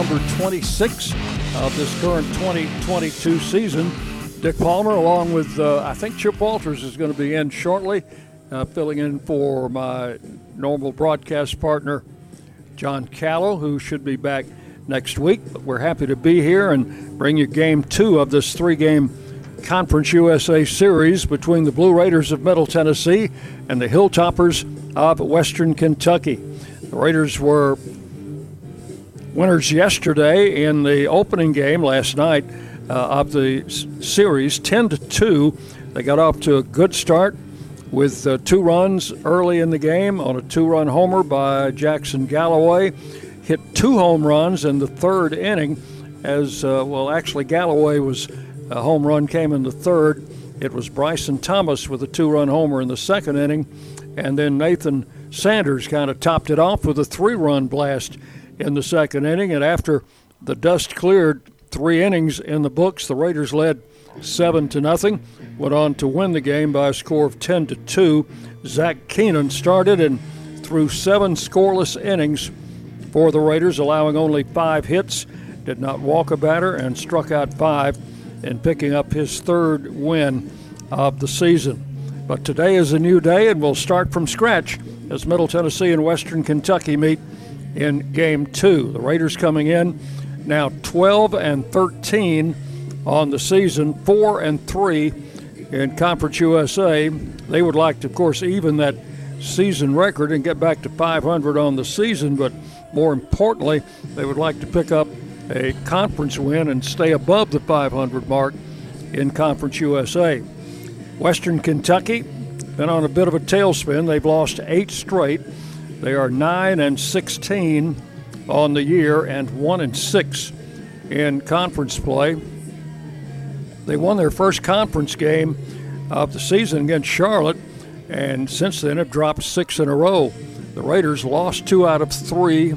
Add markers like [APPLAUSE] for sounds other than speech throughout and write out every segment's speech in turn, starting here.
number 26 of this current 2022 season. Dick Palmer, along with uh, I think Chip Walters, is going to be in shortly, uh, filling in for my normal broadcast partner, John Callow, who should be back next week. But we're happy to be here and bring you game two of this three game Conference USA series between the Blue Raiders of Middle Tennessee and the Hilltoppers of Western Kentucky. The Raiders were winners yesterday in the opening game last night uh, of the series, 10 to 2. They got off to a good start with uh, two runs early in the game on a two-run homer by Jackson Galloway. Hit two home runs in the third inning, as uh, well. Actually, Galloway was a home run came in the third. It was Bryson Thomas with a two-run homer in the second inning, and then Nathan Sanders kind of topped it off with a three-run blast in the second inning. And after the dust cleared, three innings in the books, the Raiders led seven to nothing. Went on to win the game by a score of ten to two. Zach Keenan started and threw seven scoreless innings for the Raiders, allowing only five hits. Did not walk a batter and struck out five in picking up his third win of the season. But today is a new day, and we'll start from scratch as Middle Tennessee and Western Kentucky meet in game two. The Raiders coming in now 12 and 13 on the season, 4 and 3 in Conference USA. They would like to, of course, even that season record and get back to 500 on the season, but more importantly, they would like to pick up a conference win and stay above the 500 mark in Conference USA. Western Kentucky been on a bit of a tailspin. They've lost eight straight. They are 9 and 16 on the year and 1 and 6 in conference play. They won their first conference game of the season against Charlotte and since then have dropped 6 in a row. The Raiders lost 2 out of 3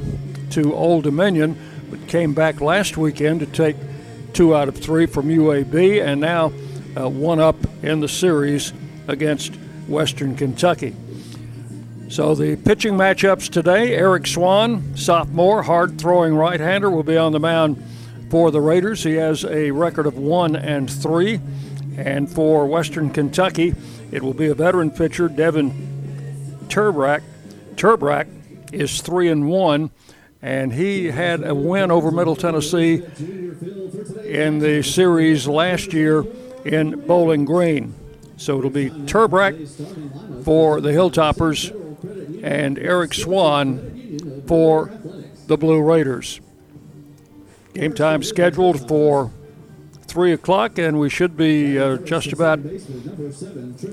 to Old Dominion but came back last weekend to take 2 out of 3 from UAB and now uh, one up in the series against Western Kentucky. So the pitching matchups today Eric Swan, sophomore, hard throwing right hander, will be on the mound for the Raiders. He has a record of 1 and 3. And for Western Kentucky, it will be a veteran pitcher, Devin Turbrack. Turbrack is 3 and 1 and he had a win over Middle Tennessee in the series last year in Bowling Green. So it'll be Turbrack for the Hilltoppers and Eric Swan for the Blue Raiders. Game time scheduled for 3 o'clock, and we should be uh, just about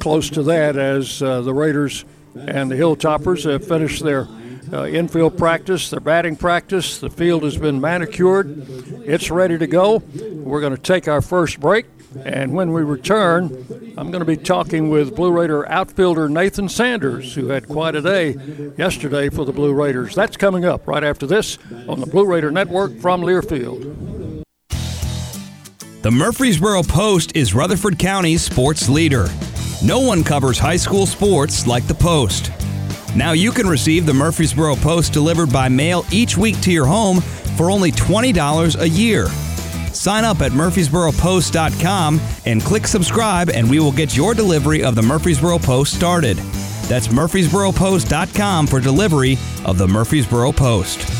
close to that as uh, the Raiders and the Hilltoppers have finished their uh, infield practice, their batting practice. The field has been manicured, it's ready to go. We're going to take our first break. And when we return, I'm going to be talking with Blue Raider outfielder Nathan Sanders, who had quite a day yesterday for the Blue Raiders. That's coming up right after this on the Blue Raider Network from Learfield. The Murfreesboro Post is Rutherford County's sports leader. No one covers high school sports like the Post. Now you can receive the Murfreesboro Post delivered by mail each week to your home for only $20 a year. Sign up at murfreesboropost.com and click subscribe, and we will get your delivery of the Murfreesboro Post started. That's murfreesboropost.com for delivery of the Murfreesboro Post.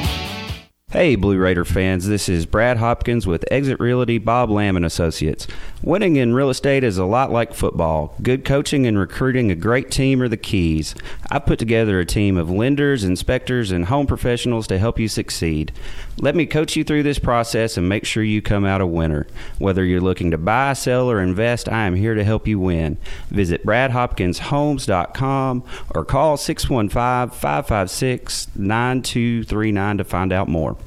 Hey, Blue Raider fans, this is Brad Hopkins with Exit Realty Bob Lamb and Associates. Winning in real estate is a lot like football. Good coaching and recruiting a great team are the keys. I put together a team of lenders, inspectors, and home professionals to help you succeed. Let me coach you through this process and make sure you come out a winner. Whether you're looking to buy, sell, or invest, I am here to help you win. Visit bradhopkinshomes.com or call 615 556 9239 to find out more.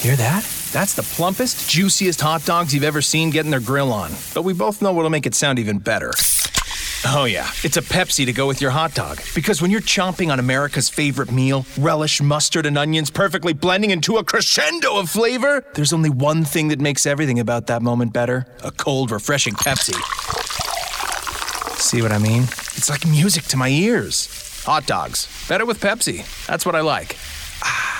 Hear that? That's the plumpest, juiciest hot dogs you've ever seen getting their grill on. But we both know what'll make it sound even better. Oh, yeah, it's a Pepsi to go with your hot dog. Because when you're chomping on America's favorite meal, relish, mustard, and onions perfectly blending into a crescendo of flavor, there's only one thing that makes everything about that moment better a cold, refreshing Pepsi. See what I mean? It's like music to my ears. Hot dogs. Better with Pepsi. That's what I like. Ah.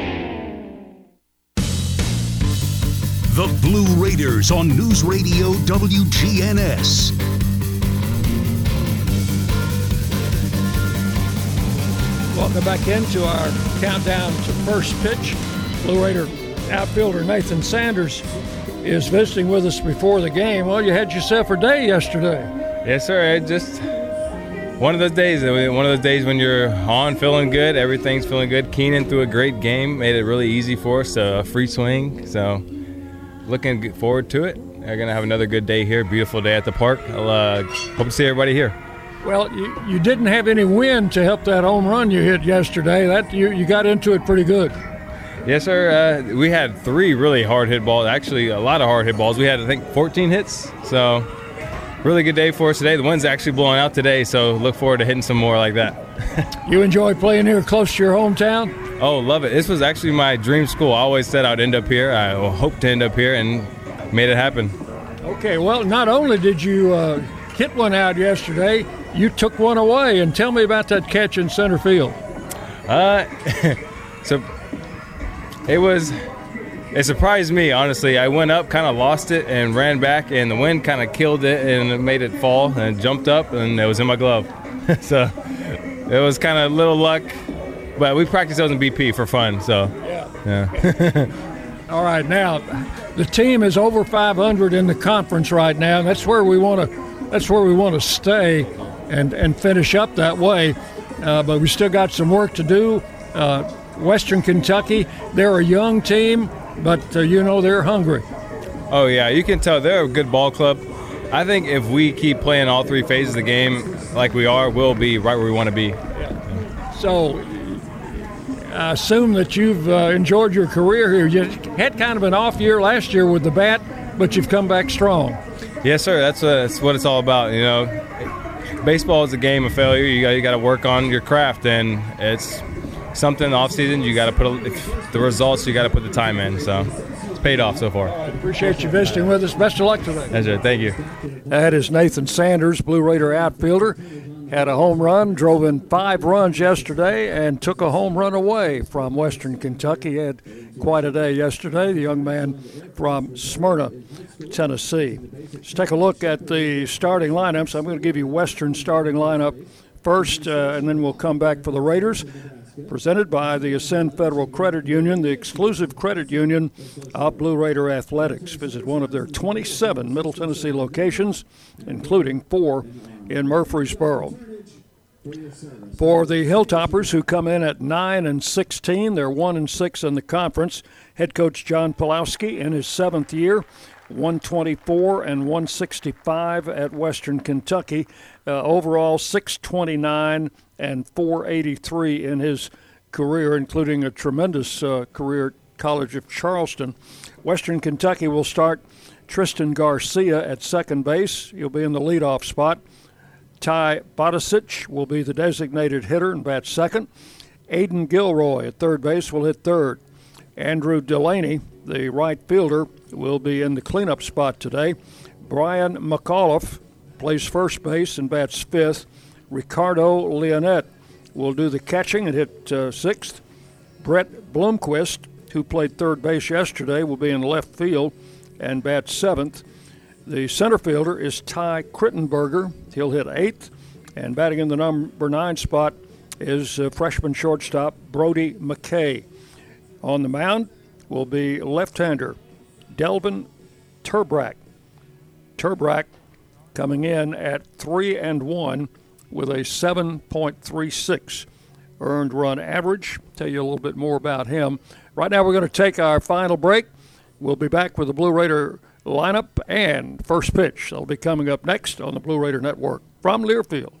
The Blue Raiders on News Radio WGNS. Welcome back into our countdown to first pitch. Blue Raider outfielder Nathan Sanders is visiting with us before the game. Well, you had yourself a day yesterday. Yes, sir. It just one of those days. Uh, one of those days when you're on, feeling good, everything's feeling good. Keenan threw a great game, made it really easy for us. Uh, a free swing, so looking forward to it. We're gonna have another good day here. Beautiful day at the park. I'll uh, hope to see everybody here. Well, you, you didn't have any wind to help that home run you hit yesterday. That you, you got into it pretty good. Yes, sir. Uh, we had three really hard hit balls. Actually, a lot of hard hit balls. We had, I think, 14 hits. So, really good day for us today. The wind's actually blowing out today, so look forward to hitting some more like that. You enjoy playing here close to your hometown? Oh, love it. This was actually my dream school. I always said I'd end up here. I hope to end up here and made it happen. Okay, well, not only did you uh, hit one out yesterday, you took one away. And tell me about that catch in center field. Uh, [LAUGHS] so it was. It surprised me, honestly. I went up, kind of lost it, and ran back, and the wind kind of killed it and it made it fall and jumped up, and it was in my glove. [LAUGHS] so it was kind of little luck, but we practiced those in BP for fun. So yeah. yeah. [LAUGHS] All right, now the team is over 500 in the conference right now. And that's where we want to. That's where we want to stay, and and finish up that way. Uh, but we still got some work to do. Uh, Western Kentucky, they're a young team, but uh, you know they're hungry. Oh yeah, you can tell they're a good ball club. I think if we keep playing all three phases of the game like we are, we'll be right where we want to be. So I assume that you've uh, enjoyed your career here. You had kind of an off year last year with the bat, but you've come back strong. Yes, sir. That's, uh, that's what it's all about. You know, baseball is a game of failure. You got you got to work on your craft, and it's something off season. You got to put a, the results. You got to put the time in. So paid off so far. I appreciate you visiting with us. Best of luck today. That's it. Thank you. That is Nathan Sanders, Blue Raider outfielder had a home run, drove in five runs yesterday, and took a home run away from Western Kentucky. Had quite a day yesterday, the young man from Smyrna, Tennessee. Let's take a look at the starting lineups. I'm going to give you Western starting lineup first, uh, and then we'll come back for the Raiders. Presented by the Ascend Federal Credit Union, the exclusive credit union of Blue Raider Athletics. Visit one of their 27 Middle Tennessee locations, including four in Murfreesboro. For the Hilltoppers, who come in at 9 and 16, they're 1 and 6 in the conference. Head coach John Pawlowski in his seventh year 124 and 165 at Western Kentucky. Uh, overall, 629 and 483 in his career, including a tremendous uh, career at College of Charleston. Western Kentucky will start Tristan Garcia at second base. He'll be in the leadoff spot. Ty Bodicic will be the designated hitter and bat second. Aiden Gilroy at third base will hit third. Andrew Delaney, the right fielder, will be in the cleanup spot today. Brian McAuliffe plays first base and bats fifth. Ricardo Leonette will do the catching and hit uh, sixth. Brett Bloomquist, who played third base yesterday, will be in left field and bat seventh. The center fielder is Ty Crittenberger. He'll hit eighth. And batting in the number nine spot is uh, freshman shortstop Brody McKay. On the mound will be left-hander Delvin Turbrack. Turbrack coming in at three and one with a 7.36 earned run average. Tell you a little bit more about him. Right now, we're going to take our final break. We'll be back with the Blue Raider lineup and first pitch. That'll be coming up next on the Blue Raider Network from Learfield.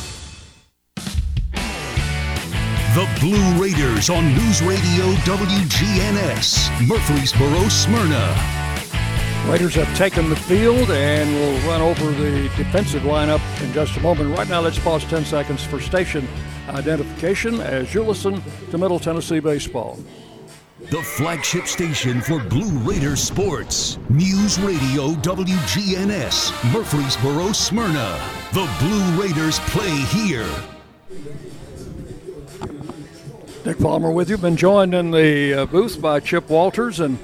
The Blue Raiders on News Radio WGNS, Murfreesboro, Smyrna. Raiders have taken the field and we'll run over the defensive lineup in just a moment. Right now, let's pause 10 seconds for station identification as you listen to Middle Tennessee Baseball. The flagship station for Blue Raider sports. News Radio WGNS, Murfreesboro, Smyrna. The Blue Raiders play here. Dick Palmer with you. Been joined in the uh, booth by Chip Walters and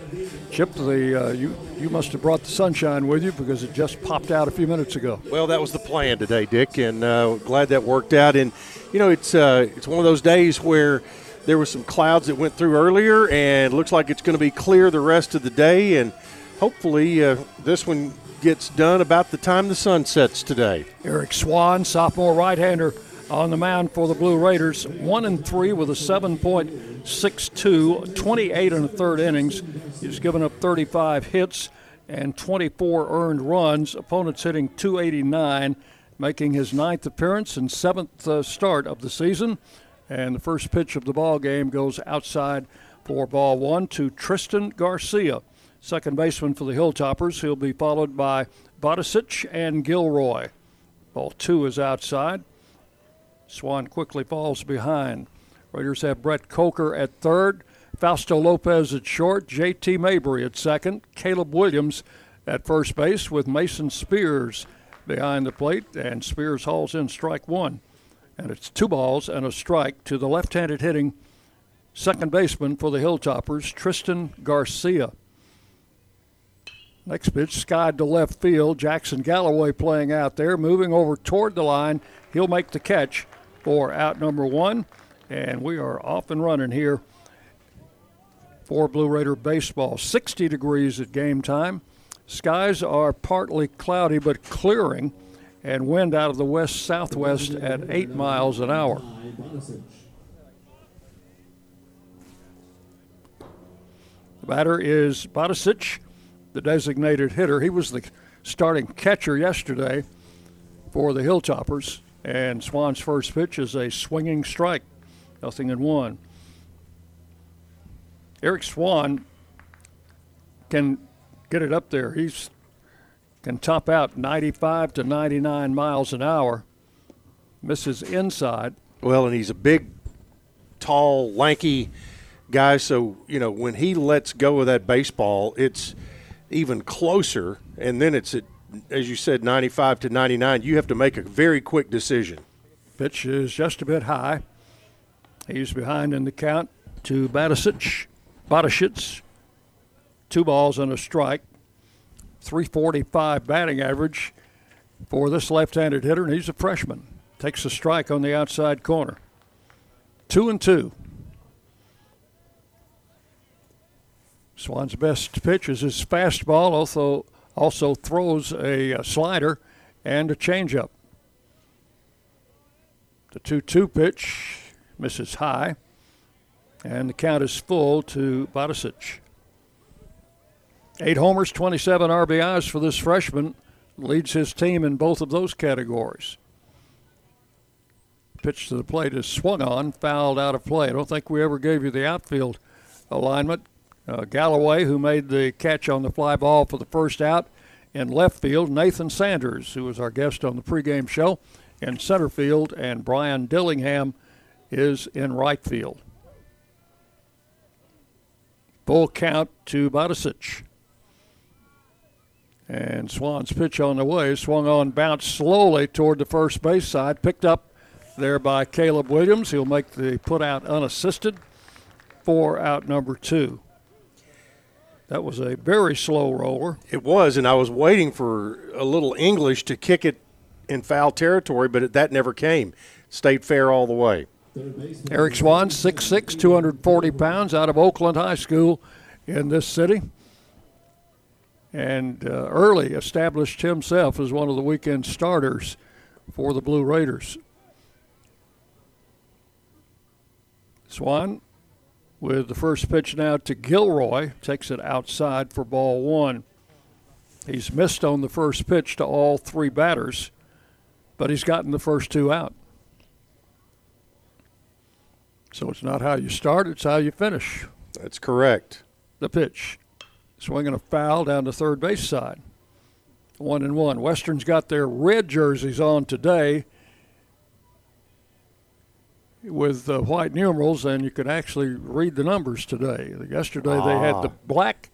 Chip. The uh, you you must have brought the sunshine with you because it just popped out a few minutes ago. Well, that was the plan today, Dick, and uh, glad that worked out. And you know, it's uh, it's one of those days where there was some clouds that went through earlier, and looks like it's going to be clear the rest of the day, and hopefully uh, this one gets done about the time the sun sets today. Eric Swan, sophomore right-hander on the mound for the Blue Raiders. One and three with a 7.62, 28 and a third innings. He's given up 35 hits and 24 earned runs. Opponents hitting 289, making his ninth appearance and seventh uh, start of the season. And the first pitch of the ball game goes outside for ball one to Tristan Garcia, second baseman for the Hilltoppers. He'll be followed by Bodicic and Gilroy. Ball two is outside. Swan quickly falls behind. Raiders have Brett Coker at third. Fausto Lopez at short, J.T. Mabry at second, Caleb Williams at first base with Mason Spears behind the plate, and Spears hauls in strike one. And it's two balls and a strike to the left handed hitting second baseman for the Hilltoppers, Tristan Garcia. Next pitch, skied to left field. Jackson Galloway playing out there, moving over toward the line. He'll make the catch for out number one. And we are off and running here for Blue Raider baseball. 60 degrees at game time. Skies are partly cloudy but clearing, and wind out of the west southwest at 8 miles an hour. The batter is Bodicic, the designated hitter. He was the starting catcher yesterday for the Hilltoppers, and Swan's first pitch is a swinging strike, nothing in one. Eric Swan can get it up there. He's can top out 95 to 99 miles an hour. Misses inside. Well, and he's a big, tall, lanky guy. So you know when he lets go of that baseball, it's even closer, and then it's at, as you said, 95 to 99. You have to make a very quick decision. Pitch is just a bit high. He's behind in the count to Batisic. Batishitz, two balls and a strike. 345 batting average for this left handed hitter, and he's a freshman. Takes a strike on the outside corner. Two and two. Swan's best pitch is his fastball, also also throws a, a slider and a changeup. The 2 2 pitch misses high, and the count is full to Bodicic. Eight homers, 27 RBIs for this freshman. Leads his team in both of those categories. Pitch to the plate is swung on, fouled out of play. I don't think we ever gave you the outfield alignment. Uh, Galloway, who made the catch on the fly ball for the first out in left field. Nathan Sanders, who was our guest on the pregame show, in center field. And Brian Dillingham is in right field. Full count to Bodicic. And Swan's pitch on the way, swung on, bounced slowly toward the first base side, picked up there by Caleb Williams. He'll make the put out unassisted for out number two. That was a very slow roller. It was, and I was waiting for a little English to kick it in foul territory, but that never came. State fair all the way. Eric Swan, 6'6, 240 pounds, out of Oakland High School in this city. And uh, early established himself as one of the weekend starters for the Blue Raiders. Swan with the first pitch now to Gilroy, takes it outside for ball one. He's missed on the first pitch to all three batters, but he's gotten the first two out. So it's not how you start, it's how you finish. That's correct. The pitch. Swinging a foul down the third base side. One and one. Western's got their red jerseys on today with uh, white numerals, and you could actually read the numbers today. Yesterday they had the black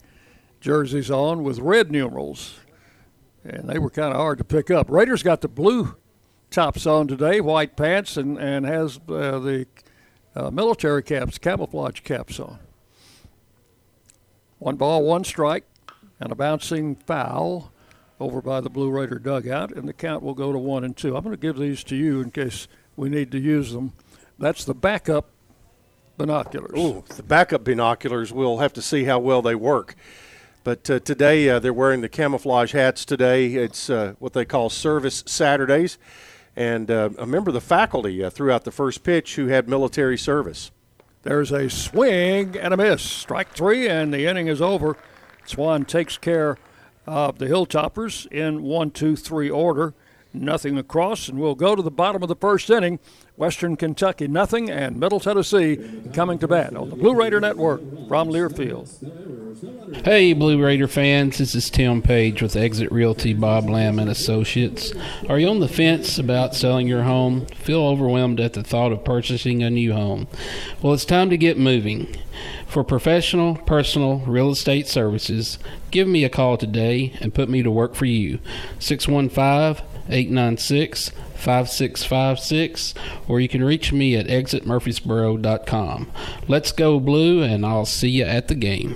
jerseys on with red numerals, and they were kind of hard to pick up. Raiders got the blue tops on today, white pants, and, and has uh, the uh, military caps, camouflage caps on. One ball, one strike, and a bouncing foul over by the Blue Raider dugout, and the count will go to one and two. I'm going to give these to you in case we need to use them. That's the backup binoculars. Ooh, the backup binoculars. We'll have to see how well they work. But uh, today uh, they're wearing the camouflage hats. Today it's uh, what they call Service Saturdays, and uh, a member of the faculty uh, threw out the first pitch who had military service. There's a swing and a miss. Strike three, and the inning is over. Swan takes care of the Hilltoppers in one, two, three order. Nothing across, and we'll go to the bottom of the first inning. Western Kentucky nothing, and Middle Tennessee coming to bat on the Blue Raider Network from Learfield. Hey, Blue Raider fans, this is Tim Page with Exit Realty Bob Lamb and Associates. Are you on the fence about selling your home? Feel overwhelmed at the thought of purchasing a new home? Well, it's time to get moving. For professional, personal real estate services, give me a call today and put me to work for you. 615 896 5656, or you can reach me at exitmurfreesboro.com. Let's go, Blue, and I'll see you at the game.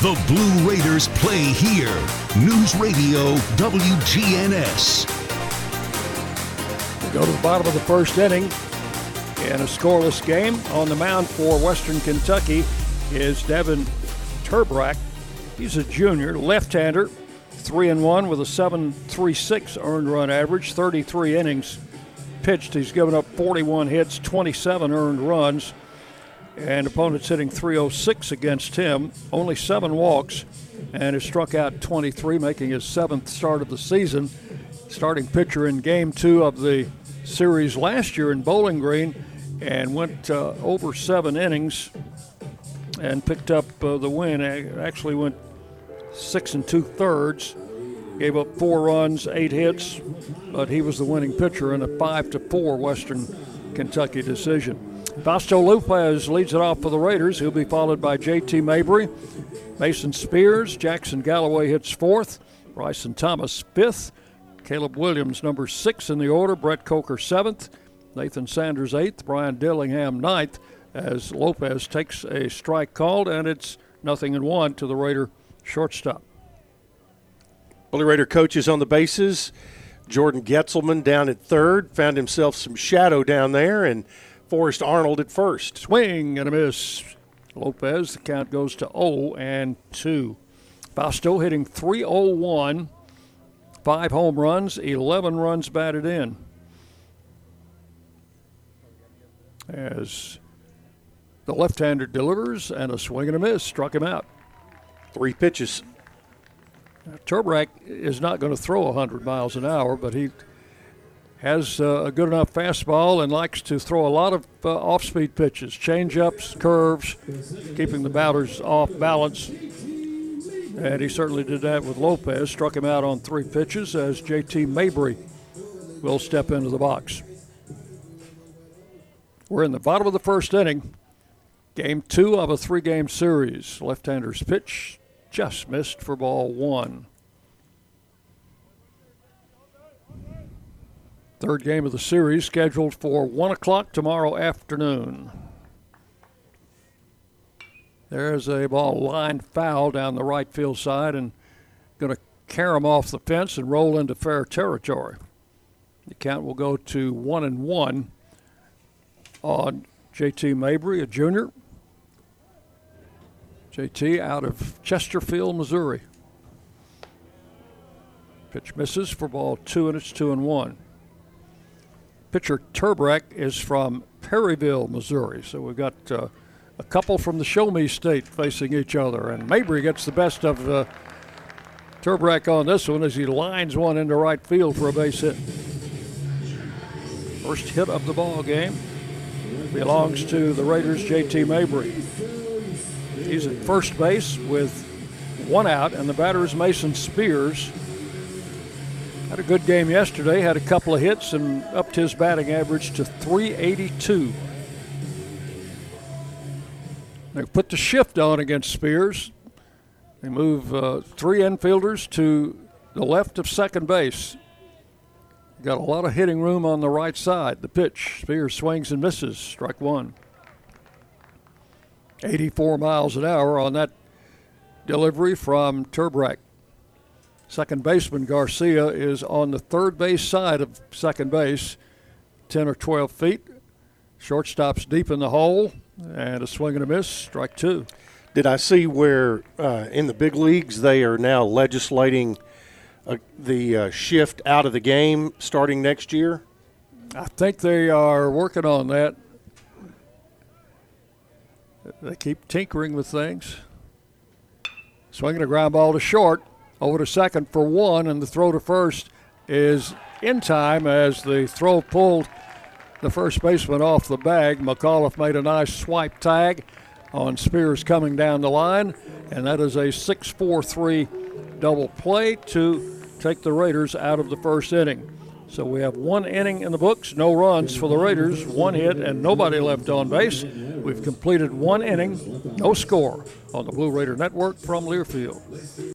The Blue Raiders play here. News Radio WGNS. We go to the bottom of the first inning in a scoreless game. On the mound for Western Kentucky is Devin Turbrack. He's a junior, left-hander, three and one with a 7.36 earned run average, 33 innings pitched. He's given up 41 hits, 27 earned runs and opponents hitting 306 against him, only seven walks, and has struck out 23, making his seventh start of the season. Starting pitcher in game two of the series last year in Bowling Green, and went uh, over seven innings and picked up uh, the win. Actually, went six and two thirds, gave up four runs, eight hits, but he was the winning pitcher in a five to four Western Kentucky decision. Fausto Lopez leads it off for the Raiders. He'll be followed by J.T. Mabry, Mason Spears, Jackson Galloway hits fourth, Bryson Thomas fifth, Caleb Williams number six in the order, Brett Coker seventh, Nathan Sanders eighth, Brian Dillingham ninth. As Lopez takes a strike called, and it's nothing in one to the Raider shortstop. Bully Raider coaches on the bases. Jordan Getzelman down at third found himself some shadow down there and Forrest Arnold at first. Swing and a miss. Lopez, the count goes to 0 and 2. Fausto hitting 301, five home runs, 11 runs batted in. As the left hander delivers and a swing and a miss, struck him out. Three pitches. Turbrack is not going to throw 100 miles an hour, but he has uh, a good enough fastball and likes to throw a lot of uh, off-speed pitches, change-ups, curves, keeping the batters off balance. And he certainly did that with Lopez. Struck him out on three pitches as J.T. Mabry will step into the box. We're in the bottom of the first inning. Game two of a three-game series. Left-hander's pitch just missed for ball one. Third game of the series scheduled for 1 o'clock tomorrow afternoon. There's a ball line foul down the right field side and going to carry him off the fence and roll into fair territory. The count will go to 1 and 1 on JT Mabry, a junior. JT out of Chesterfield, Missouri. Pitch misses for ball two, and it's two and one. Pitcher Turbrack is from Perryville, Missouri. So we've got uh, a couple from the Show Me State facing each other. And Mabry gets the best of uh, Turbrack on this one as he lines one into right field for a base hit. First hit of the ball game belongs to the Raiders' JT Mabry. He's at first base with one out, and the batter is Mason Spears. Had a good game yesterday, had a couple of hits and upped his batting average to 382. They put the shift on against Spears. They move uh, three infielders to the left of second base. Got a lot of hitting room on the right side. The pitch, Spears swings and misses, strike one. 84 miles an hour on that delivery from Turbrack. Second baseman Garcia is on the third base side of second base, 10 or 12 feet. Shortstop's deep in the hole. And a swing and a miss, strike two. Did I see where uh, in the big leagues they are now legislating uh, the uh, shift out of the game starting next year? I think they are working on that. They keep tinkering with things. Swinging a ground ball to short, over to second for one, and the throw to first is in time as the throw pulled the first baseman off the bag. McAuliffe made a nice swipe tag on Spears coming down the line, and that is a 6 4 3 double play to take the Raiders out of the first inning. So we have one inning in the books, no runs for the Raiders, one hit, and nobody left on base. We've completed one inning, no score on the Blue Raider Network from Learfield.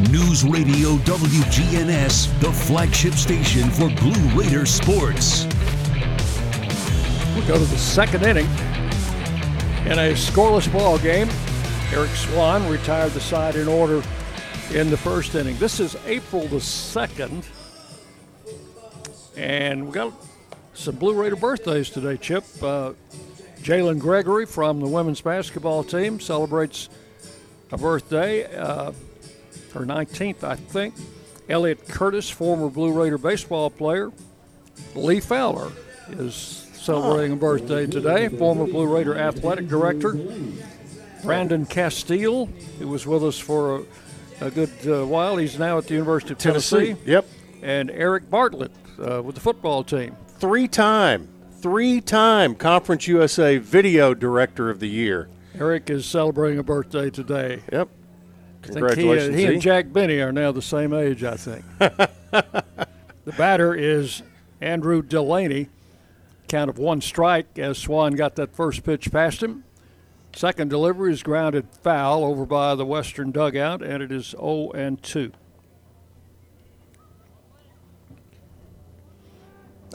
News Radio WGNS, the flagship station for Blue Raider sports. We go to the second inning in a scoreless ball game. Eric Swan retired the side in order in the first inning. This is April the 2nd. And we got some Blue Raider birthdays today, Chip. Uh, Jalen Gregory from the women's basketball team celebrates a birthday, uh, her 19th, I think. Elliot Curtis, former Blue Raider baseball player. Lee Fowler is celebrating a birthday today, former Blue Raider athletic director. Brandon Castile, who was with us for a, a good uh, while. He's now at the University of Tennessee. Tennessee. Yep. And Eric Bartlett uh, with the football team. Three time, three time Conference USA Video Director of the Year. Eric is celebrating a birthday today. Yep. Congratulations. He, uh, he and Jack Benny are now the same age, I think. [LAUGHS] the batter is Andrew Delaney. Count of one strike as Swan got that first pitch past him. Second delivery is grounded foul over by the western dugout, and it is 0 and 2.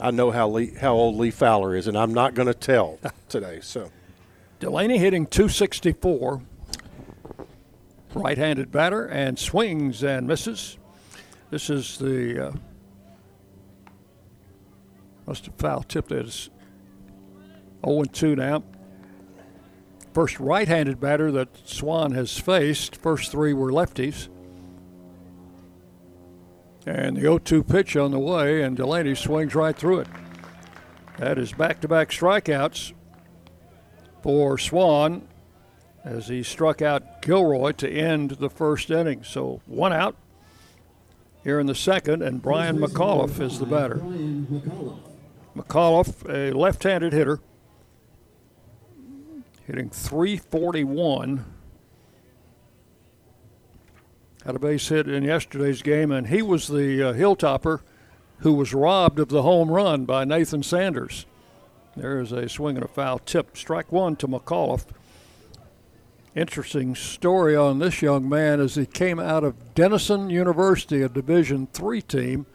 I know how Lee, how old Lee Fowler is, and I'm not going to tell [LAUGHS] today. So Delaney hitting 264. Right handed batter and swings and misses. This is the. Uh, must have foul tipped it. It's 0 2 now. First right handed batter that Swan has faced. First three were lefties. And the 0 2 pitch on the way, and Delaney swings right through it. That is back to back strikeouts for Swan as he struck out Gilroy to end the first inning. So one out here in the second, and Brian McAuliffe is the batter. McAuliffe, a left handed hitter, hitting 341. Had a base hit in yesterday's game, and he was the uh, Hilltopper who was robbed of the home run by Nathan Sanders. There is a swing and a foul tip. Strike one to McAuliffe. Interesting story on this young man as he came out of Denison University, a Division three team,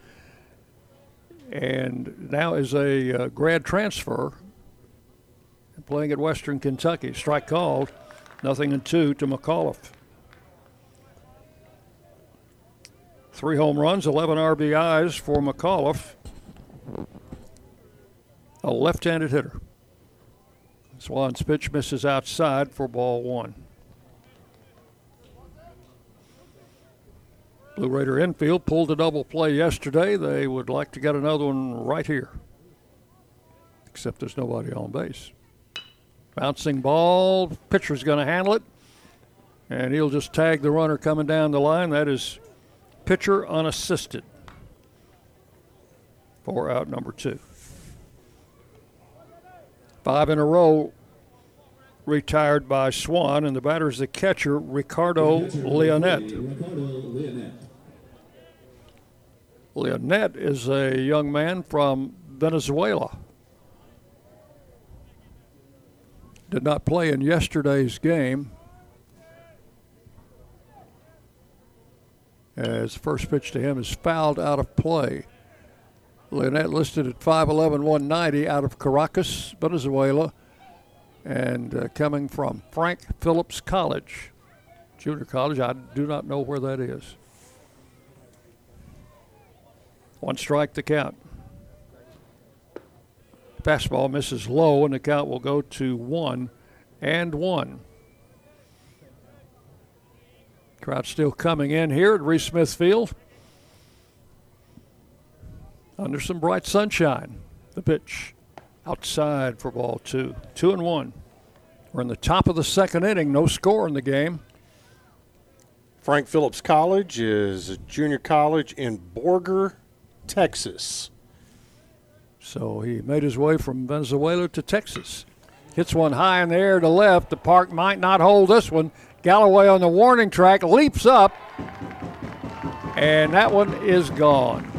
and now is a uh, grad transfer playing at Western Kentucky. Strike called, nothing and two to McAuliffe. Three home runs, 11 RBIs for McAuliffe. A left handed hitter. Swan's pitch misses outside for ball one. Blue Raider infield pulled a double play yesterday. They would like to get another one right here. except there's nobody on base. Bouncing ball, pitcher's going to handle it, and he'll just tag the runner coming down the line. That is pitcher unassisted for out number two. Five in a row retired by Swan, and the batter is the catcher, Ricardo Leonette. Leonette is a young man from Venezuela. Did not play in yesterday's game. As first pitch to him is fouled out of play. Leonette listed at 5'11, 190 out of Caracas, Venezuela, and uh, coming from Frank Phillips College, junior college. I do not know where that is. One strike to count. Fastball misses low, and the count will go to one and one. Crowd still coming in here at Reese Smith Field. Under some bright sunshine. The pitch outside for ball two. Two and one. We're in the top of the second inning. No score in the game. Frank Phillips College is a junior college in Borger, Texas. So he made his way from Venezuela to Texas. Hits one high in the air to left. The park might not hold this one. Galloway on the warning track leaps up, and that one is gone.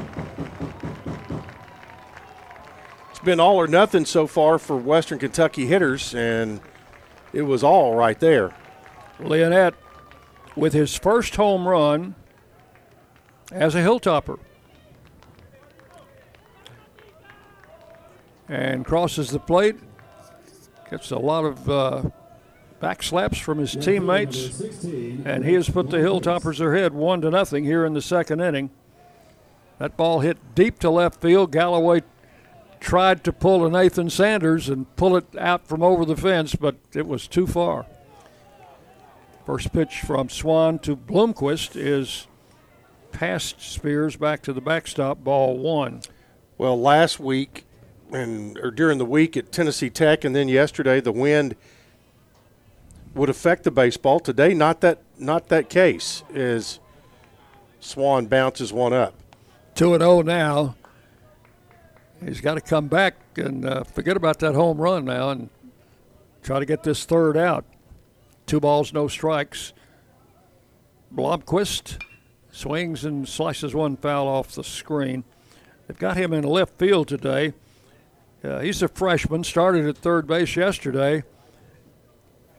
It's been all or nothing so far for Western Kentucky hitters, and it was all right there. Leonette with his first home run as a Hilltopper. And crosses the plate. Gets a lot of uh, back slaps from his teammates. And he has put the Hilltoppers ahead one to nothing here in the second inning. That ball hit deep to left field. Galloway tried to pull a Nathan Sanders and pull it out from over the fence, but it was too far. First pitch from Swan to Bloomquist is past Spears back to the backstop, ball one. Well, last week and or during the week at Tennessee Tech, and then yesterday the wind would affect the baseball. Today, not that not that case. Is Swan bounces one up, two and zero now. He's got to come back and uh, forget about that home run now and try to get this third out. Two balls, no strikes. Blomquist swings and slices one foul off the screen. They've got him in left field today. Uh, he's a freshman, started at third base yesterday,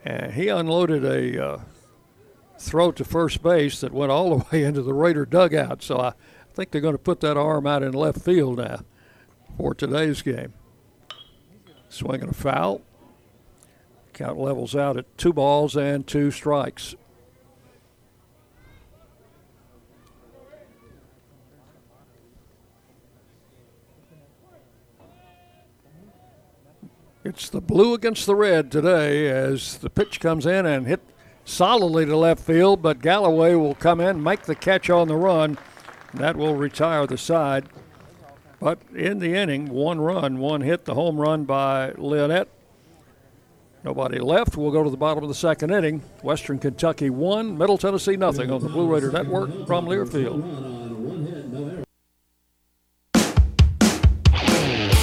and he unloaded a uh, throw to first base that went all [LAUGHS] the way into the Raider dugout. So I think they're going to put that arm out in left field now for today's game. Swinging a foul. Count levels out at two balls and two strikes. It's the blue against the red today as the pitch comes in and hit solidly to left field, but Galloway will come in, make the catch on the run. That will retire the side. But in the inning, one run, one hit, the home run by Leonette. Nobody left. We'll go to the bottom of the second inning. Western Kentucky one, Middle Tennessee nothing on the Blue Raider Network from Learfield.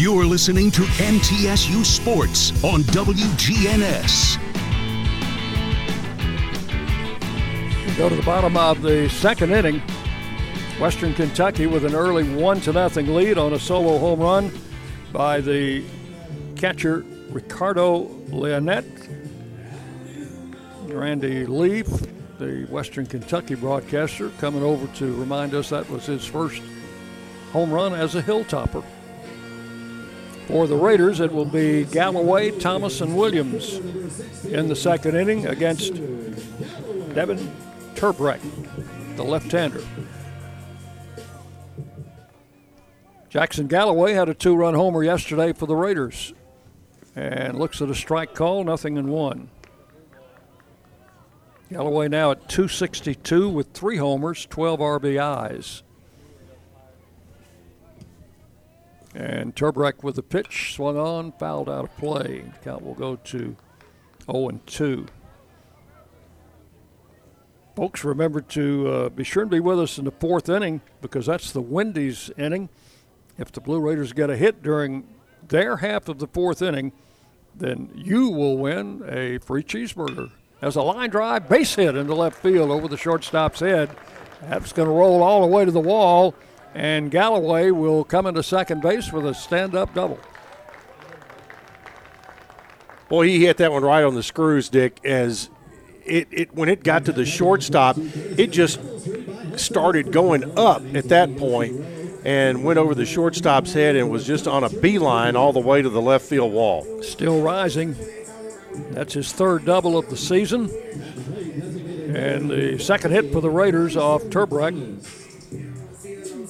You're listening to MTSU Sports on WGNS. We go to the bottom of the second inning. Western Kentucky with an early one to nothing lead on a solo home run by the catcher Ricardo Leonette. Randy Leaf, the Western Kentucky broadcaster, coming over to remind us that was his first home run as a Hilltopper. For the Raiders, it will be Galloway, Thomas, and Williams in the second inning against Devin Turbreck, the left-hander. Jackson Galloway had a two-run homer yesterday for the Raiders, and looks at a strike call, nothing in one. Galloway now at 262 with three homers, 12 RBIs. And Turbreck with the pitch, swung on, fouled out of play. Count will go to 0 and 2. Folks, remember to uh, be sure and be with us in the fourth inning because that's the Wendy's inning. If the Blue Raiders get a hit during their half of the fourth inning, then you will win a free cheeseburger. As a line drive base hit into left field over the shortstop's head. That's going to roll all the way to the wall, and Galloway will come into second base with a stand up double. Boy, he hit that one right on the screws, Dick. As it, it when it got to the shortstop, it just started going up at that point and went over the shortstop's head and was just on a beeline all the way to the left field wall. Still rising. That's his third double of the season. And the second hit for the Raiders off Turbreck.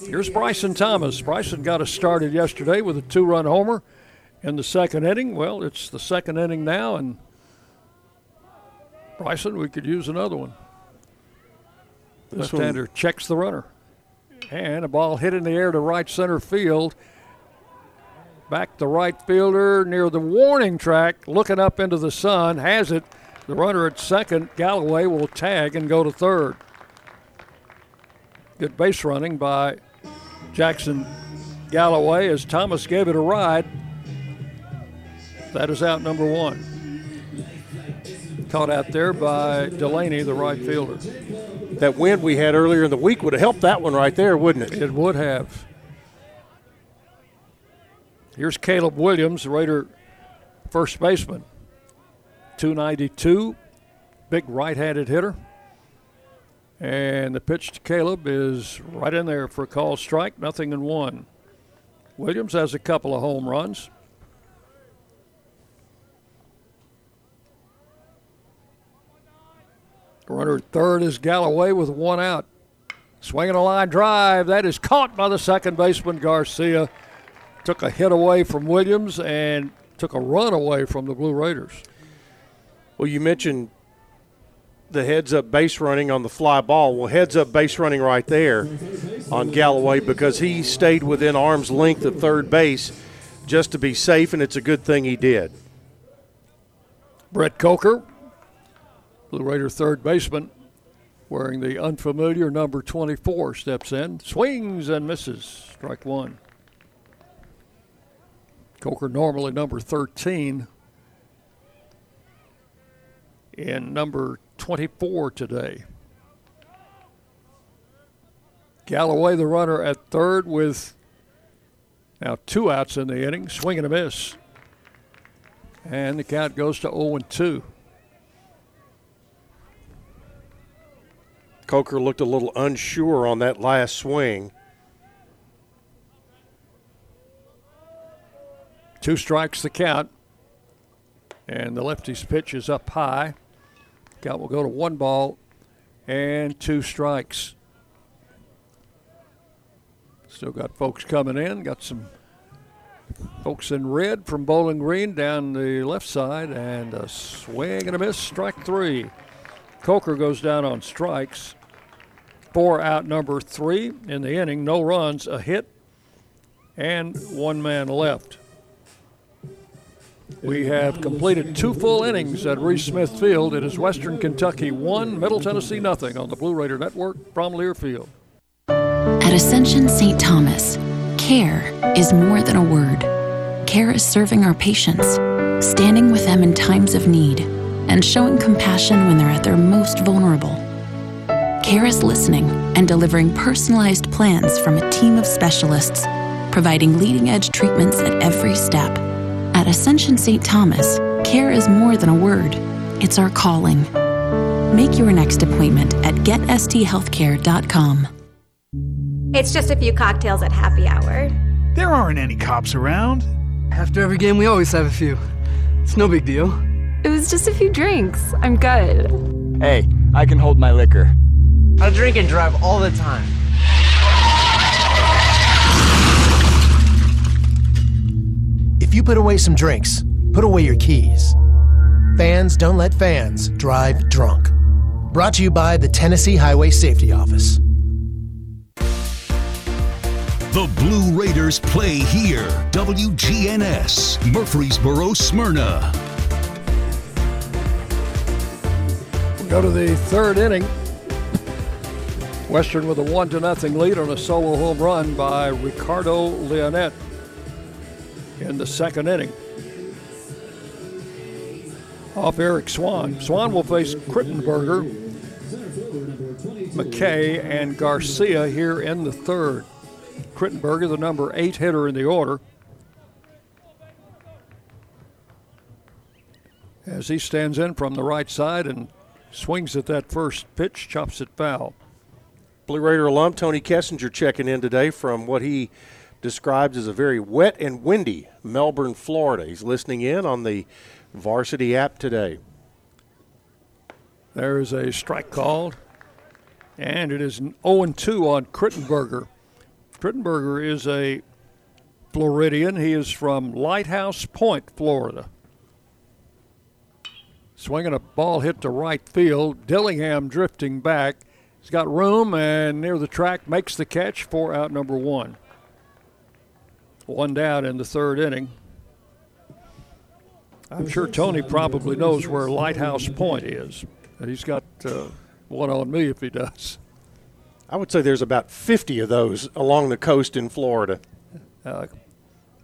Here's Bryson Thomas. Bryson got us started yesterday with a two run homer in the second inning. Well, it's the second inning now, and Bryson, we could use another one. Left hander checks the runner. And a ball hit in the air to right center field. Back the right fielder near the warning track, looking up into the sun, has it. The runner at second, Galloway, will tag and go to third. Good base running by Jackson Galloway as Thomas gave it a ride. That is out number one. Caught out there by Delaney, the right fielder. That wind we had earlier in the week would have helped that one right there, wouldn't it? It would have. Here's Caleb Williams, the Raider first baseman. 292, big right handed hitter. And the pitch to Caleb is right in there for a call strike, nothing in one. Williams has a couple of home runs. Runner third is Galloway with one out. Swinging a line drive. That is caught by the second baseman, Garcia. Took a hit away from Williams and took a run away from the Blue Raiders. Well, you mentioned the heads up base running on the fly ball. Well, heads up base running right there on Galloway because he stayed within arm's length of third base just to be safe, and it's a good thing he did. Brett Coker, Blue Raider third baseman, wearing the unfamiliar number 24, steps in, swings and misses. Strike one. Coker normally number 13 and number 24 today. Galloway, the runner at third, with now two outs in the inning, swing and a miss. And the count goes to 0 2. Coker looked a little unsure on that last swing. Two strikes the count. And the lefty's pitch is up high. Count will go to one ball and two strikes. Still got folks coming in. Got some folks in red from Bowling Green down the left side. And a swing and a miss. Strike three. Coker goes down on strikes. Four out number three in the inning. No runs, a hit, and one man left. We have completed two full innings at Reese Smith Field. It is Western Kentucky 1, Middle Tennessee nothing on the Blue Raider Network from Learfield. At Ascension St. Thomas, care is more than a word. CARE is serving our patients, standing with them in times of need, and showing compassion when they're at their most vulnerable. CARE is listening and delivering personalized plans from a team of specialists, providing leading edge treatments at every step. At Ascension St. Thomas, CARE is more than a word, it's our calling. Make your next appointment at getsthealthcare.com. It's just a few cocktails at happy hour. There aren't any cops around. After every game, we always have a few. It's no big deal. It was just a few drinks. I'm good. Hey, I can hold my liquor. I drink and drive all the time. If you put away some drinks, put away your keys. Fans don't let fans drive drunk. Brought to you by the Tennessee Highway Safety Office. The Blue Raiders play here. WGNS, Murfreesboro, Smyrna. We go to the third inning. Western with a one to nothing lead on a solo home run by Ricardo Leonette in the second inning. Off Eric Swan. Swan will face Krittenberger, McKay, and Garcia here in the third. Krittenberger, the number eight hitter in the order. As he stands in from the right side and swings at that first pitch, chops it foul. Blue Raider alum Tony Kessinger checking in today from what he describes as a very wet and windy Melbourne, Florida. He's listening in on the varsity app today. There's a strike called, and it is an 0 2 on Krittenberger. Krittenberger is a Floridian. He is from Lighthouse Point, Florida. Swinging a ball hit to right field. Dillingham drifting back. He's got room and near the track makes the catch for out number one. One down in the third inning. I'm sure Tony probably knows where Lighthouse Point is. And he's got uh, one on me if he does. I would say there's about 50 of those along the coast in Florida. Uh,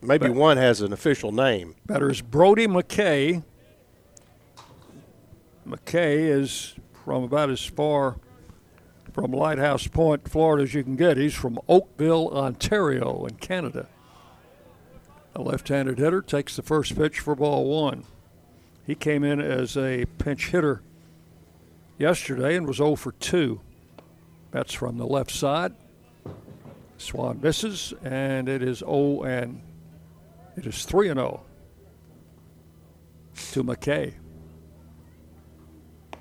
Maybe one has an official name. Better is Brody McKay. McKay is from about as far from Lighthouse Point, Florida, as you can get. He's from Oakville, Ontario, in Canada. A left handed hitter takes the first pitch for ball one. He came in as a pinch hitter yesterday and was 0 for 2. That's from the left side. Swan misses, and it is 0 and it is 3 and 0 to McKay.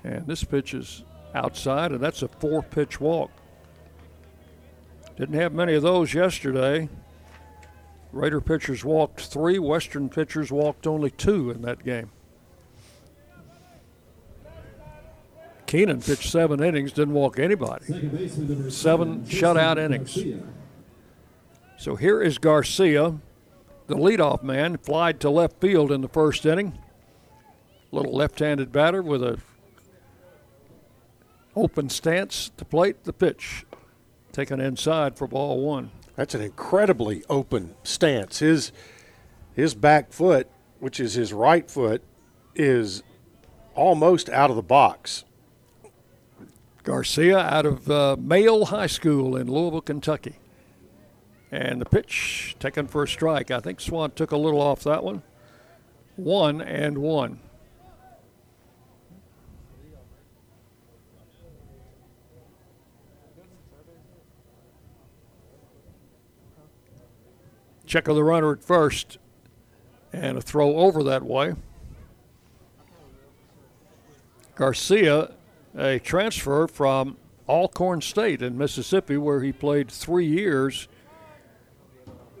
And this pitch is outside, and that's a four pitch walk. Didn't have many of those yesterday. Raider pitchers walked three, Western pitchers walked only two in that game. Keenan pitched seven innings, didn't walk anybody. Seven shutout innings. So here is Garcia, the leadoff man, flied to left field in the first inning. Little left-handed batter with a open stance to plate the pitch, taken inside for ball one. That's an incredibly open stance. His his back foot, which is his right foot, is almost out of the box. Garcia out of uh, Male High School in Louisville, Kentucky. And the pitch taken for a strike. I think Swan took a little off that one. One and one. Check of the runner at first, and a throw over that way. Garcia, a transfer from Alcorn State in Mississippi, where he played three years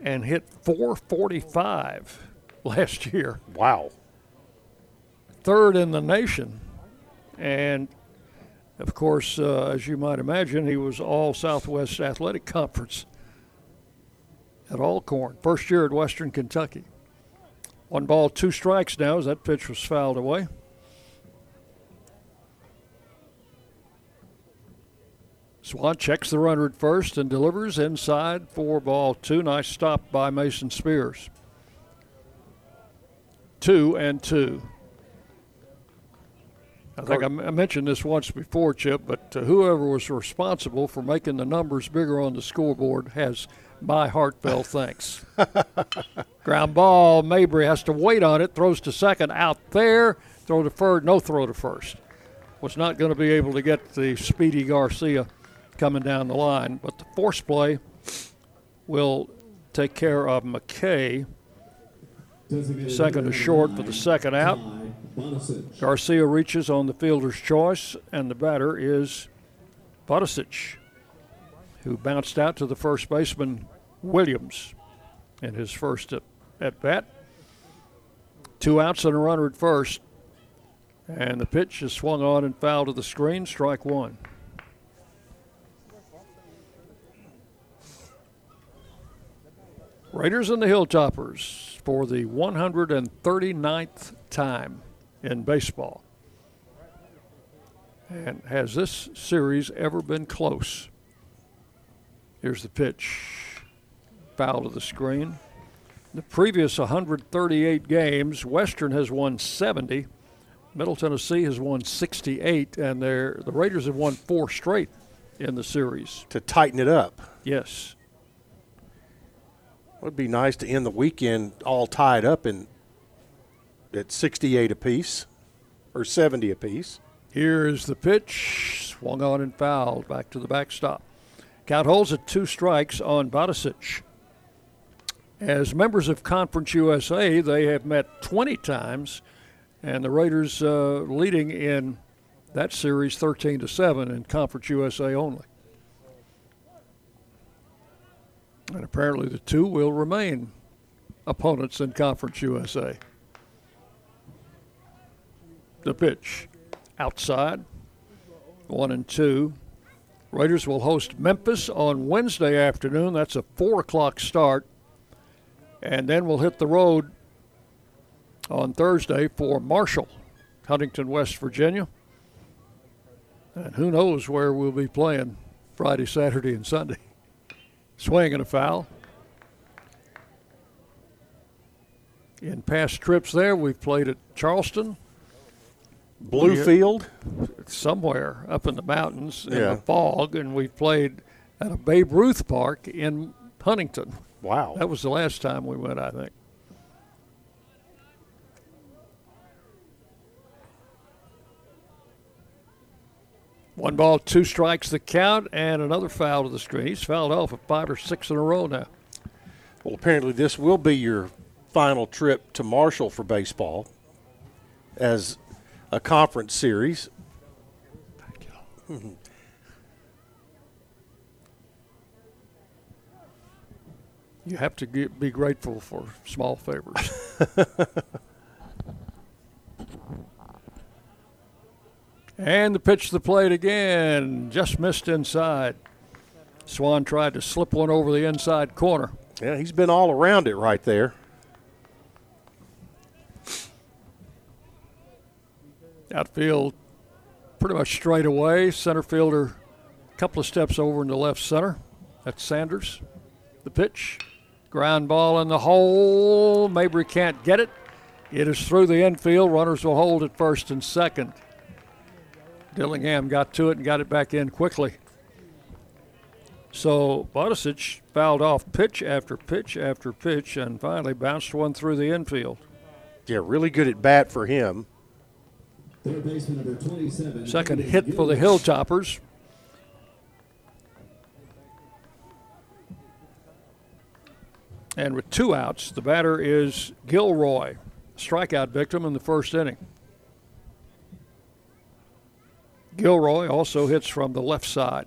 and hit 445 [LAUGHS] last year. Wow. Third in the nation. And of course, uh, as you might imagine, he was all Southwest Athletic Conference at Alcorn. First year at Western Kentucky. One ball, two strikes now as that pitch was fouled away. Swan checks the runner at first and delivers inside four ball two. Nice stop by Mason Spears. two and two. I think I mentioned this once before, Chip, but uh, whoever was responsible for making the numbers bigger on the scoreboard has my heartfelt thanks. Ground ball, Mabry has to wait on it, throws to second out there, throw to third, no throw to first. Was not going to be able to get the speedy Garcia coming down the line, but the force play will take care of McKay. Second to short for the second out. Garcia reaches on the fielder's choice, and the batter is Bodicic, who bounced out to the first baseman Williams in his first at, at bat. Two outs and a runner at first, and the pitch is swung on and fouled to the screen, strike one. Raiders and the Hilltoppers for the 139th time in baseball. And has this series ever been close? Here's the pitch. Foul to the screen. The previous 138 games, Western has won 70. Middle Tennessee has won 68, and the Raiders have won four straight in the series. To tighten it up. Yes. It would be nice to end the weekend all tied up in at 68 apiece or 70 apiece. Here is the pitch, swung on and fouled back to the backstop. Count holds at two strikes on Bodicic. As members of Conference USA, they have met 20 times, and the Raiders uh, leading in that series 13 to 7 in Conference USA only. And apparently the two will remain opponents in Conference USA. The pitch outside, one and two. Raiders will host Memphis on Wednesday afternoon. That's a four o'clock start. And then we'll hit the road on Thursday for Marshall, Huntington, West Virginia. And who knows where we'll be playing Friday, Saturday, and Sunday. Swing and a foul. In past trips there, we've played at Charleston, Bluefield, somewhere up in the mountains in Yeah. the fog, and we played at a Babe Ruth Park in Huntington. Wow. That was the last time we went, I think. One ball, two strikes the count, and another foul to the screen. He's fouled off at five or six in a row now. Well, apparently this will be your final trip to Marshall for baseball as a conference series. [LAUGHS] You have to get, be grateful for small favors. [LAUGHS] and the pitch to the plate again, just missed inside. Swan tried to slip one over the inside corner. Yeah, he's been all around it right there. Outfield pretty much straight away. Center fielder a couple of steps over in the left center. That's Sanders. The pitch. Ground ball in the hole. Mabry can't get it. It is through the infield. Runners will hold at first and second. Dillingham got to it and got it back in quickly. So Bodicic fouled off pitch after pitch after pitch and finally bounced one through the infield. Yeah, really good at bat for him. Third baseman number 27. Second hit for the Hilltoppers. And with two outs, the batter is Gilroy, strikeout victim in the first inning. Gilroy also hits from the left side.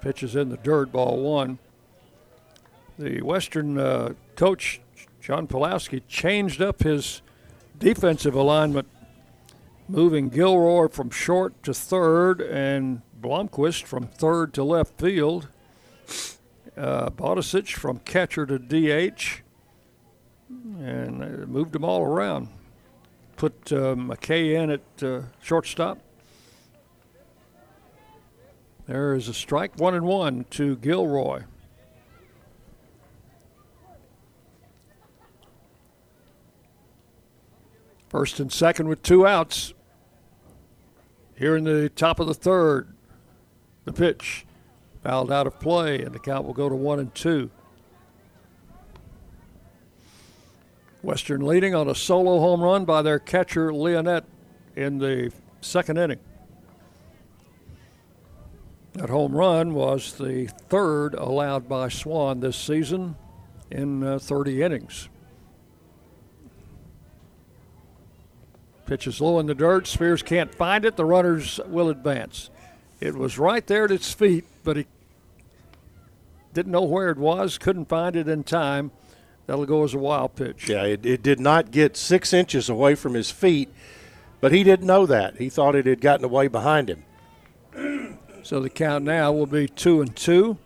Pitches in the dirt, ball one. The Western uh, coach, John Pawlowski, changed up his defensive alignment, moving Gilroy from short to third and Blomquist from third to left field. Uh, Bodicic from catcher to DH, and uh, moved them all around. Put uh, McKay in at uh, shortstop. There is a strike, one and one to Gilroy. First and second with two outs. Here in the top of the third, the pitch fouled out of play, and the count will go to one and two. Western leading on a solo home run by their catcher Leonette in the second inning. That home run was the third allowed by Swan this season in uh, 30 innings. Pitch is low in the dirt. Spears can't find it. The runners will advance. It was right there at its feet, but he didn't know where it was, couldn't find it in time. That'll go as a wild pitch. Yeah, it, it did not get six inches away from his feet, but he didn't know that. He thought it had gotten away behind him. [CLEARS THROAT] So the count now will be two and two.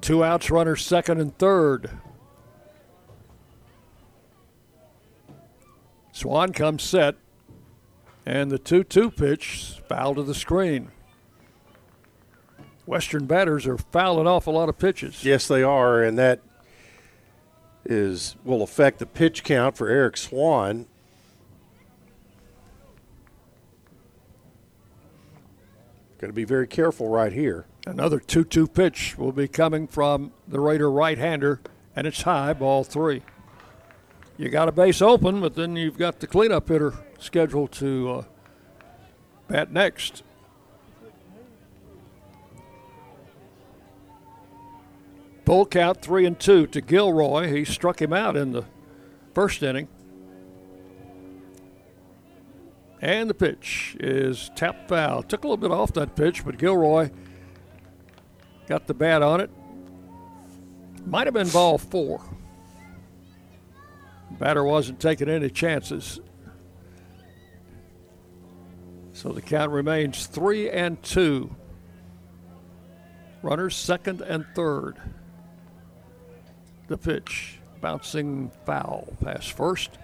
Two outs, runners second and third. Swan comes set, and the 2 2 pitch foul to the screen. Western batters are fouling off a lot of pitches. Yes, they are, and that is will affect the pitch count for Eric Swan. Got to be very careful right here. Another 2 2 pitch will be coming from the Raider right hander, and it's high, ball three. You got a base open, but then you've got the cleanup hitter scheduled to uh, bat next. Full count three and two to Gilroy. He struck him out in the first inning. And the pitch is tap foul. Took a little bit off that pitch, but Gilroy got the bat on it. Might have been ball four. Batter wasn't taking any chances. So the count remains three and two. Runners second and third. The pitch bouncing foul past first.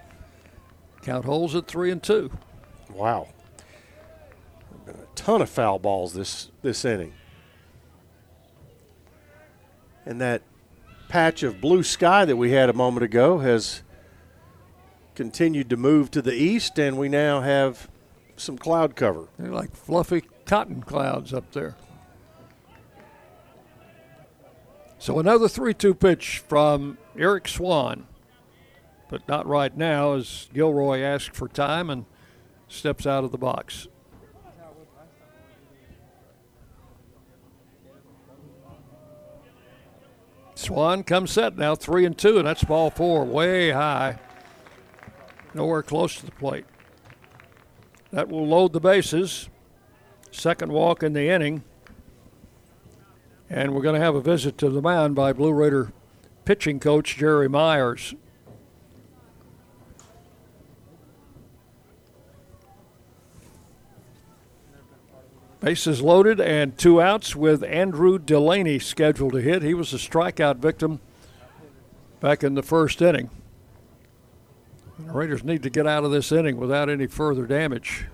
Count holds at three and two. Wow. A ton of foul balls this this inning. And that patch of blue sky that we had a moment ago has continued to move to the east, and we now have some cloud cover. They're like fluffy cotton clouds up there. So another 3 2 pitch from Eric Swan, but not right now as Gilroy asks for time and steps out of the box. Swan comes set now, three and two, and that's ball four, way high. Nowhere close to the plate. That will load the bases. Second walk in the inning. And we're going to have a visit to the mound by Blue Raider pitching coach Jerry Myers. Bases loaded and two outs with Andrew Delaney scheduled to hit. He was a strikeout victim back in the first inning. Raiders need to get out of this inning without any further damage.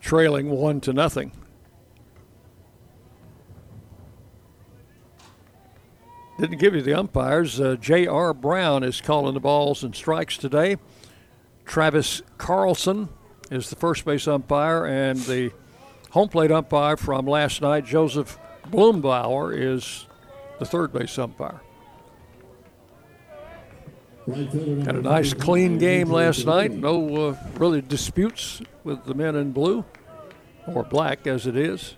Trailing one to nothing. Didn't give you the umpires. Uh, J.R. Brown is calling the balls and strikes today. Travis Carlson is the first base umpire, and the home plate umpire from last night, Joseph Bloombauer, is the third base umpire. Had a nice clean game last night. No uh, really disputes with the men in blue, or black as it is.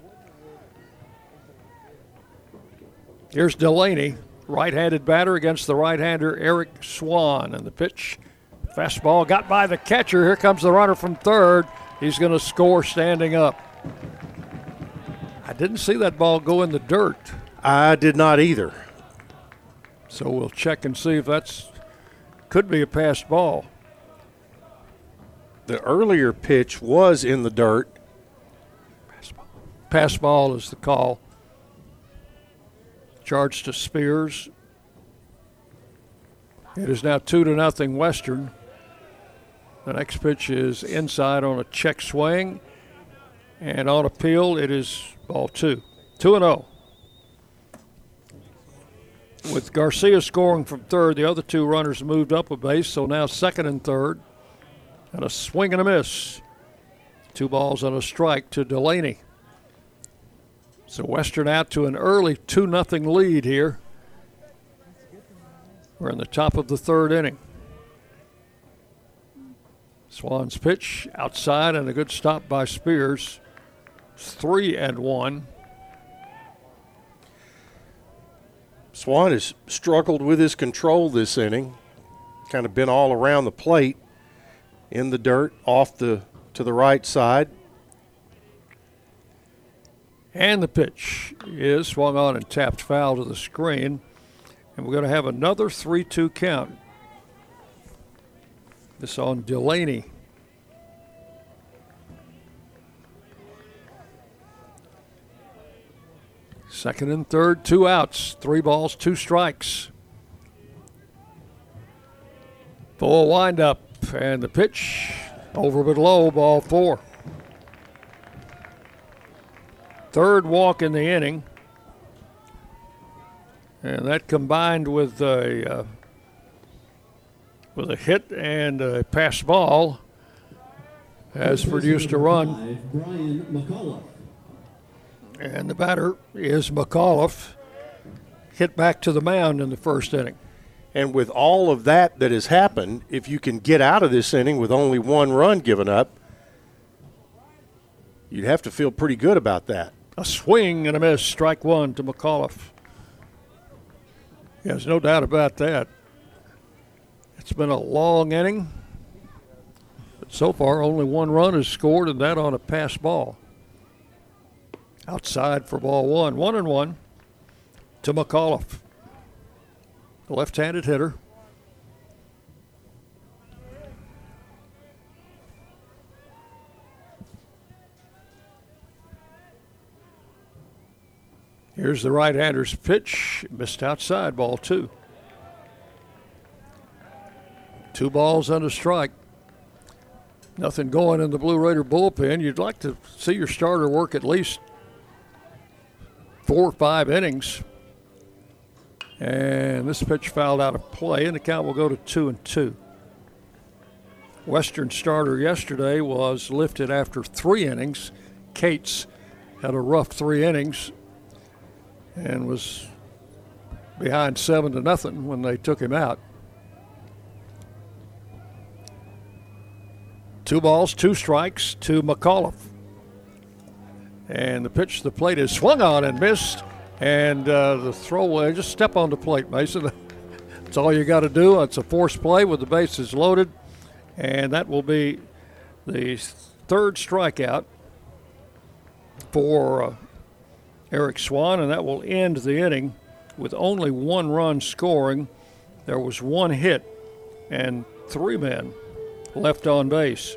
Here's Delaney, right handed batter against the right hander Eric Swan. And the pitch, fastball got by the catcher. Here comes the runner from third. He's going to score standing up. I didn't see that ball go in the dirt. I did not either. So we'll check and see if that's could be a passed ball. The earlier pitch was in the dirt. Pass ball is the call. Charged to Spears. It is now two to nothing Western. The next pitch is inside on a check swing, and on appeal it is ball two, two and zero. With Garcia scoring from third, the other two runners moved up a base, so now second and third. And a swing and a miss. Two balls and a strike to Delaney. So Western out to an early 2 0 lead here. We're in the top of the third inning. Swan's pitch outside and a good stop by Spears. Three and one. Swan has struggled with his control this inning. Kind of been all around the plate, in the dirt, off the to the right side. And the pitch is swung on and tapped foul to the screen. And we're going to have another 3 2 count. This on Delaney. Second and third, two outs, three balls, two strikes. Full windup, and the pitch over but low, ball four. Third walk in the inning. And that combined with a uh, with a hit and a pass ball has produced a run. Brian McCullough. And the batter is McAuliffe, hit back to the mound in the first inning. And with all of that that has happened, if you can get out of this inning with only one run given up, you'd have to feel pretty good about that. A swing and a miss, strike one to McAuliffe. There's no doubt about that. It's been a long inning. But so far, only one run is scored, and that on a pass ball. Outside for ball one. One and one to McAuliffe. The left handed hitter. Here's the right hander's pitch. Missed outside, ball two. Two balls and a strike. Nothing going in the Blue Raider bullpen. You'd like to see your starter work at least four or five innings. And this pitch fouled out of play, and the count will go to two and two. Western starter yesterday was lifted after three innings. Cates had a rough three innings and was behind seven to nothing when they took him out. Two balls, two strikes to McAuliffe. And the pitch to the plate is swung on and missed. And uh, the throw, just step on the plate, Mason. [LAUGHS] That's all you got to do. It's a force play with the bases loaded. And that will be the third strikeout for uh, Eric Swan, and that will end the inning with only one run scoring. There was one hit and three men left on base.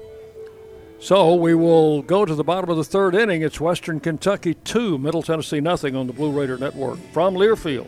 So we will go to the bottom of the third inning. It's Western Kentucky 2, Middle Tennessee nothing on the Blue Raider Network from Learfield.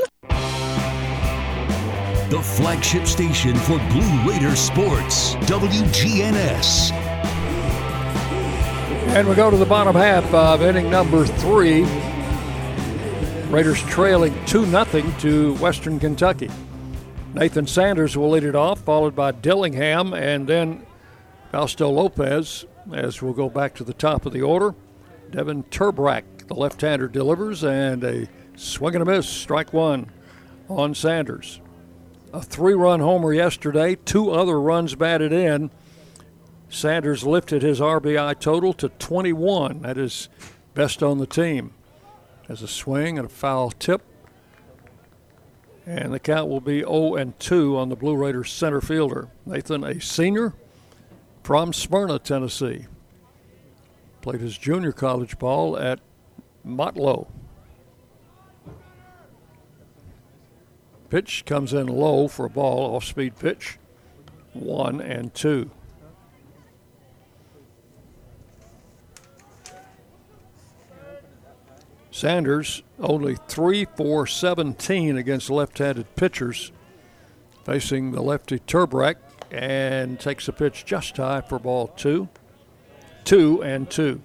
The flagship station for Blue Raider sports, WGNS. And we go to the bottom half of inning number three. Raiders trailing 2 0 to Western Kentucky. Nathan Sanders will lead it off, followed by Dillingham and then Fausto Lopez as we'll go back to the top of the order. Devin Turbrack, the left hander, delivers, and a Swing and a miss, strike one on Sanders. A three run homer yesterday, two other runs batted in. Sanders lifted his RBI total to 21. That is best on the team. As a swing and a foul tip. And the count will be 0 and 2 on the Blue Raiders center fielder. Nathan, a senior from Smyrna, Tennessee. Played his junior college ball at Motlow. Pitch comes in low for a ball, off speed pitch. One and two. Sanders only 3 4 17 against left handed pitchers, facing the lefty Turbrack, and takes a pitch just high for ball two. Two and two.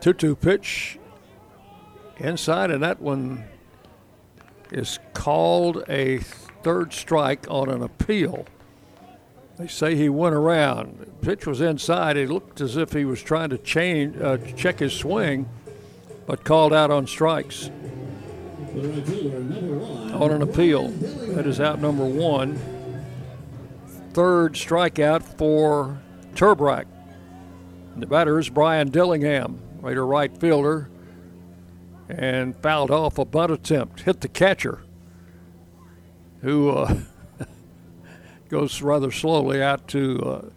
2 2 pitch inside, and that one is called a third strike on an appeal. They say he went around. Pitch was inside. It looked as if he was trying to change, uh, check his swing, but called out on strikes. On an appeal. That is out number one. Third strikeout for Turbrack. The batter is Brian Dillingham. Raider right fielder, and fouled off a bunt attempt. Hit the catcher, who uh, [LAUGHS] goes rather slowly out to uh,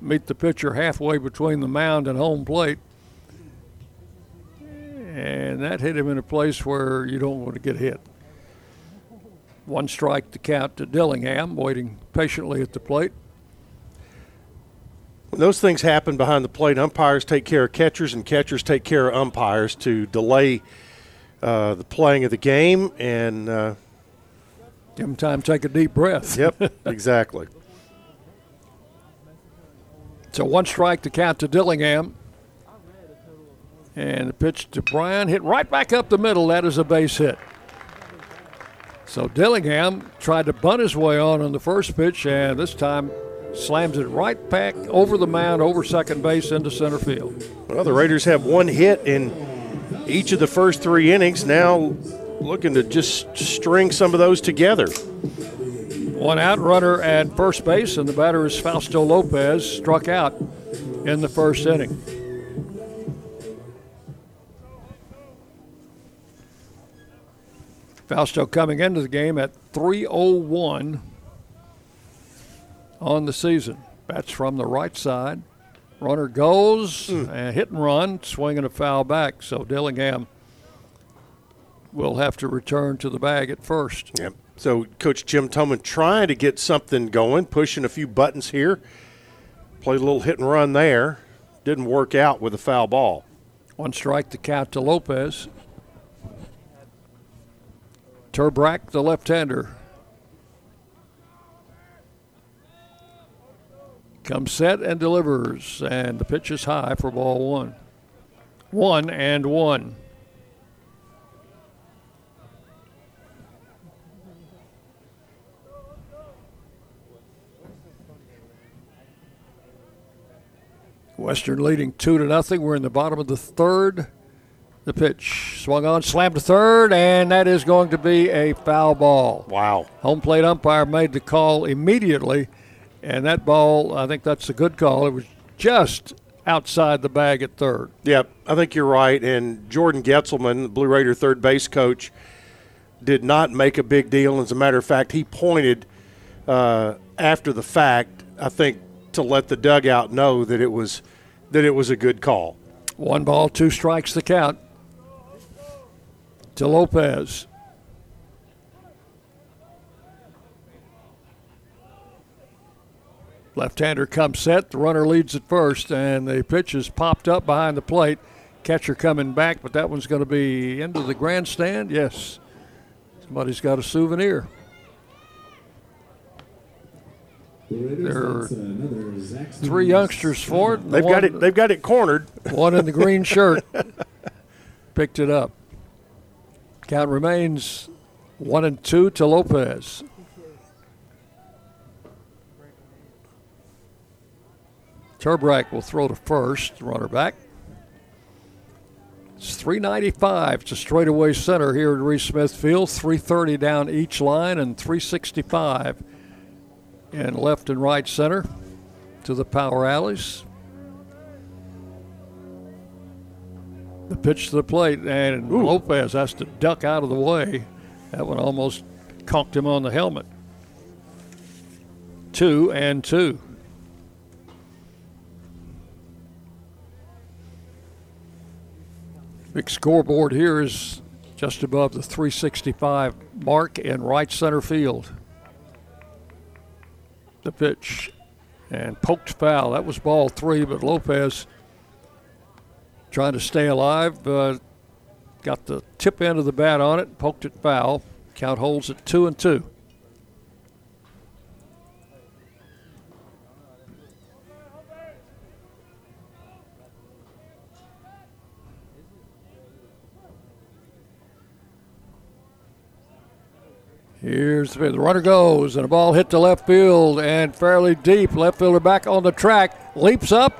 meet the pitcher halfway between the mound and home plate. And that hit him in a place where you don't want to get hit. One strike to count to Dillingham, waiting patiently at the plate. When those things happen behind the plate, umpires take care of catchers, and catchers take care of umpires to delay uh, the playing of the game and uh, give them time to take a deep breath. Yep, [LAUGHS] exactly. So one strike to count to Dillingham. And the pitch to Brian hit right back up the middle. That is a base hit. So Dillingham tried to bunt his way on on the first pitch, and this time slams it right back over the mound, over second base into center field. Well, the Raiders have one hit in each of the first three innings. Now looking to just string some of those together. One out, runner at first base, and the batter is Fausto Lopez, struck out in the first inning. Fausto coming into the game at 301 on the season. Bats from the right side. Runner goes, mm. and hit and run, swinging a foul back. So Dillingham will have to return to the bag at first. Yep. So Coach Jim Toman trying to get something going, pushing a few buttons here. Played a little hit and run there. Didn't work out with a foul ball. One strike to count to Lopez. Turbrack, the left-hander, comes set and delivers, and the pitch is high for ball one. One and one. Western leading two to nothing. We're in the bottom of the third. The pitch swung on, slammed to third, and that is going to be a foul ball. Wow. Home plate umpire made the call immediately and that ball, I think that's a good call. It was just outside the bag at third. Yep, I think you're right. And Jordan Getzelman, the Blue Raider third base coach, did not make a big deal. As a matter of fact, he pointed uh, after the fact, I think, to let the dugout know that it was that it was a good call. One ball, two strikes the count to Lopez. Left-hander comes set. The runner leads at first, and the pitch is popped up behind the plate. Catcher coming back, but that one's going to be into the grandstand. Yes, somebody's got a souvenir. There are three youngsters for it. They've got it. They've got it cornered. One in the green [LAUGHS] shirt picked it up. Count remains one and two to Lopez. Turbrack will throw to first, runner back. It's 395 to straightaway center here at Reese Smith Field. 330 down each line and 365 in left and right center to the power alleys. The pitch to the plate, and Ooh. Lopez has to duck out of the way. That one almost conked him on the helmet. Two and two. Big scoreboard here is just above the 365 mark in right center field. The pitch and poked foul. That was ball three, but Lopez trying to stay alive. Uh, got the tip end of the bat on it, poked it foul. Count holds at two and two. Here's the, the runner goes, and the ball hit to left field and fairly deep. Left fielder back on the track, leaps up,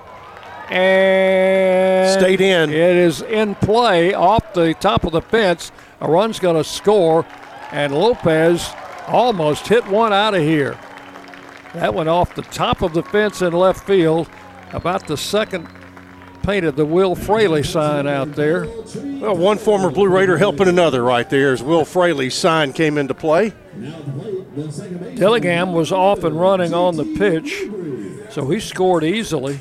and stayed in. It is in play off the top of the fence. A run's going to score, and Lopez almost hit one out of here. That went off the top of the fence in left field, about the second painted the Will Fraley sign out there. Well, one former Blue Raider helping another right there as Will Fraley's sign came into play. Dillingham was off and running on the pitch, so he scored easily.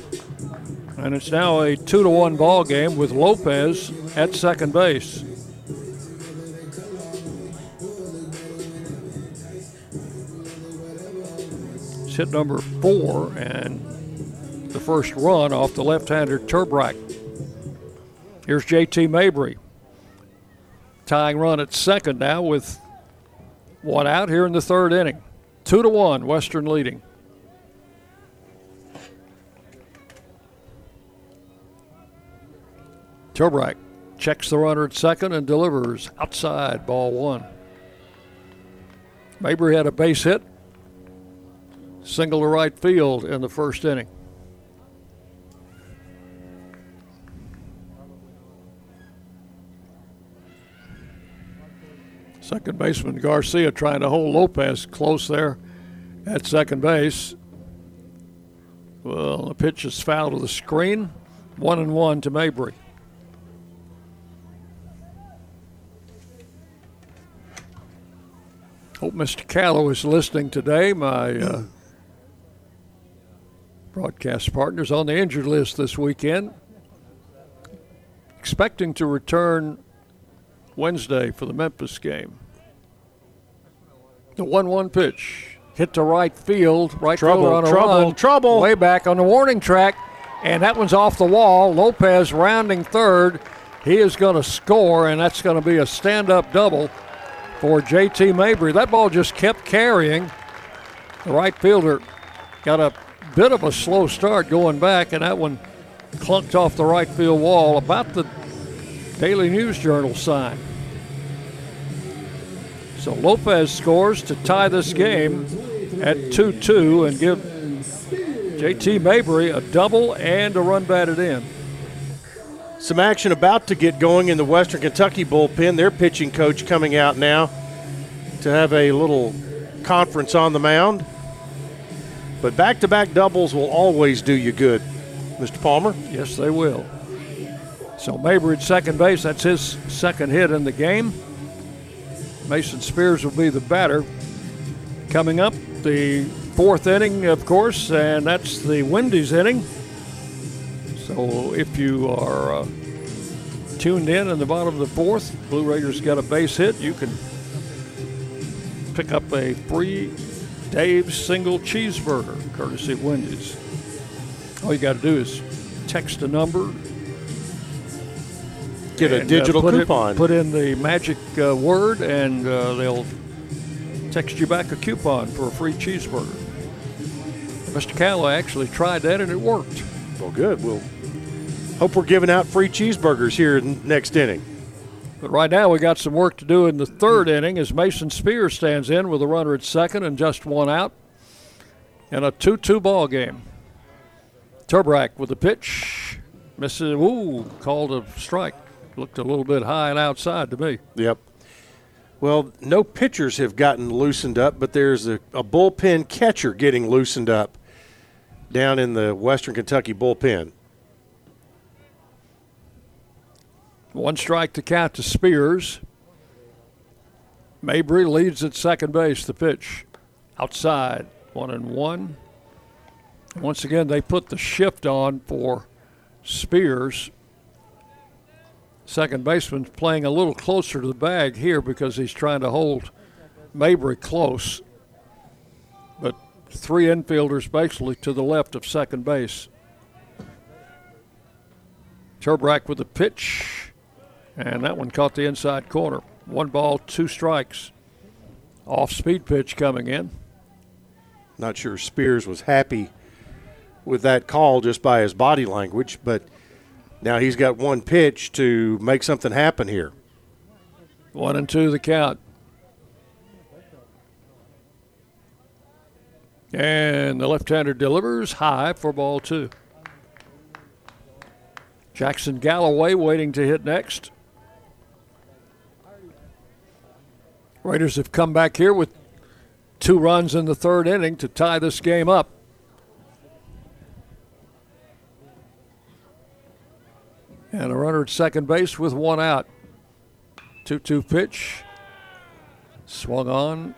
And it's now a two to one ball game with Lopez at second base. It's hit number four, and the first run off the left-hander Turbrack. Here's JT Mabry. Tying run at second now with one out here in the third inning. Two to one, Western leading. Turbrack checks the runner at second and delivers outside ball one. Mabry had a base hit, single to right field in the first inning. Second baseman Garcia trying to hold Lopez close there at second base. Well, the pitch is foul to the screen. One and one to Mabry. Hope Mr. Callow is listening today. My uh, broadcast partners on the injured list this weekend. Expecting to return Wednesday for the Memphis game. The 1 1 pitch hit to right field. Right trouble, fielder on a trouble, run. trouble. Way back on the warning track. And that one's off the wall. Lopez rounding third. He is going to score, and that's going to be a stand up double for JT Mabry. That ball just kept carrying. The right fielder got a bit of a slow start going back, and that one clunked off the right field wall about the Daily News Journal sign. So Lopez scores to tie this game at 2 2 and give JT Mabry a double and a run batted in. Some action about to get going in the Western Kentucky bullpen. Their pitching coach coming out now to have a little conference on the mound. But back to back doubles will always do you good, Mr. Palmer. Yes, they will. So Mabry at second base, that's his second hit in the game. Mason Spears will be the batter. Coming up, the fourth inning, of course, and that's the Wendy's inning. So if you are uh, tuned in in the bottom of the fourth, Blue Raiders got a base hit, you can pick up a free Dave's single cheeseburger, courtesy of Wendy's. All you got to do is text a number Get a and, digital uh, put coupon. It, put in the magic uh, word, and uh, they'll text you back a coupon for a free cheeseburger. Mr. Callow actually tried that, and it worked. Well, good. We'll hope we're giving out free cheeseburgers here in next inning. But right now, we got some work to do in the third inning as Mason Spears stands in with a runner at second and just one out in a 2 2 ball game. Turbrack with the pitch. Misses. Ooh, called a strike. Looked a little bit high and outside to me. Yep. Well, no pitchers have gotten loosened up, but there's a, a bullpen catcher getting loosened up down in the Western Kentucky bullpen. One strike to count to Spears. Mabry leads at second base. The pitch outside, one and one. Once again, they put the shift on for Spears. Second baseman playing a little closer to the bag here because he's trying to hold Mabry close. But three infielders basically to the left of second base. Turbrack with the pitch, and that one caught the inside corner. One ball, two strikes. Off speed pitch coming in. Not sure Spears was happy with that call just by his body language, but now he's got one pitch to make something happen here. One and two the count. And the left hander delivers high for ball two. Jackson Galloway waiting to hit next. Raiders have come back here with two runs in the third inning to tie this game up. And a runner at second base with one out. 2 2 pitch. Swung on.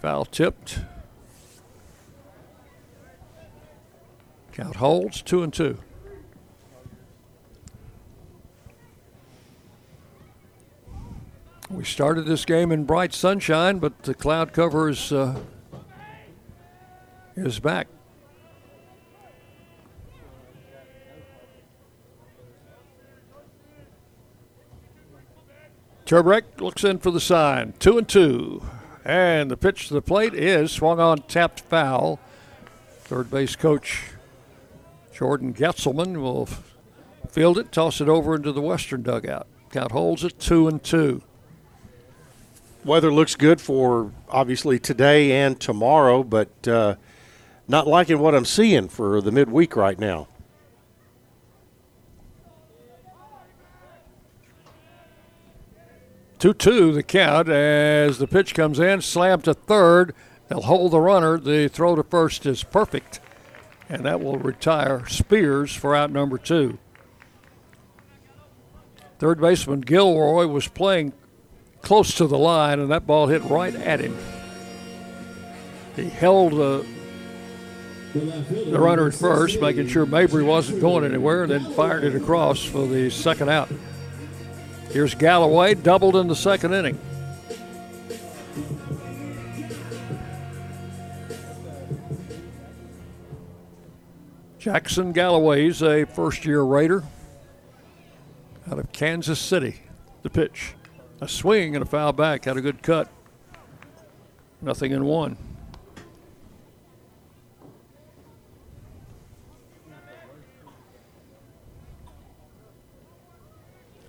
Foul tipped. Count holds. Two and two. We started this game in bright sunshine, but the cloud cover is, uh, is back. Turbrack looks in for the sign. Two and two. And the pitch to the plate is swung on, tapped foul. Third base coach Jordan Getzelman will field it, toss it over into the western dugout. Count holds it two and two. Weather looks good for obviously today and tomorrow, but uh, not liking what I'm seeing for the midweek right now. Two-two the count as the pitch comes in, slam to third. They'll hold the runner. The throw to first is perfect, and that will retire Spears for out number two. Third baseman Gilroy was playing close to the line, and that ball hit right at him. He held the, the runner at first, making sure Mabry wasn't going anywhere, and then fired it across for the second out. Here's Galloway, doubled in the second inning. Jackson Galloway's a first year Raider out of Kansas City. The pitch. A swing and a foul back. Had a good cut. Nothing in one.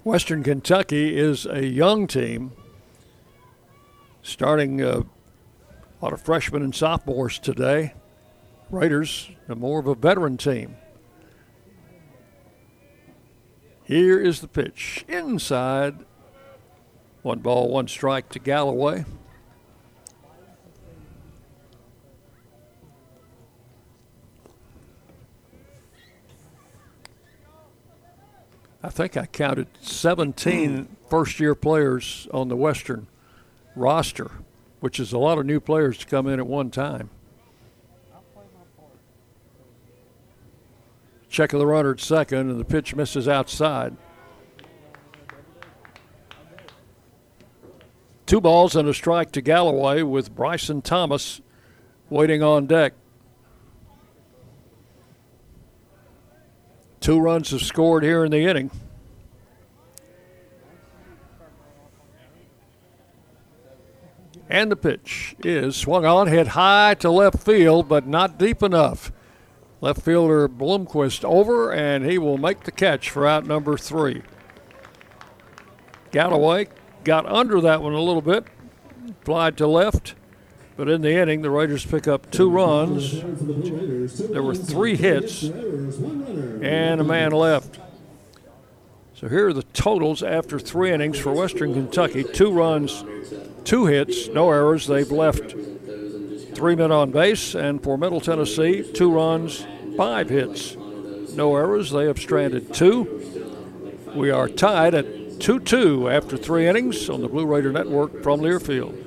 Western Kentucky is a young team, starting uh, a lot of freshmen and sophomores today. Raiders are more of a veteran team. Here is the pitch. Inside. One ball, one strike to Galloway. I think I counted 17 first year players on the Western roster, which is a lot of new players to come in at one time. Check of the runner at second, and the pitch misses outside. Two balls and a strike to Galloway with Bryson Thomas waiting on deck. Two runs have scored here in the inning. And the pitch is swung on, hit high to left field, but not deep enough. Left fielder Bloomquist over, and he will make the catch for out number three. Galloway got under that one a little bit, flied to left, But in the inning, the Raiders pick up two runs. There were three hits and a man left. So here are the totals after three innings for Western Kentucky two runs, two hits, no errors. They've left three men on base. And for Middle Tennessee, two runs, five hits, no errors. They have stranded two. We are tied at 2 2 after three innings on the Blue Raider Network from Learfield.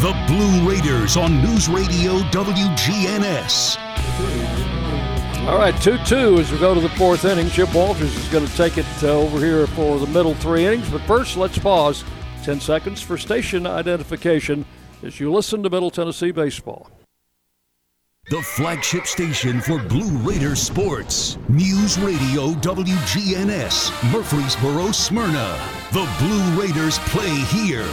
The Blue Raiders on News Radio WGNS. All right, 2 2 as we go to the fourth inning. Chip Walters is going to take it uh, over here for the middle three innings. But first, let's pause 10 seconds for station identification as you listen to Middle Tennessee Baseball. The flagship station for Blue Raider sports. News Radio WGNS, Murfreesboro, Smyrna. The Blue Raiders play here.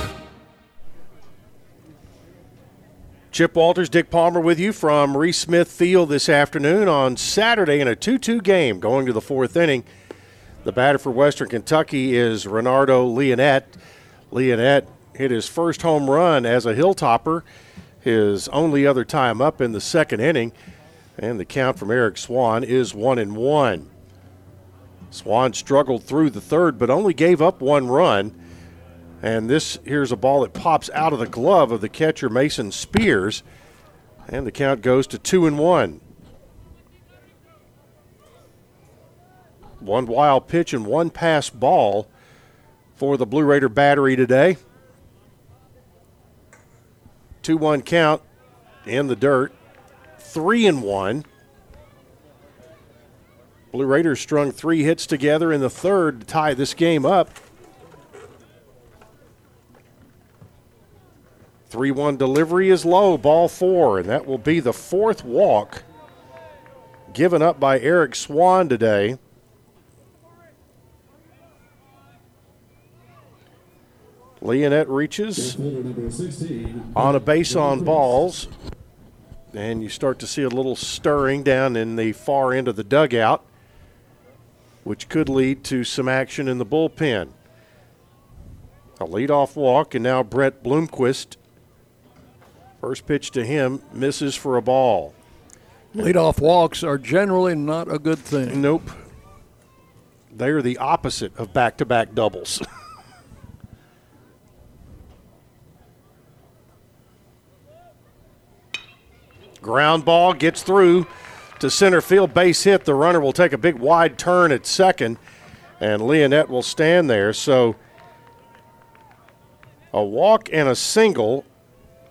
Chip Walters, Dick Palmer with you from Reese Smith Field this afternoon on Saturday in a 2 2 game going to the fourth inning. The batter for Western Kentucky is Renardo Leonette. Leonette hit his first home run as a Hilltopper, his only other time up in the second inning, and the count from Eric Swan is 1 and 1. Swan struggled through the third but only gave up one run. And this here's a ball that pops out of the glove of the catcher Mason Spears, and the count goes to two and one. One wild pitch and one pass ball for the Blue Raider battery today. 2 1 count in the dirt. 3 and 1. Blue Raiders strung three hits together in the third to tie this game up. 3 1 delivery is low, ball four, and that will be the fourth walk given up by Eric Swan today. Leonette reaches on a base on balls, and you start to see a little stirring down in the far end of the dugout, which could lead to some action in the bullpen. A leadoff walk, and now Brett Bloomquist First pitch to him misses for a ball. Leadoff walks are generally not a good thing. Nope. They are the opposite of back to back doubles. [LAUGHS] Ground ball gets through to center field, base hit. The runner will take a big wide turn at second, and Leonette will stand there. So a walk and a single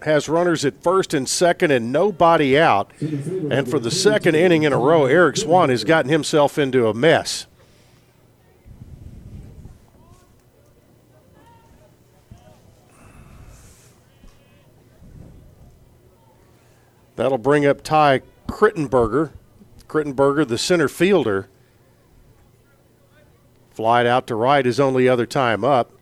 has runners at first and second and nobody out. And for the second inning in a row, Eric Swan has gotten himself into a mess. That'll bring up Ty Crittenberger. Crittenberger, the center fielder, flied out to right his only other time up.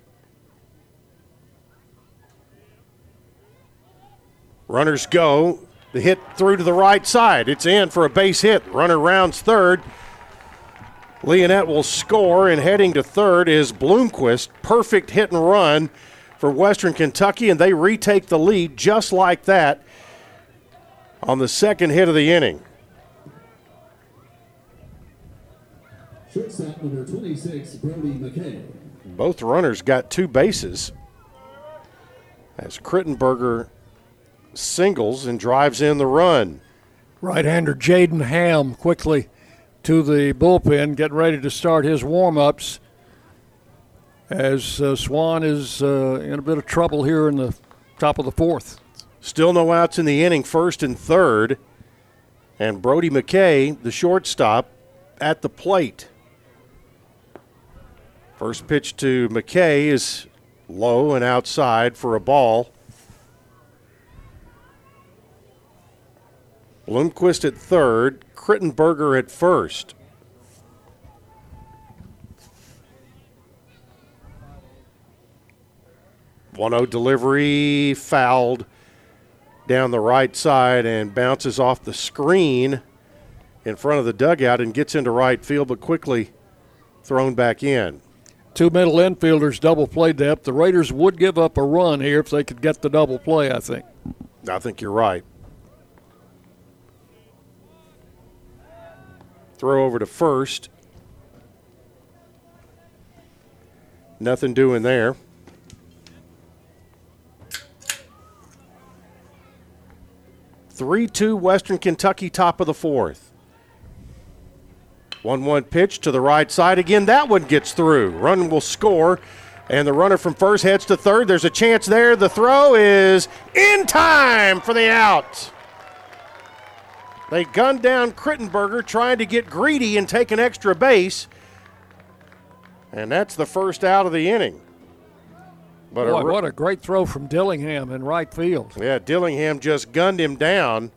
Runners go. The hit through to the right side. It's in for a base hit. Runner rounds third. Leonette will score, and heading to third is Bloomquist. Perfect hit and run for Western Kentucky, and they retake the lead just like that on the second hit of the inning. Shortstop number 26, Brody McKay. Both runners got two bases. As Crittenberger singles and drives in the run. Right-hander Jaden Ham quickly to the bullpen, getting ready to start his warm-ups. As uh, Swan is uh, in a bit of trouble here in the top of the fourth. Still no outs in the inning, first and third. And Brody McKay, the shortstop, at the plate. First pitch to McKay is low and outside for a ball. Bloomquist at third, Crittenberger at first. One zero delivery fouled down the right side and bounces off the screen in front of the dugout and gets into right field, but quickly thrown back in. Two middle infielders double play depth. The Raiders would give up a run here if they could get the double play, I think. I think you're right. Throw over to first. Nothing doing there. Three two Western Kentucky top of the fourth. 1 1 pitch to the right side. Again, that one gets through. Run will score. And the runner from first heads to third. There's a chance there. The throw is in time for the out. They gunned down Crittenberger trying to get greedy and take an extra base. And that's the first out of the inning. But Boy, a, what a great throw from Dillingham in right field. Yeah, Dillingham just gunned him down.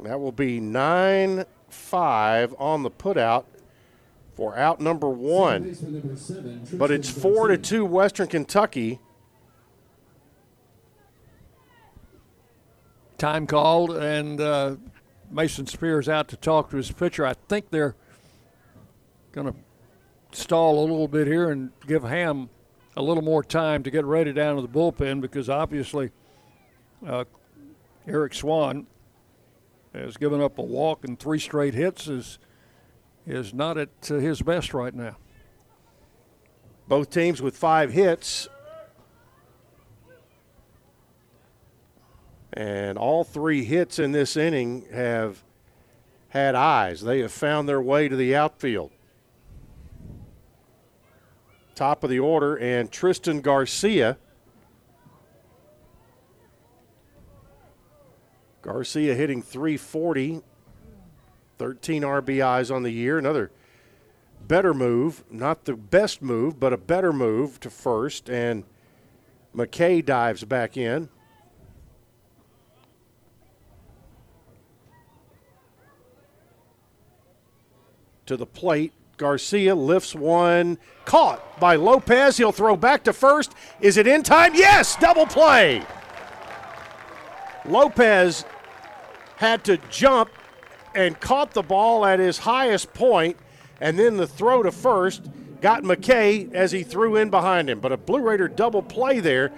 That will be 9 5 on the putout for out number one. But it's 4 to 2 Western Kentucky. Time called, and uh, Mason Spears out to talk to his pitcher. I think they're going to stall a little bit here and give Ham a little more time to get ready down to the bullpen because obviously uh, Eric Swan has given up a walk and three straight hits is is not at uh, his best right now. Both teams with five hits. And all three hits in this inning have had eyes. They have found their way to the outfield top of the order, and Tristan Garcia. Garcia hitting 340, 13 RBIs on the year. Another better move, not the best move, but a better move to first. And McKay dives back in. To the plate, Garcia lifts one, caught by Lopez. He'll throw back to first. Is it in time? Yes, double play. Lopez had to jump and caught the ball at his highest point, and then the throw to first got McKay as he threw in behind him. But a Blue Raider double play there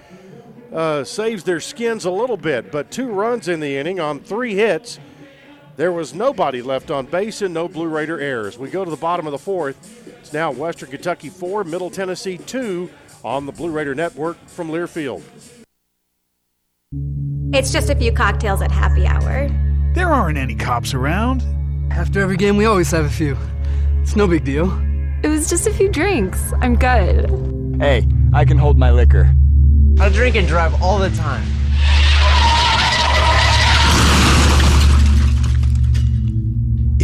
uh, saves their skins a little bit. But two runs in the inning on three hits there was nobody left on base and no Blue Raider errors. We go to the bottom of the fourth. It's now Western Kentucky 4, Middle Tennessee 2 on the Blue Raider Network from Learfield. It's just a few cocktails at happy hour. There aren't any cops around. After every game, we always have a few. It's no big deal. It was just a few drinks. I'm good. Hey, I can hold my liquor. I drink and drive all the time.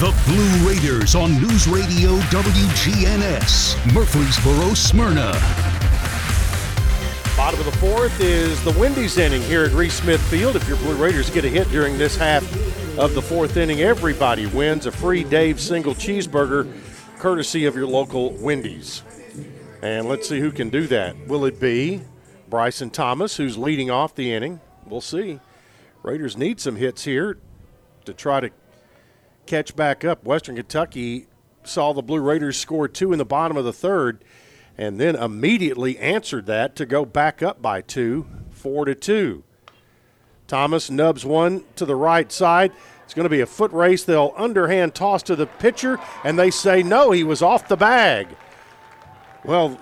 The Blue Raiders on News Radio WGNS, Murfreesboro, Smyrna. Bottom of the fourth is the Wendy's inning here at Reese Smith Field. If your Blue Raiders get a hit during this half of the fourth inning, everybody wins a free Dave single cheeseburger courtesy of your local Wendy's. And let's see who can do that. Will it be Bryson Thomas, who's leading off the inning? We'll see. Raiders need some hits here to try to catch back up. Western Kentucky saw the Blue Raiders score two in the bottom of the third and then immediately answered that to go back up by two, four to two. Thomas nubs one to the right side. It's going to be a foot race. They'll underhand toss to the pitcher, and they say no, he was off the bag. Well,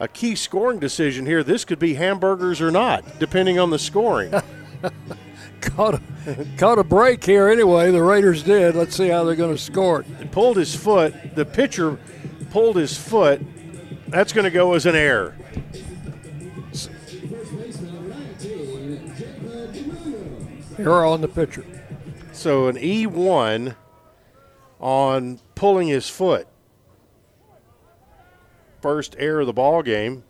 a key scoring decision here. This could be hamburgers or not, depending on the scoring. [LAUGHS] caught, a, caught a break here anyway. The Raiders did. Let's see how they're going to score it. It pulled his foot. The pitcher pulled his foot. That's going to go as an error. Error on the pitcher. So an E1 on pulling his foot. First error of the ball game.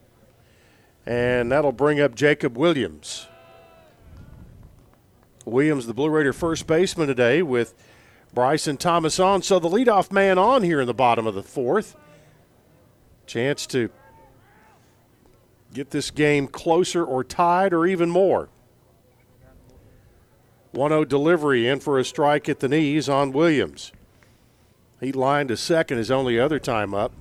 And that'll bring up Jacob Williams. Williams, the Blue Raider first baseman today, with Bryson Thomas on. So the leadoff man on here in the bottom of the fourth. Chance to get this game closer or tied or even more. 1 0 delivery in for a strike at the knees on Williams. He lined to second his only other time up.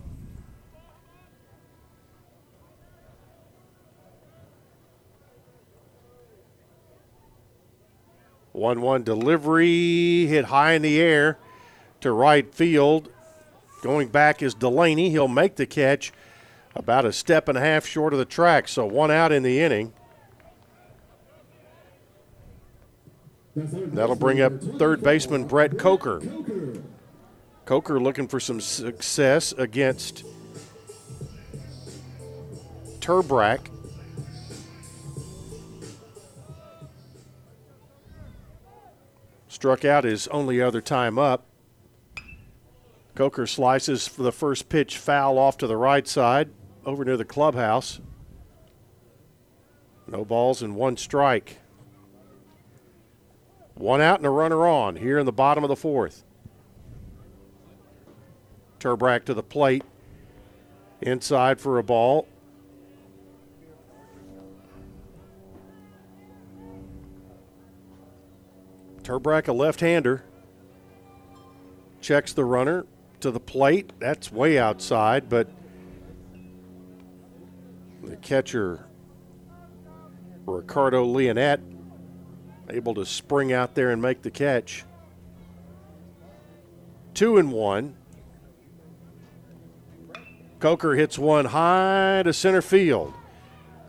One one delivery hit high in the air to right field. Going back is Delaney. He'll make the catch about a step and a half short of the track. So one out in the inning. That'll bring up third baseman Brett Coker. Coker looking for some success against Turbrack. Struck out his only other time up. Coker slices for the first pitch foul off to the right side over near the clubhouse. No balls and one strike. One out and a runner on here in the bottom of the fourth. Turbrack to the plate. Inside for a ball. Turbrack, a left hander. Checks the runner to the plate. That's way outside, but the catcher, Ricardo Leonette, able to spring out there and make the catch. Two and one. Coker hits one high to center field.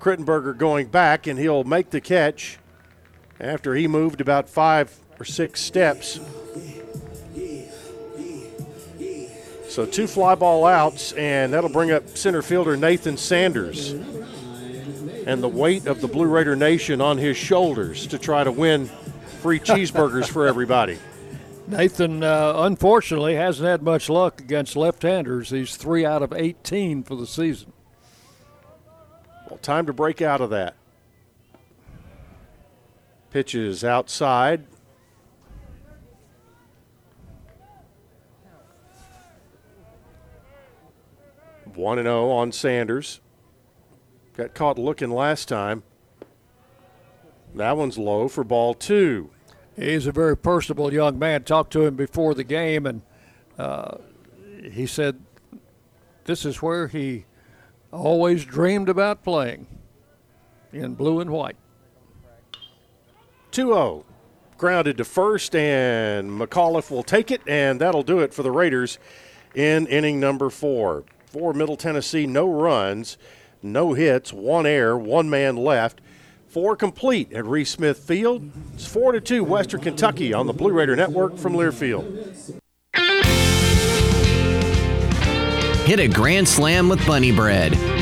Crittenberger going back, and he'll make the catch after he moved about five or six steps. So two fly ball outs, and that'll bring up center fielder Nathan Sanders. And the weight of the Blue Raider Nation on his shoulders to try to win free [LAUGHS] cheeseburgers for everybody. Nathan, uh, unfortunately, hasn't had much luck against left handers. He's three out of 18 for the season. Well, time to break out of that. Pitches outside. One and zero on Sanders. Got caught looking last time. That one's low for ball two. He's a very personable young man. Talked to him before the game, and uh, he said this is where he always dreamed about playing in blue and white. 2 0. Grounded to first, and McAuliffe will take it, and that'll do it for the Raiders in inning number four. For Middle Tennessee, no runs, no hits, one error, one man left. Four complete at Reese Smith Field. It's four to two Western Kentucky on the Blue Raider Network from Learfield. Hit a grand slam with Bunny Bread.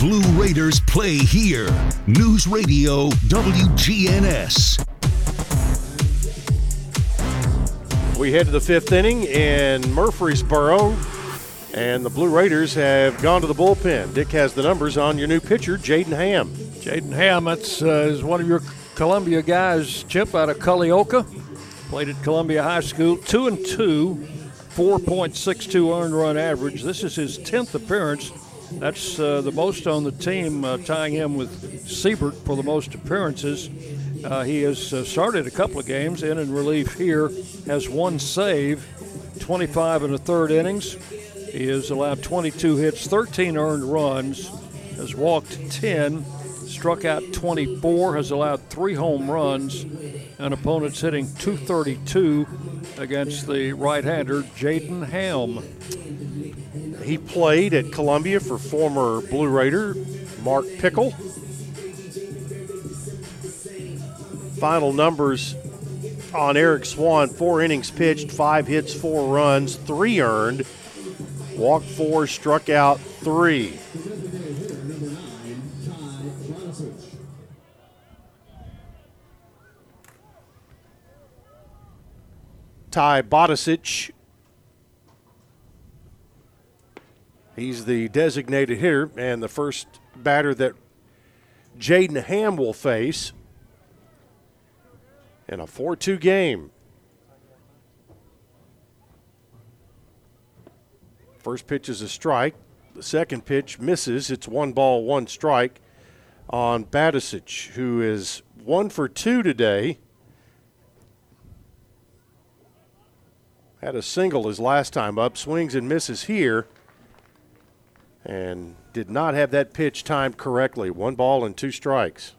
Blue Raiders play here. News Radio WGNS. We head to the fifth inning in Murfreesboro, and the Blue Raiders have gone to the bullpen. Dick has the numbers on your new pitcher, Jaden Ham. Jaden Ham, that's uh, is one of your Columbia guys, Chip out of Culleoka. Played at Columbia High School, two and two, 4.62 earned run average. This is his 10th appearance. That's uh, the most on the team, uh, tying him with Siebert for the most appearances. Uh, he has uh, started a couple of games in in relief here, has one save, 25 and a third innings. He has allowed 22 hits, 13 earned runs, has walked 10, struck out 24, has allowed three home runs. An opponent's hitting 232 against the right-hander Jaden Ham. He played at Columbia for former Blue Raider Mark Pickle. Final numbers on Eric Swan four innings pitched, five hits, four runs, three earned, walked four, struck out three. Ty Bodicic. He's the designated hitter and the first batter that Jaden Ham will face in a 4 2 game. First pitch is a strike. The second pitch misses. It's one ball, one strike on Badicic, who is one for two today. Had a single his last time up, swings and misses here, and did not have that pitch timed correctly. One ball and two strikes.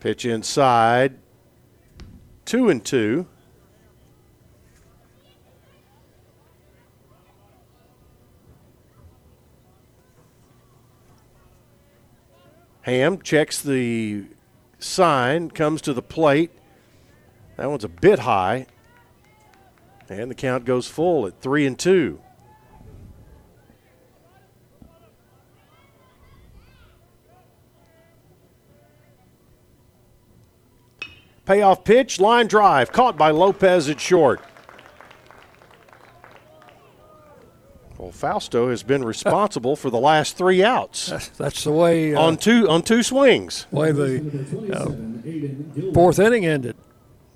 Pitch inside. Two and two. Ham checks the sign, comes to the plate. That one's a bit high. And the count goes full at three and two. Payoff pitch, line drive, caught by Lopez at short. Well, Fausto has been responsible for the last three outs. That's the way uh, on two on two swings. Way the uh, fourth inning ended.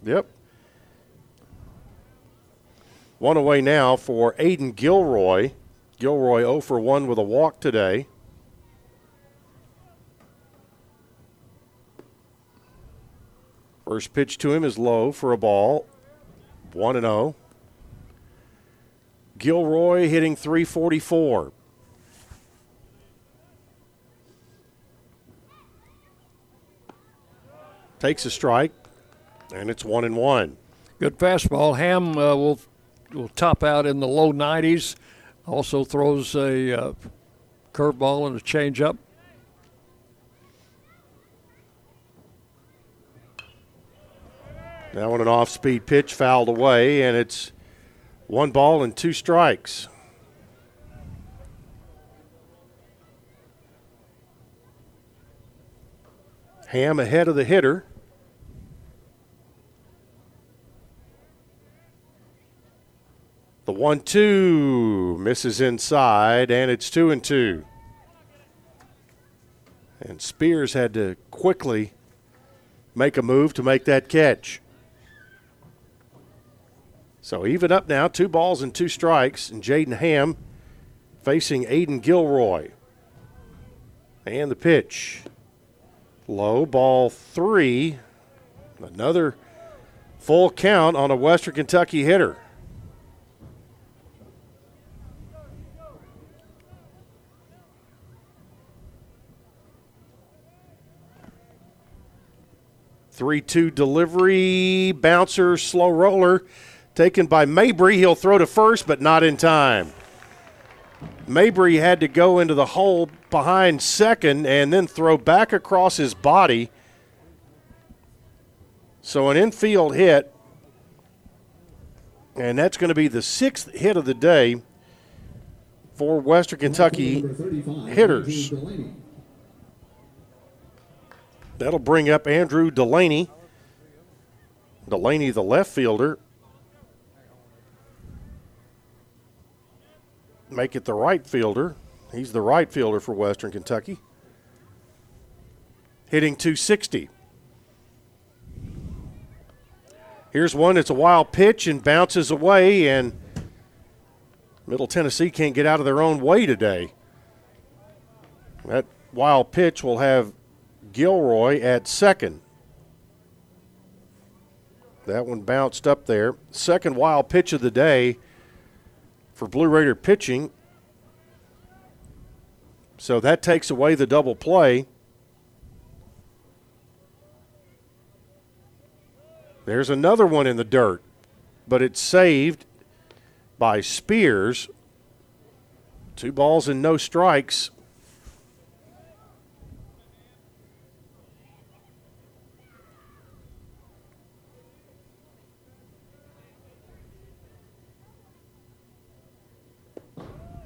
Yep. One away now for Aiden Gilroy. Gilroy 0 for 1 with a walk today. First pitch to him is low for a ball. 1 and 0. Gilroy hitting 344. Takes a strike, and it's 1 and 1. Good fastball. Ham uh, will will top out in the low 90s. Also throws a uh, curveball and a changeup. Now on an off-speed pitch, fouled away, and it's one ball and two strikes. Ham ahead of the hitter. The one two misses inside, and it's two and two. And Spears had to quickly make a move to make that catch. So even up now, two balls and two strikes, and Jaden Ham facing Aiden Gilroy. And the pitch. Low ball three. Another full count on a Western Kentucky hitter. Three-two delivery, bouncer, slow roller, taken by Mabry. He'll throw to first, but not in time. Mabry had to go into the hole behind second and then throw back across his body. So an infield hit, and that's going to be the sixth hit of the day for Western Kentucky hitters. That'll bring up Andrew Delaney. Delaney, the left fielder, make it the right fielder. He's the right fielder for Western Kentucky. Hitting 260. Here's one. It's a wild pitch and bounces away, and Middle Tennessee can't get out of their own way today. That wild pitch will have Gilroy at second. That one bounced up there. Second wild pitch of the day for Blue Raider pitching. So that takes away the double play. There's another one in the dirt, but it's saved by Spears. Two balls and no strikes.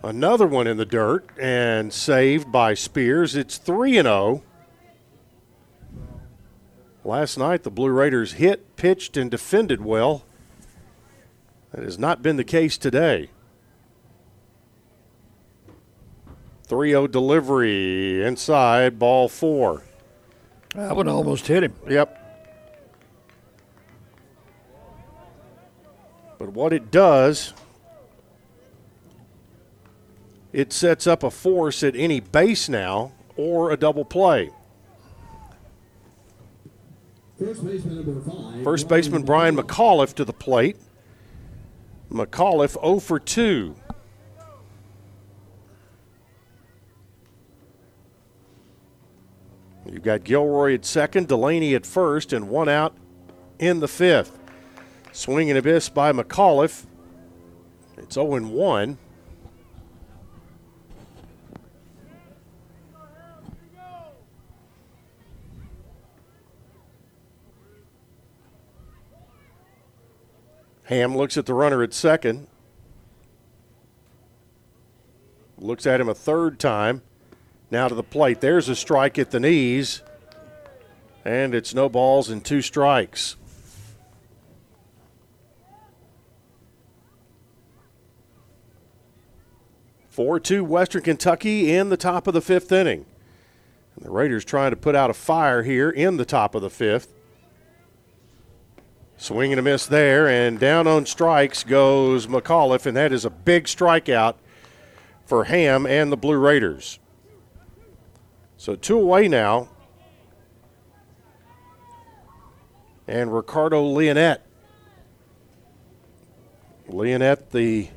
Another one in the dirt and saved by Spears. It's 3 and 0. Last night, the Blue Raiders hit, pitched, and defended well. That has not been the case today. 3 0 delivery inside, ball four. That one almost hit him. Yep. But what it does it sets up a force at any base now or a double play. First baseman number five. Baseman Brian McAuliffe to the plate. McAuliffe 0 for 2. You've got Gilroy at second, Delaney at first, and one out in the fifth. Swing and a miss by McAuliffe. It's 0 1. Ham looks at the runner at second. Looks at him a third time. Now to the plate. There's a strike at the knees. And it's no balls and two strikes. Four two Western Kentucky in the top of the fifth inning. And the Raiders trying to put out a fire here in the top of the fifth. Swing and a miss there, and down on strikes goes McAuliffe, and that is a big strikeout for Ham and the Blue Raiders. So two away now. And Ricardo Leonette. Leonette, the,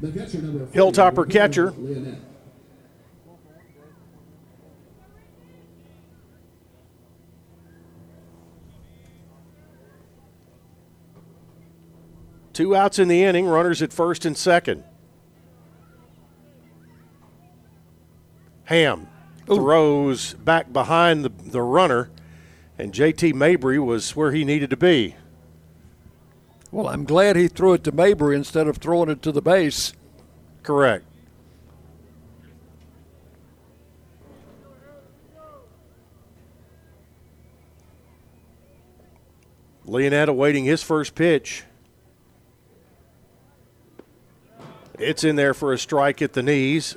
The catcher Hilltopper catcher. Leonette. Two outs in the inning, runners at first and second. Ham throws back behind the, the runner, and JT Mabry was where he needed to be. Well, I'm glad he threw it to Mabry instead of throwing it to the base. Correct. Leonette awaiting his first pitch. It's in there for a strike at the knees.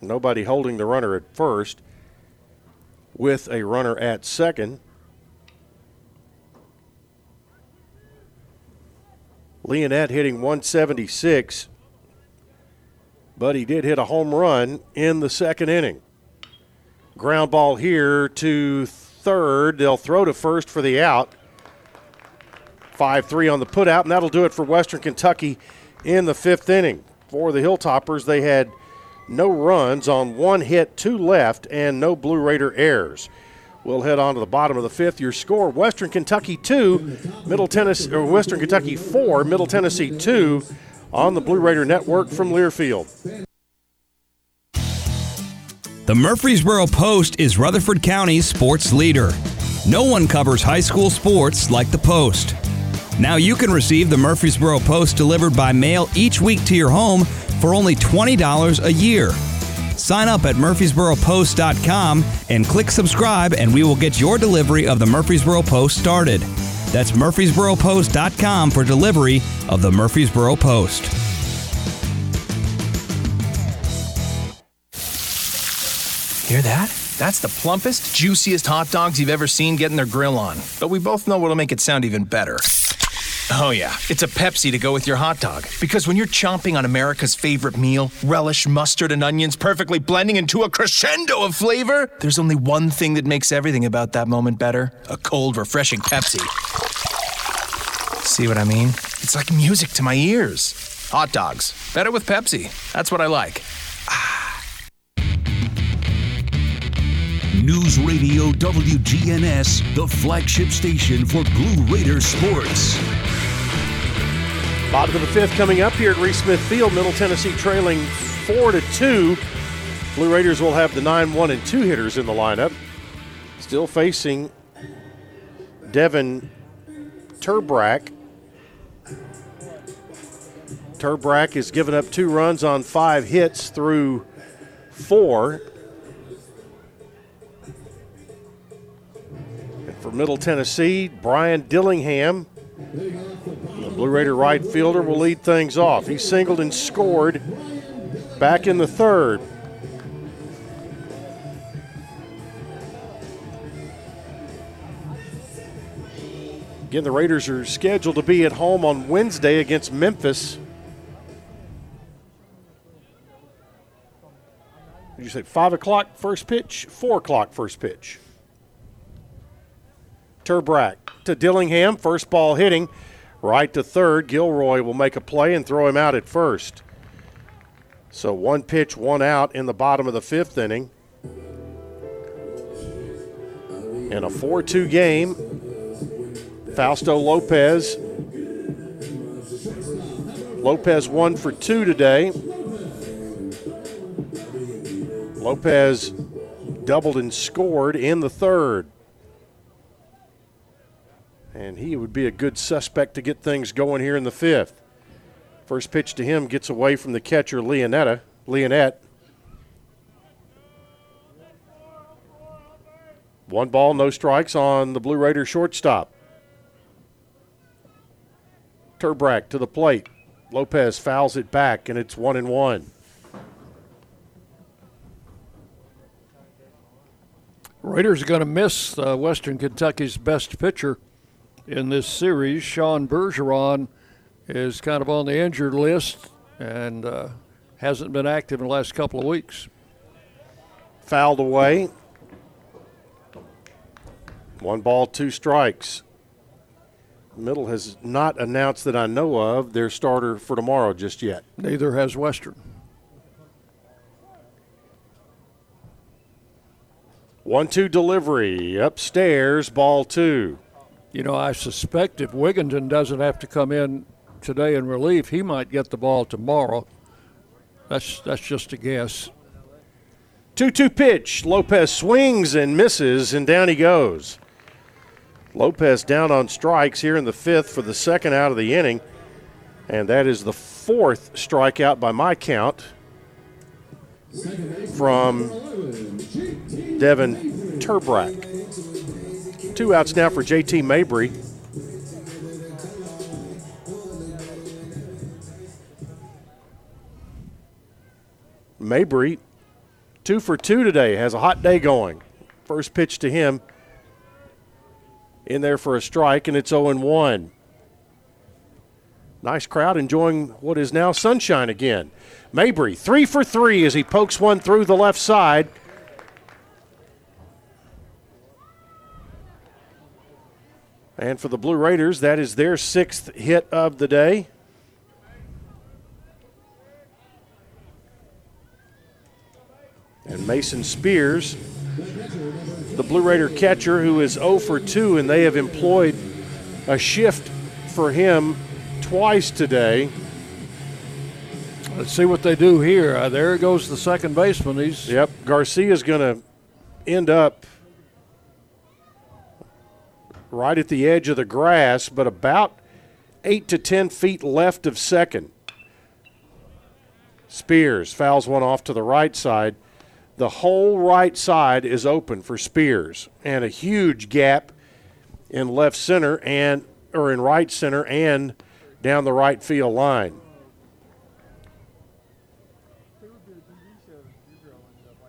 Nobody holding the runner at first with a runner at second. Leonette hitting 176, but he did hit a home run in the second inning. Ground ball here to third. They'll throw to first for the out. 5 3 on the putout, and that'll do it for Western Kentucky in the fifth inning. For the Hilltoppers, they had no runs on one hit, two left, and no Blue Raider errors. We'll head on to the bottom of the fifth. Your score: Western Kentucky two, Middle Tennessee, or Western Kentucky four, Middle Tennessee two, on the Blue Raider Network from Learfield. The Murfreesboro Post is Rutherford County's sports leader. No one covers high school sports like the Post. Now you can receive the Murfreesboro Post delivered by mail each week to your home for only $20 a year. Sign up at murfreesboropost.com and click subscribe, and we will get your delivery of the Murfreesboro Post started. That's murfreesboropost.com for delivery of the Murfreesboro Post. Hear that? That's the plumpest, juiciest hot dogs you've ever seen getting their grill on. But we both know what'll make it sound even better. Oh, yeah, it's a Pepsi to go with your hot dog. Because when you're chomping on America's favorite meal, relish, mustard, and onions perfectly blending into a crescendo of flavor, there's only one thing that makes everything about that moment better a cold, refreshing Pepsi. See what I mean? It's like music to my ears. Hot dogs, better with Pepsi. That's what I like. Ah. News Radio WGNS, the flagship station for Blue Raider sports. Bottom of the fifth coming up here at Reese Smith Field. Middle Tennessee trailing four to two. Blue Raiders will have the nine, one, and two hitters in the lineup. Still facing Devin Turbrack. Turbrack has given up two runs on five hits through four. And for Middle Tennessee, Brian Dillingham, the Blue Raider right fielder, will lead things off. He singled and scored back in the third. Again, the Raiders are scheduled to be at home on Wednesday against Memphis. You say five o'clock first pitch? Four o'clock first pitch. Turbrack to Dillingham, first ball hitting right to third. Gilroy will make a play and throw him out at first. So one pitch, one out in the bottom of the fifth inning. In a 4 2 game, Fausto Lopez. Lopez one for two today. Lopez doubled and scored in the third. And he would be a good suspect to get things going here in the fifth. First pitch to him gets away from the catcher, Leonetta. Leonette. One ball, no strikes on the Blue Raider shortstop. Turbrack to the plate. Lopez fouls it back, and it's one and one. Raiders are going to miss uh, Western Kentucky's best pitcher in this series. Sean Bergeron is kind of on the injured list and uh, hasn't been active in the last couple of weeks. Fouled away. One ball, two strikes. Middle has not announced that I know of their starter for tomorrow just yet. Neither has Western. One two delivery upstairs, ball two. You know, I suspect if Wigginton doesn't have to come in today in relief, he might get the ball tomorrow. That's that's just a guess. 2 2 pitch. Lopez swings and misses, and down he goes. Lopez down on strikes here in the fifth for the second out of the inning. And that is the fourth strikeout by my count from Devin Turbrack. Two outs now for JT Mabry. Mabry, two for two today, has a hot day going. First pitch to him in there for a strike, and it's 0 1. Nice crowd enjoying what is now sunshine again. Mabry, three for three as he pokes one through the left side. And for the Blue Raiders, that is their sixth hit of the day. And Mason Spears, the Blue Raider catcher, who is 0 for 2, and they have employed a shift for him twice today. Let's see what they do here. Uh, there goes the second baseman. He's yep. Garcia's going to end up right at the edge of the grass, but about eight to ten feet left of second. Spears fouls one off to the right side. The whole right side is open for Spears, and a huge gap in left center and or in right center and down the right field line.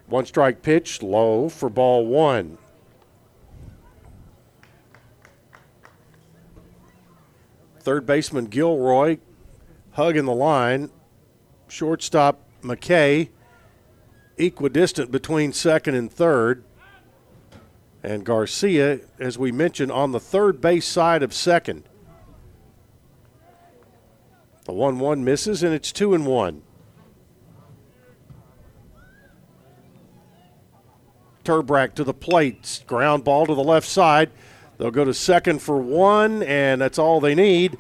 One strike pitch, low for ball one. Third baseman Gilroy hugging the line. Shortstop McKay equidistant between second and third. And Garcia, as we mentioned, on the third base side of second. The 1 1 misses, and it's 2 and 1. Turbrack to the plate. Ground ball to the left side. They'll go to second for one, and that's all they need.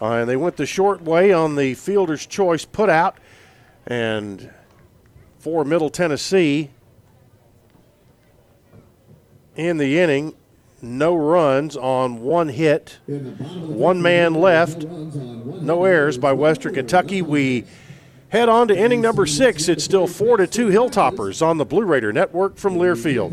Uh, and they went the short way on the fielder's choice put out. And for Middle Tennessee in the inning, no runs on one hit, one man left, no errors by Western Kentucky. We head on to inning number six. It's still four to two Hilltoppers on the Blue Raider Network from Learfield.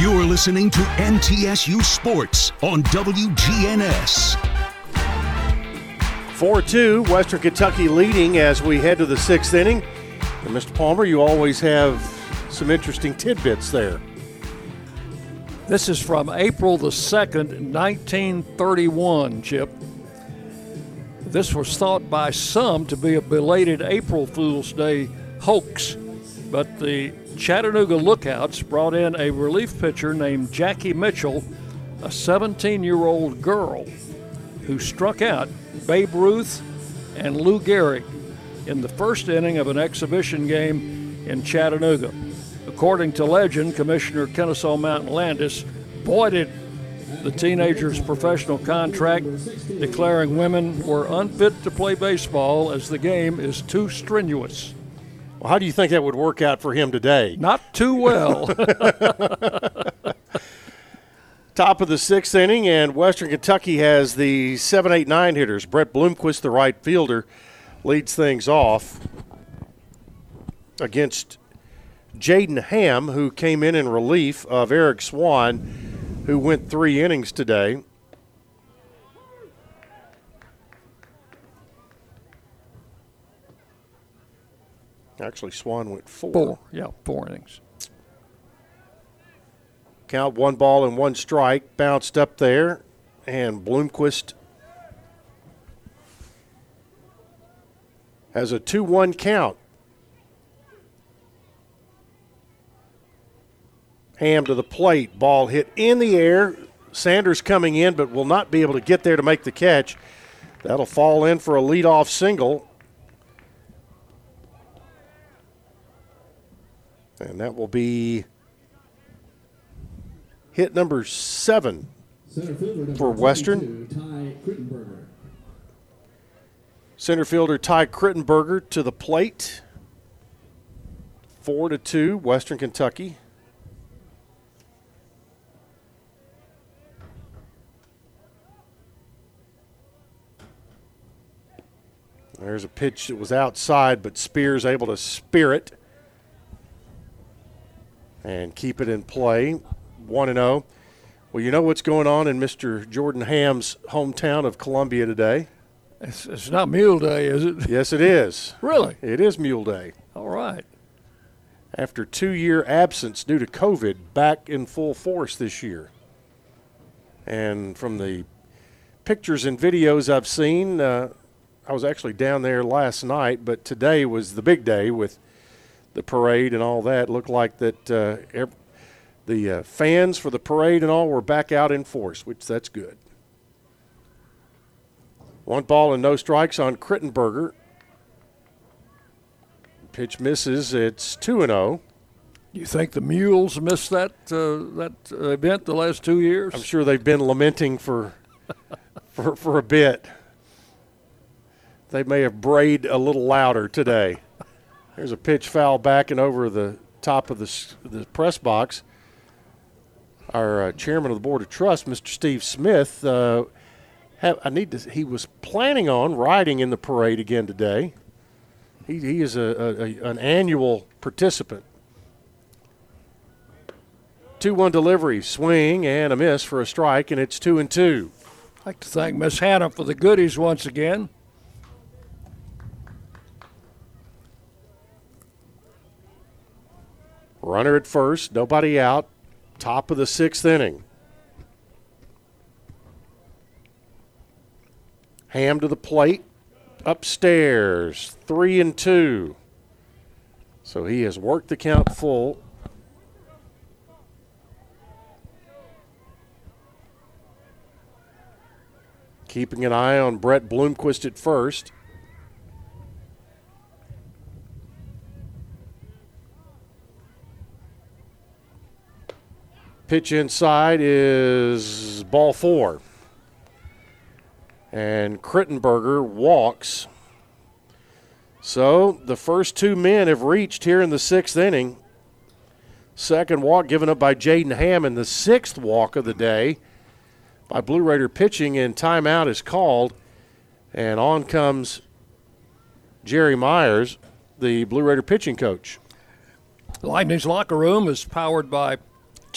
You're listening to MTSU Sports on WGNS. 4 2, Western Kentucky leading as we head to the sixth inning. And Mr. Palmer, you always have some interesting tidbits there. This is from April the 2nd, 1931, Chip. This was thought by some to be a belated April Fool's Day hoax, but the Chattanooga Lookouts brought in a relief pitcher named Jackie Mitchell, a 17 year old girl who struck out Babe Ruth and Lou Gehrig in the first inning of an exhibition game in Chattanooga. According to legend, Commissioner Kennesaw Mountain Landis voided the teenager's professional contract, declaring women were unfit to play baseball as the game is too strenuous. Well, how do you think that would work out for him today? Not too well. [LAUGHS] Top of the sixth inning, and Western Kentucky has the 7 8 9 hitters. Brett Bloomquist, the right fielder, leads things off against Jaden Ham, who came in in relief of Eric Swan, who went three innings today. Actually, Swan went four. Four, yeah, four innings. Count one ball and one strike, bounced up there, and Bloomquist has a 2 1 count. Ham to the plate. Ball hit in the air. Sanders coming in, but will not be able to get there to make the catch. That'll fall in for a leadoff single. And that will be hit number seven number for Western. 22, Ty. Center fielder Ty Crittenberger to the plate. Four to two, Western Kentucky. There's a pitch that was outside, but Spears able to spear it and keep it in play. 1 0. Well, you know what's going on in Mr. Jordan Ham's hometown of Columbia today? It's, it's not Mule Day, is it? [LAUGHS] Yes, it is. Really? It is Mule Day. All right. After two year absence due to COVID, back in full force this year. And from the pictures and videos I've seen, uh, I was actually down there last night, but today was the big day with the parade and all that. Looked like that uh, ev- the uh, fans for the parade and all were back out in force, which that's good. One ball and no strikes on Crittenberger. Pitch misses. It's 2 and oh. 0. You think the Mules missed that uh, that event the last two years? I'm sure they've been lamenting for [LAUGHS] for for a bit. They may have brayed a little louder today. There's a pitch foul back and over the top of the the press box. Our uh, chairman of the board of trust, Mr. Steve Smith, uh, have, I need to. He was planning on riding in the parade again today. He, he is a, a, a an annual participant. 2 1 delivery, swing, and a miss for a strike, and it's 2 and 2. I'd like to thank Miss Hannah for the goodies once again. Runner at first, nobody out. Top of the sixth inning. Ham to the plate, upstairs, three and two. So he has worked the count full. Keeping an eye on Brett Bloomquist at first. Pitch inside is ball four. And Crittenberger walks. So the first two men have reached here in the sixth inning. Second walk given up by Jaden Hammond. The sixth walk of the day by Blue Raider pitching, and timeout is called. And on comes Jerry Myers, the Blue Raider pitching coach. Lightning's locker room is powered by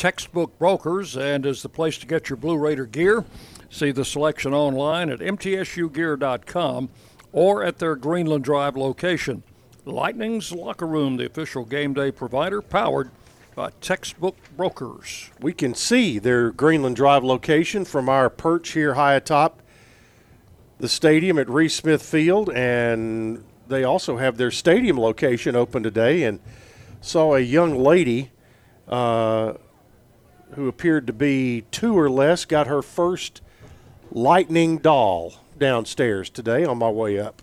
Textbook Brokers and is the place to get your Blue Raider gear. See the selection online at mtsugear.com or at their Greenland Drive location. Lightning's Locker Room, the official game day provider, powered by Textbook Brokers. We can see their Greenland Drive location from our perch here high atop the stadium at Reese Smith Field, and they also have their stadium location open today. And saw a young lady uh, who appeared to be two or less got her first lightning doll downstairs today on my way up.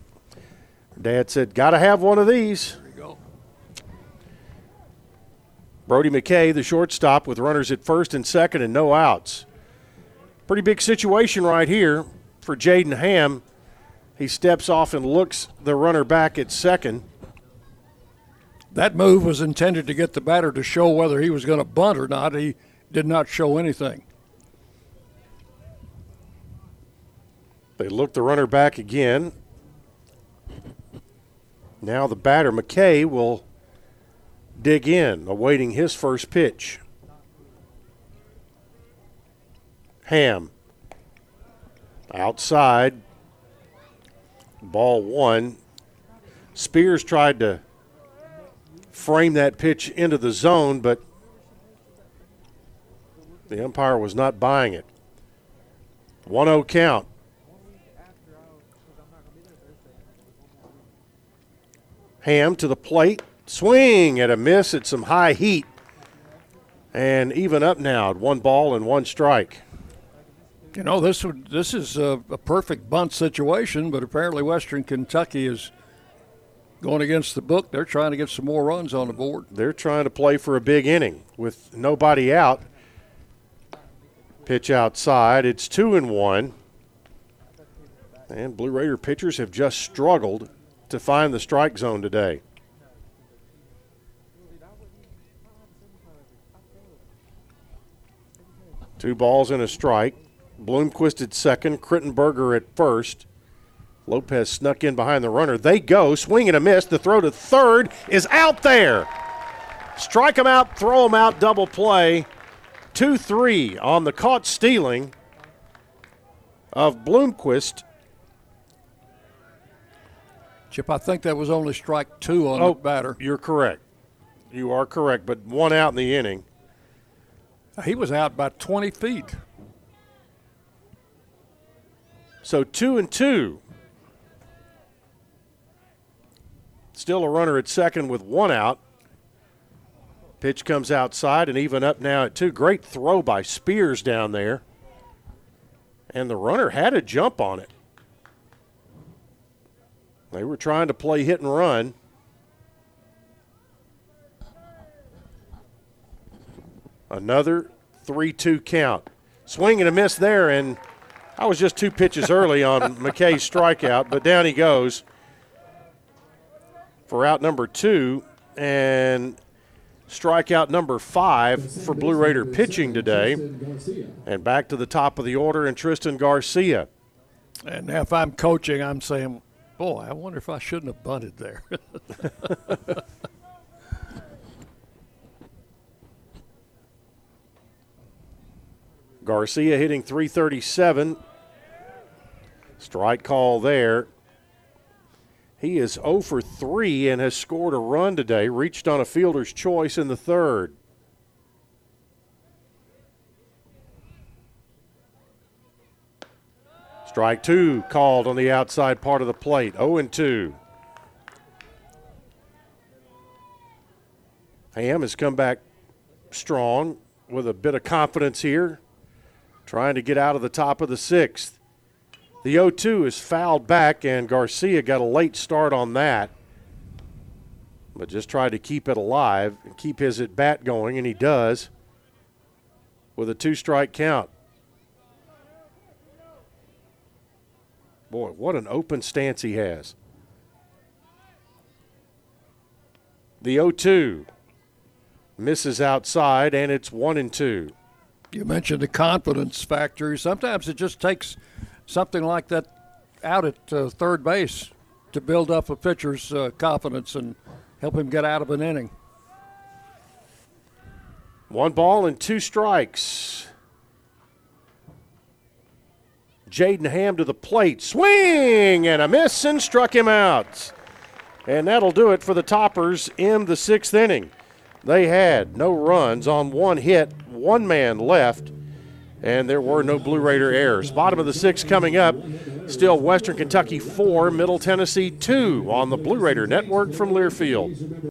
Dad said, "Got to have one of these." There you go. Brody McKay, the shortstop, with runners at first and second and no outs. Pretty big situation right here for Jaden Ham. He steps off and looks the runner back at second. That move was intended to get the batter to show whether he was going to bunt or not. He did not show anything. They look the runner back again. Now the batter, McKay, will dig in, awaiting his first pitch. Ham. Outside. Ball one. Spears tried to frame that pitch into the zone, but the umpire was not buying it. 1 0 count. Ham to the plate. Swing at a miss at some high heat. And even up now at one ball and one strike. You know, this would this is a, a perfect bunt situation, but apparently Western Kentucky is going against the book. They're trying to get some more runs on the board. They're trying to play for a big inning with nobody out. Pitch outside. It's two and one. And Blue Raider pitchers have just struggled to find the strike zone today. Two balls and a strike. Bloomquist at second, Crittenberger at first. Lopez snuck in behind the runner. They go, swing and a miss. The throw to third is out there. Strike him out, throw him out, double play. 2 3 on the caught stealing of Bloomquist. Chip, I think that was only strike two on oh, the batter. You're correct. You are correct, but one out in the inning. He was out by 20 feet. So two and two. Still a runner at second with one out. Pitch comes outside and even up now at two. Great throw by Spears down there. And the runner had a jump on it. They were trying to play hit and run. Another 3 2 count. Swing and a miss there, and I was just two pitches early on [LAUGHS] McKay's strikeout, but down he goes for out number two. And strikeout number five for Blue Raider pitching today. And back to the top of the order, and Tristan Garcia. And if I'm coaching, I'm saying, boy, I wonder if I shouldn't have bunted there. [LAUGHS] Garcia hitting 337. Strike call there. He is 0 for 3 and has scored a run today, reached on a fielder's choice in the third. Strike two called on the outside part of the plate, 0 and 2. Ham has come back strong with a bit of confidence here, trying to get out of the top of the sixth. The 0 2 is fouled back, and Garcia got a late start on that. But just tried to keep it alive and keep his at bat going, and he does with a two strike count. Boy, what an open stance he has. The 0 2 misses outside, and it's 1 and 2. You mentioned the confidence factor. Sometimes it just takes something like that out at uh, third base to build up a pitcher's uh, confidence and help him get out of an inning. One ball and two strikes. Jaden Ham to the plate. Swing and a miss and struck him out. And that'll do it for the Toppers in the sixth inning. They had no runs on one hit, one man left and there were no Blue Raider errors. Bottom of the sixth coming up. Still Western Kentucky 4, Middle Tennessee 2 on the Blue Raider Network from Learfield.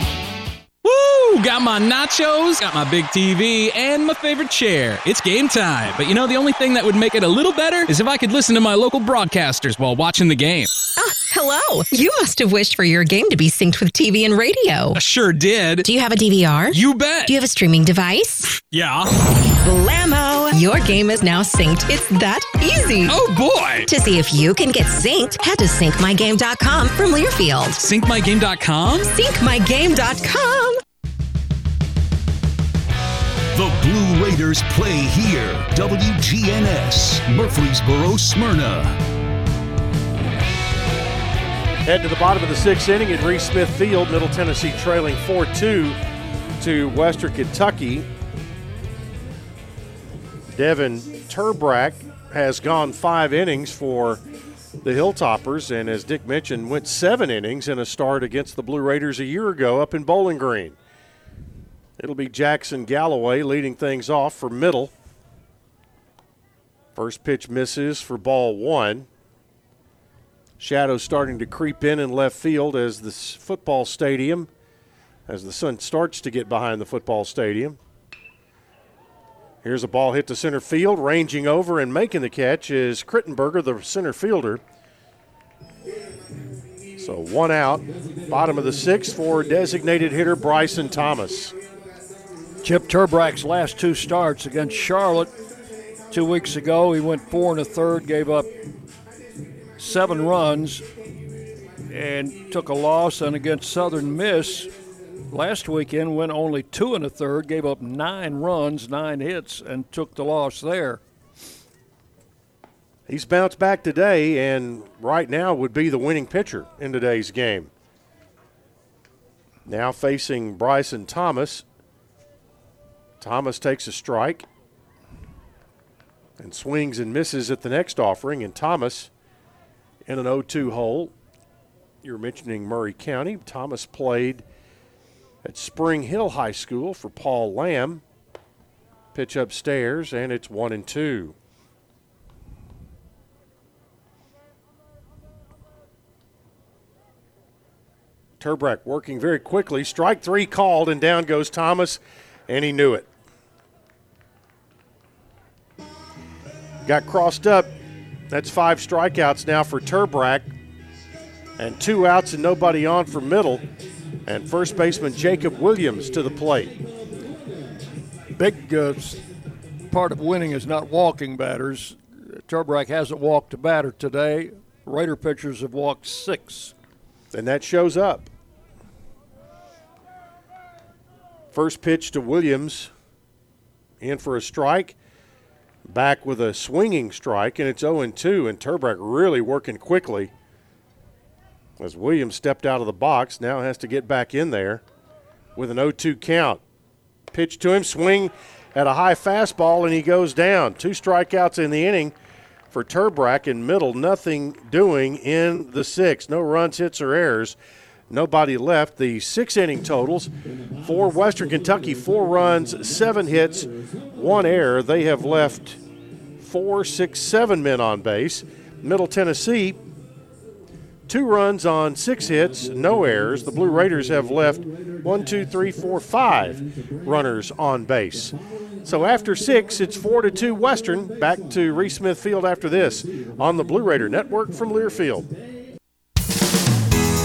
Woo! Got my nachos, got my big TV, and my favorite chair. It's game time. But you know, the only thing that would make it a little better is if I could listen to my local broadcasters while watching the game. Ah, hello. You must have wished for your game to be synced with TV and radio. I sure did. Do you have a DVR? You bet. Do you have a streaming device? Yeah. Blammo! Your game is now synced. It's that easy. Oh boy! To see if you can get synced, head to syncmygame.com from Learfield. Syncmygame.com? Syncmygame.com. The Blue Raiders play here. WGNS, Murfreesboro, Smyrna. Head to the bottom of the sixth inning at Reese Smith Field, Middle Tennessee trailing 4 2 to Western Kentucky. Devin Turbrack has gone five innings for the Hilltoppers, and as Dick mentioned, went seven innings in a start against the Blue Raiders a year ago up in Bowling Green. It'll be Jackson Galloway leading things off for middle. First pitch misses for ball one. Shadows starting to creep in in left field as the football stadium, as the sun starts to get behind the football stadium. Here's a ball hit to center field, ranging over and making the catch is Crittenberger, the center fielder. So one out, bottom of the sixth for designated hitter Bryson Thomas. Chip Turbrack's last two starts against Charlotte two weeks ago, he went four and a third, gave up seven runs, and took a loss. And against Southern Miss last weekend, went only two and a third, gave up nine runs, nine hits, and took the loss there. He's bounced back today, and right now would be the winning pitcher in today's game. Now facing Bryson Thomas. Thomas takes a strike and swings and misses at the next offering. And Thomas in an 0 2 hole. You're mentioning Maury County. Thomas played at Spring Hill High School for Paul Lamb. Pitch upstairs, and it's 1 and 2. Turbrack working very quickly. Strike three called, and down goes Thomas, and he knew it. Got crossed up. That's five strikeouts now for Turbrack, and two outs and nobody on for middle. And first baseman Jacob Williams to the plate. Big uh, part of winning is not walking batters. Turbrack hasn't walked a batter today. Raider pitchers have walked six. And that shows up. First pitch to Williams, in for a strike. Back with a swinging strike, and it's 0 2. And Turbrack really working quickly as Williams stepped out of the box. Now has to get back in there with an 0 2 count. Pitch to him, swing at a high fastball, and he goes down. Two strikeouts in the inning for Turbrack in middle. Nothing doing in the sixth. No runs, hits, or errors. Nobody left. The six inning totals for Western Kentucky four runs, seven hits, one error. They have left four, six, seven men on base. Middle Tennessee, two runs on six hits, no errors. The Blue Raiders have left one, two, three, four, five runners on base. So after six, it's four to two Western. Back to Reese Smith Field after this on the Blue Raider Network from Learfield.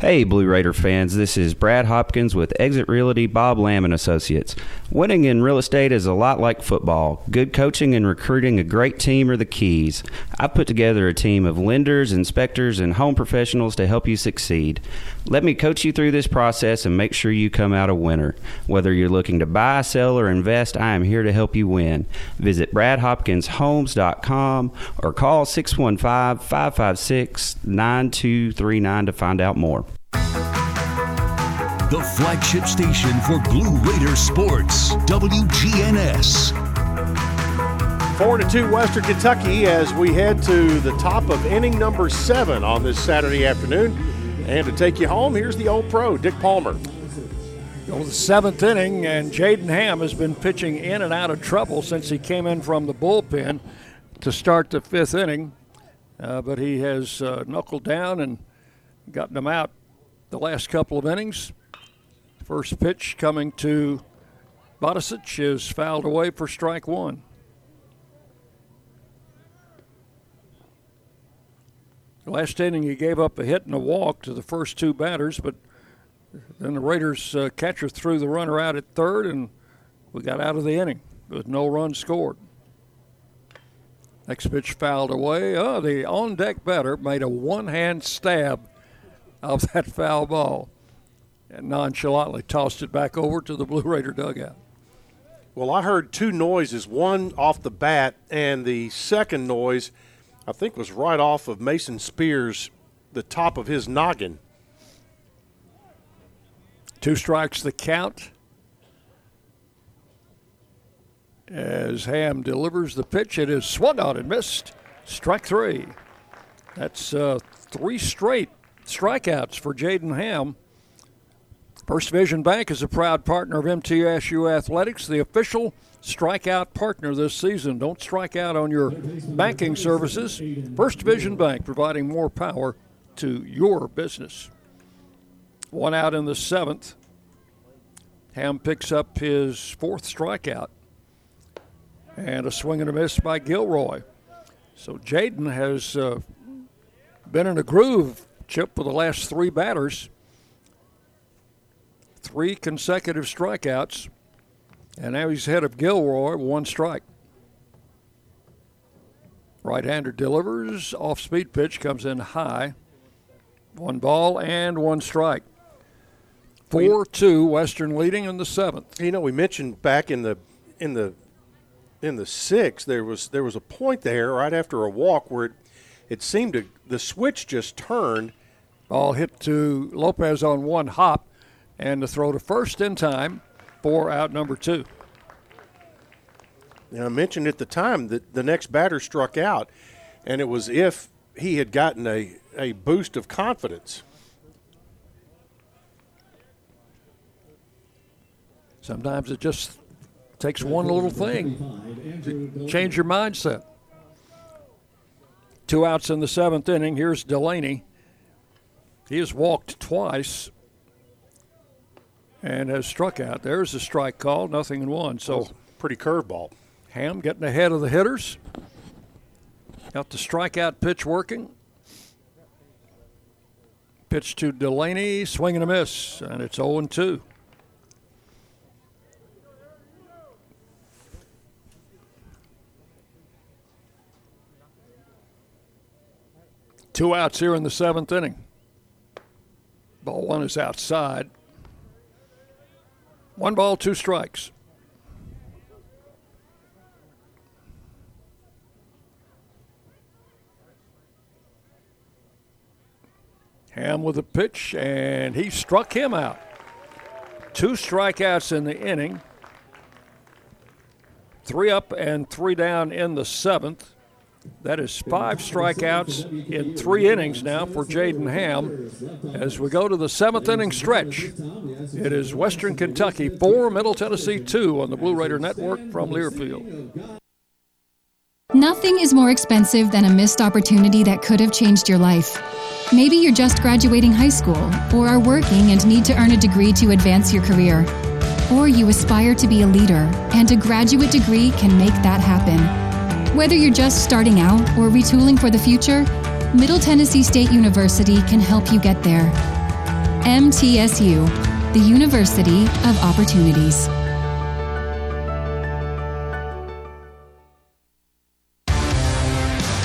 Hey, Blue Raider fans, this is Brad Hopkins with Exit Realty Bob Lamb and Associates. Winning in real estate is a lot like football. Good coaching and recruiting a great team are the keys. I've put together a team of lenders, inspectors, and home professionals to help you succeed. Let me coach you through this process and make sure you come out a winner. Whether you're looking to buy, sell, or invest, I am here to help you win. Visit bradhopkinshomes.com or call 615 556 9239 to find out more. The flagship station for Blue Raider sports, WGNS. Four to two Western Kentucky as we head to the top of inning number seven on this Saturday afternoon. And to take you home, here's the old pro, Dick Palmer. Well, the seventh inning, and Jaden Ham has been pitching in and out of trouble since he came in from the bullpen to start the fifth inning. Uh, but he has uh, knuckled down and gotten them out the last couple of innings. First pitch coming to Bodicic is fouled away for strike one. Last inning, he gave up a hit and a walk to the first two batters, but then the Raiders uh, catcher threw the runner out at third, and we got out of the inning with no runs scored. Next pitch fouled away. Oh, the on deck batter made a one hand stab of that foul ball and nonchalantly tossed it back over to the Blue Raider dugout. Well, I heard two noises, one off the bat, and the second noise, I think, was right off of Mason Spears, the top of his noggin. Two strikes the count. As Ham delivers the pitch, it is swung on and missed. Strike three. That's uh, three straight strikeouts for Jaden Ham. First Vision Bank is a proud partner of MTSU Athletics, the official strikeout partner this season. Don't strike out on your banking services. First Vision Bank providing more power to your business. One out in the seventh. Ham picks up his fourth strikeout. And a swing and a miss by Gilroy. So Jaden has uh, been in a groove, Chip, for the last three batters three consecutive strikeouts, and now he's ahead of Gilroy, one strike. Right hander delivers, off speed pitch comes in high. One ball and one strike. 4 2, Western leading in the seventh. You know, we mentioned back in the in the in the sixth, there was there was a point there right after a walk where it, it seemed to the switch just turned. Ball hit to Lopez on one hop and the throw to first in time for out number two. And I mentioned at the time that the next batter struck out, and it was if he had gotten a, a boost of confidence. Sometimes it just takes one little thing to change your mindset. Two outs in the seventh inning. Here's Delaney. He has walked twice and has struck out. There's a strike call, nothing in one. So pretty curveball. Ham getting ahead of the hitters. Got the strikeout pitch working. Pitch to Delaney, swing and a miss, and it's 0 2. Two outs here in the seventh inning. Ball one is outside. One ball, two strikes. Ham with a pitch, and he struck him out. Two strikeouts in the inning. Three up and three down in the seventh. That is five strikeouts in three innings now for Jaden Ham. As we go to the seventh inning stretch, it is Western Kentucky four, Middle Tennessee two on the Blue Raider Network from Learfield. Nothing is more expensive than a missed opportunity that could have changed your life. Maybe you're just graduating high school, or are working and need to earn a degree to advance your career. Or you aspire to be a leader, and a graduate degree can make that happen. Whether you're just starting out or retooling for the future, Middle Tennessee State University can help you get there. MTSU, the University of Opportunities.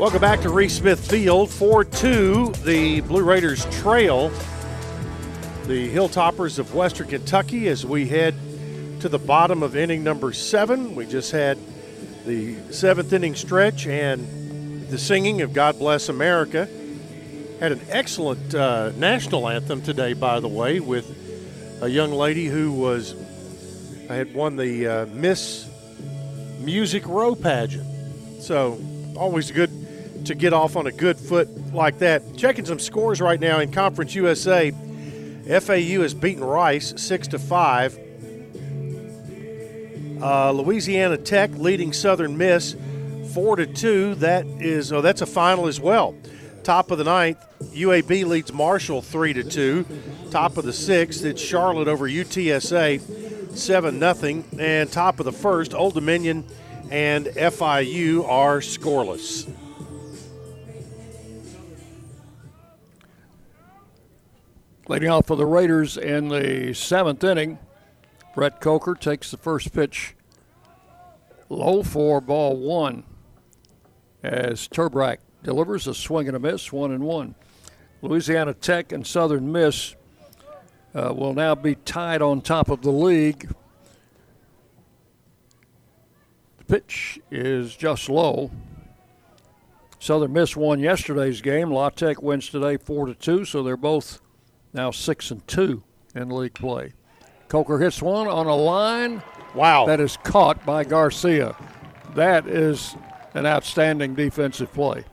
Welcome back to Reese Smith Field. 4 2, the Blue Raiders trail the Hilltoppers of Western Kentucky as we head to the bottom of inning number seven. We just had the seventh inning stretch and the singing of God Bless America. Had an excellent uh, national anthem today, by the way, with a young lady who was had won the uh, Miss Music Row pageant. So always good to get off on a good foot like that. Checking some scores right now in Conference USA. FAU has beaten Rice six to five. Uh, Louisiana Tech leading Southern Miss four to two. That is oh, that's a final as well. Top of the ninth, UAB leads Marshall three to two. Top of the sixth, it's Charlotte over UTSA seven nothing. And top of the first, Old Dominion and FIU are scoreless. Leading off for the Raiders in the seventh inning, Brett Coker takes the first pitch low for ball one as Turbrack delivers a swing and a miss, one and one. Louisiana Tech and Southern Miss uh, will now be tied on top of the league. The pitch is just low. Southern Miss won yesterday's game. La Tech wins today four to two, so they're both now six and two in league play. Coker hits one on a line. Wow. That is caught by Garcia. That is an outstanding defensive play.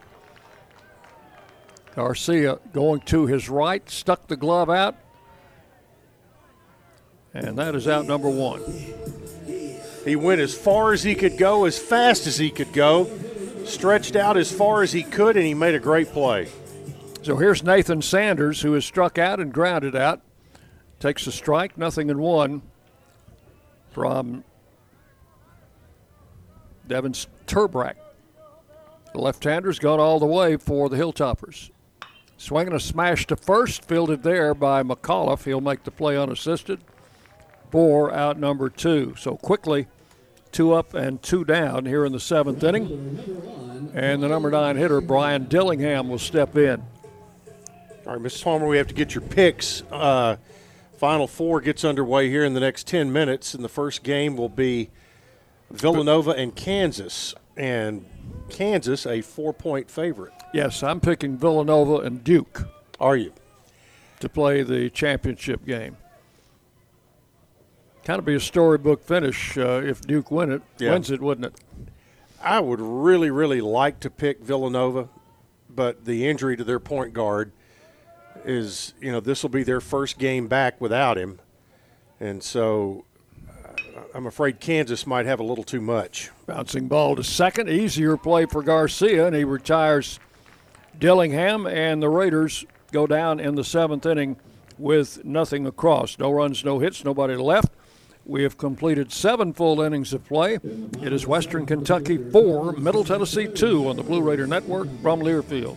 Garcia going to his right, stuck the glove out, and that is out number one. He went as far as he could go, as fast as he could go, stretched out as far as he could, and he made a great play. So here's Nathan Sanders, who is struck out and grounded out. Takes a strike, nothing in one from Devin Turbrack. The left-hander's gone all the way for the Hilltoppers. Swinging a smash to first, fielded there by McAuliffe. He'll make the play unassisted. Four out number two. So quickly, two up and two down here in the seventh inning. And the number nine hitter, Brian Dillingham, will step in. All right, Mrs. Palmer, we have to get your picks. Uh, Final four gets underway here in the next 10 minutes, and the first game will be Villanova and Kansas. And Kansas, a four point favorite. Yes, I'm picking Villanova and Duke. Are you? To play the championship game. Kind of be a storybook finish uh, if Duke win it, Yeah. wins it, wouldn't it? I would really, really like to pick Villanova, but the injury to their point guard is, you know, this will be their first game back without him. And so uh, I'm afraid Kansas might have a little too much. Bouncing ball to second, easier play for Garcia, and he retires Dillingham, and the Raiders go down in the seventh inning with nothing across. No runs, no hits, nobody left. We have completed seven full innings of play. It is Western Kentucky four, Middle Tennessee two on the Blue Raider Network from Learfield.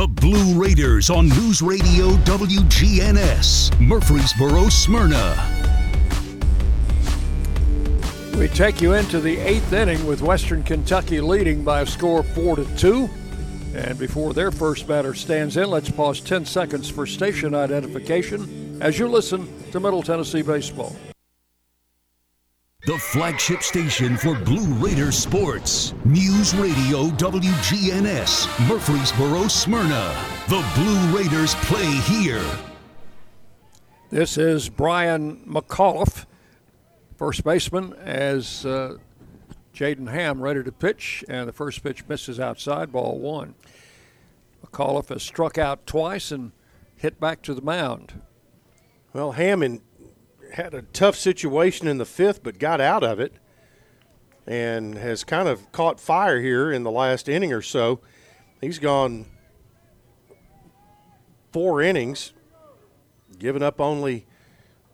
The Blue Raiders on News Radio WGNS, Murfreesboro, Smyrna. We take you into the eighth inning with Western Kentucky leading by a score four to two. And before their first batter stands in, let's pause 10 seconds for station identification as you listen to Middle Tennessee Baseball. The flagship station for Blue Raider sports. News Radio WGNS, Murfreesboro, Smyrna. The Blue Raiders play here. This is Brian McAuliffe, first baseman, as uh, Jaden Ham ready to pitch, and the first pitch misses outside, ball one. McAuliffe has struck out twice and hit back to the mound. Well, Hammond had a tough situation in the fifth, but got out of it and has kind of caught fire here in the last inning or so. He's gone four innings, given up only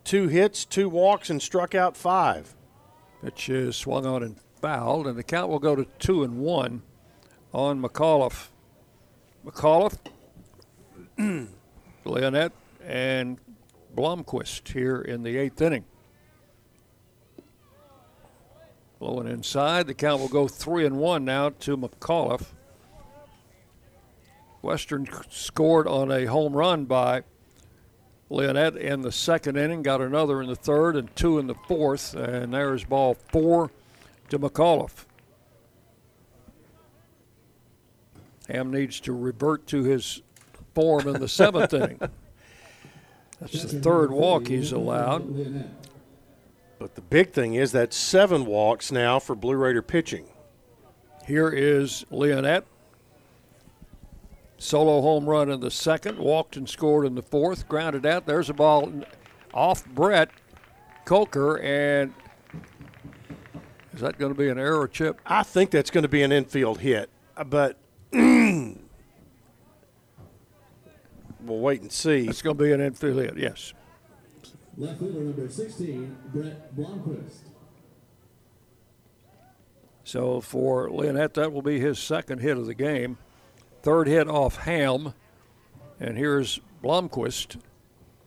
two hits, two walks, and struck out five. Pitch is swung on and fouled, and the count will go to two and one on McAuliffe. McAuliffe, [CLEARS THROAT] Leonette, and Blomquist here in the eighth inning. Blowing inside, the count will go three and one now to McAuliffe. Western scored on a home run by Leonette in the second inning, got another in the third and two in the fourth, and there's ball four to McAuliffe. Ham needs to revert to his form in the seventh [LAUGHS] inning. That's the third walk he's allowed. But the big thing is that seven walks now for Blue Raider pitching. Here is Leonette. Solo home run in the second, walked and scored in the fourth, grounded out. There's a ball off Brett Coker, and is that going to be an error chip? I think that's going to be an infield hit, but [CLEARS THROAT] we'll wait and see. It's going to be an infield hit, yes. Left fielder number 16, Brett Blomquist. So for Leonette, that will be his second hit of the game. Third hit off Ham. And here's Blomquist.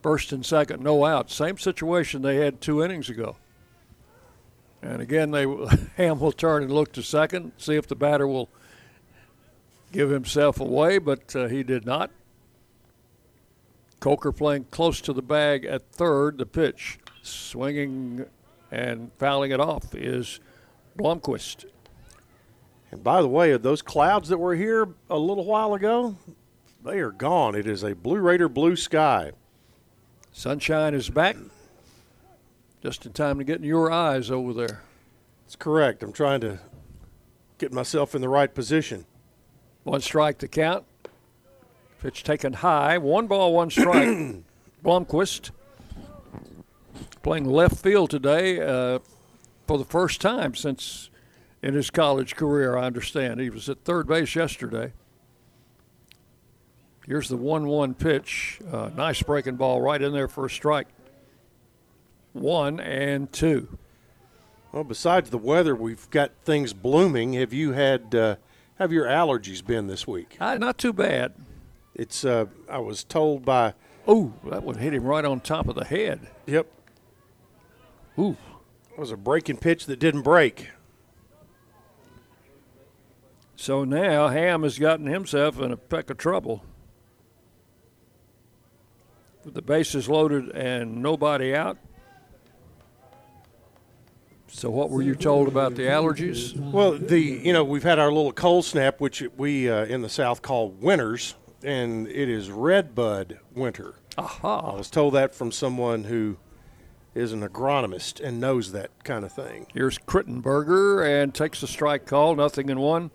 First and second, no out. Same situation they had two innings ago. And again, they [LAUGHS] Ham will turn and look to second, see if the batter will give himself away, but uh, he did not. Coker playing close to the bag at third. The pitch, swinging and fouling it off, is Blomquist. And by the way, those clouds that were here a little while ago, they are gone. It is a Blue Raider blue sky. Sunshine is back. Just in time to get in your eyes over there. That's correct. I'm trying to get myself in the right position. One strike to count. Pitch taken high. One ball, one strike. [CLEARS THROAT] Blomquist playing left field today uh, for the first time since in his college career, I understand. He was at third base yesterday. Here's the 1 1 pitch. Uh, nice breaking ball right in there for a strike. One and two. Well, besides the weather, we've got things blooming. Have you had, uh, have your allergies been this week? Uh, not too bad. It's, uh, I was told by. Oh, that would hit him right on top of the head. Yep. Ooh. It was a breaking pitch that didn't break. So now Ham has gotten himself in a peck of trouble. With the bases loaded and nobody out. So what were you told about the allergies? Well, the you know we've had our little cold snap, which we uh, in the South call winters, and it is redbud winter. Aha! I was told that from someone who is an agronomist and knows that kind of thing. Here's Crittenberger and takes a strike call, nothing in one.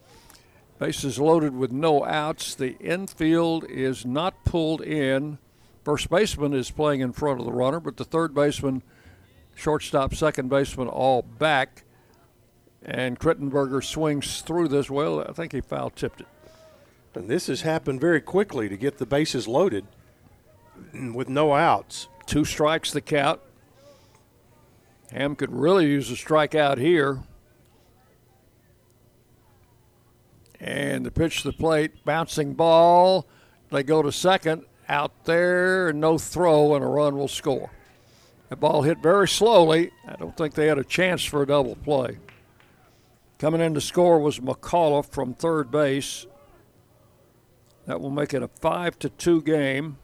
Bases loaded with no outs. The infield is not pulled in. First baseman is playing in front of the runner, but the third baseman, shortstop, second baseman all back. And Crittenberger swings through this. Well, I think he foul tipped it. And this has happened very quickly to get the bases loaded with no outs. Two strikes the count. Ham could really use a strikeout here. And the pitch to the plate, bouncing ball. They go to second, out there, no throw, and a run will score. The ball hit very slowly. I don't think they had a chance for a double play. Coming in to score was McAuliffe from third base. That will make it a five to two game.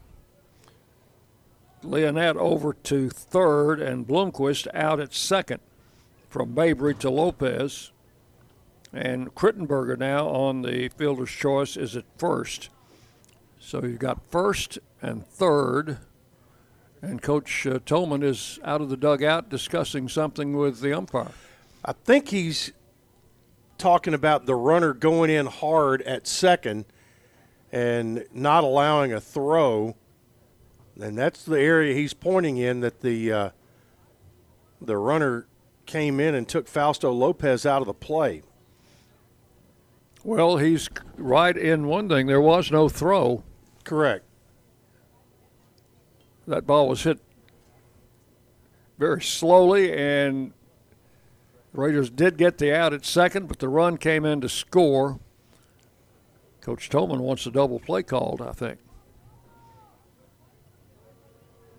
Leonette over to third, and Blomquist out at second from Mabry to Lopez. And Crittenberger now on the fielder's choice is at first. So you've got first and third. And Coach uh, Tolman is out of the dugout discussing something with the umpire. I think he's talking about the runner going in hard at second and not allowing a throw. And that's the area he's pointing in that the uh, the runner came in and took Fausto Lopez out of the play. Well, he's right in one thing. There was no throw. Correct. That ball was hit very slowly, and Raiders did get the out at second, but the run came in to score. Coach Tolman wants a double play called, I think.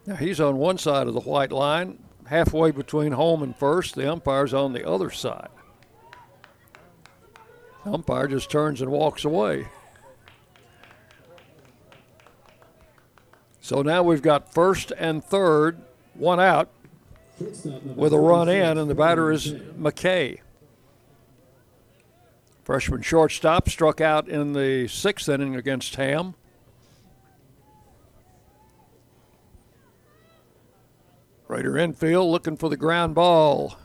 Now he's on one side of the white line, halfway between home and first. The umpire's on the other side. The umpire just turns and walks away. So now we've got first and third, one out with a run in, and the batter is McKay. Freshman shortstop struck out in the sixth inning against Ham. Raider infield looking for the ground ball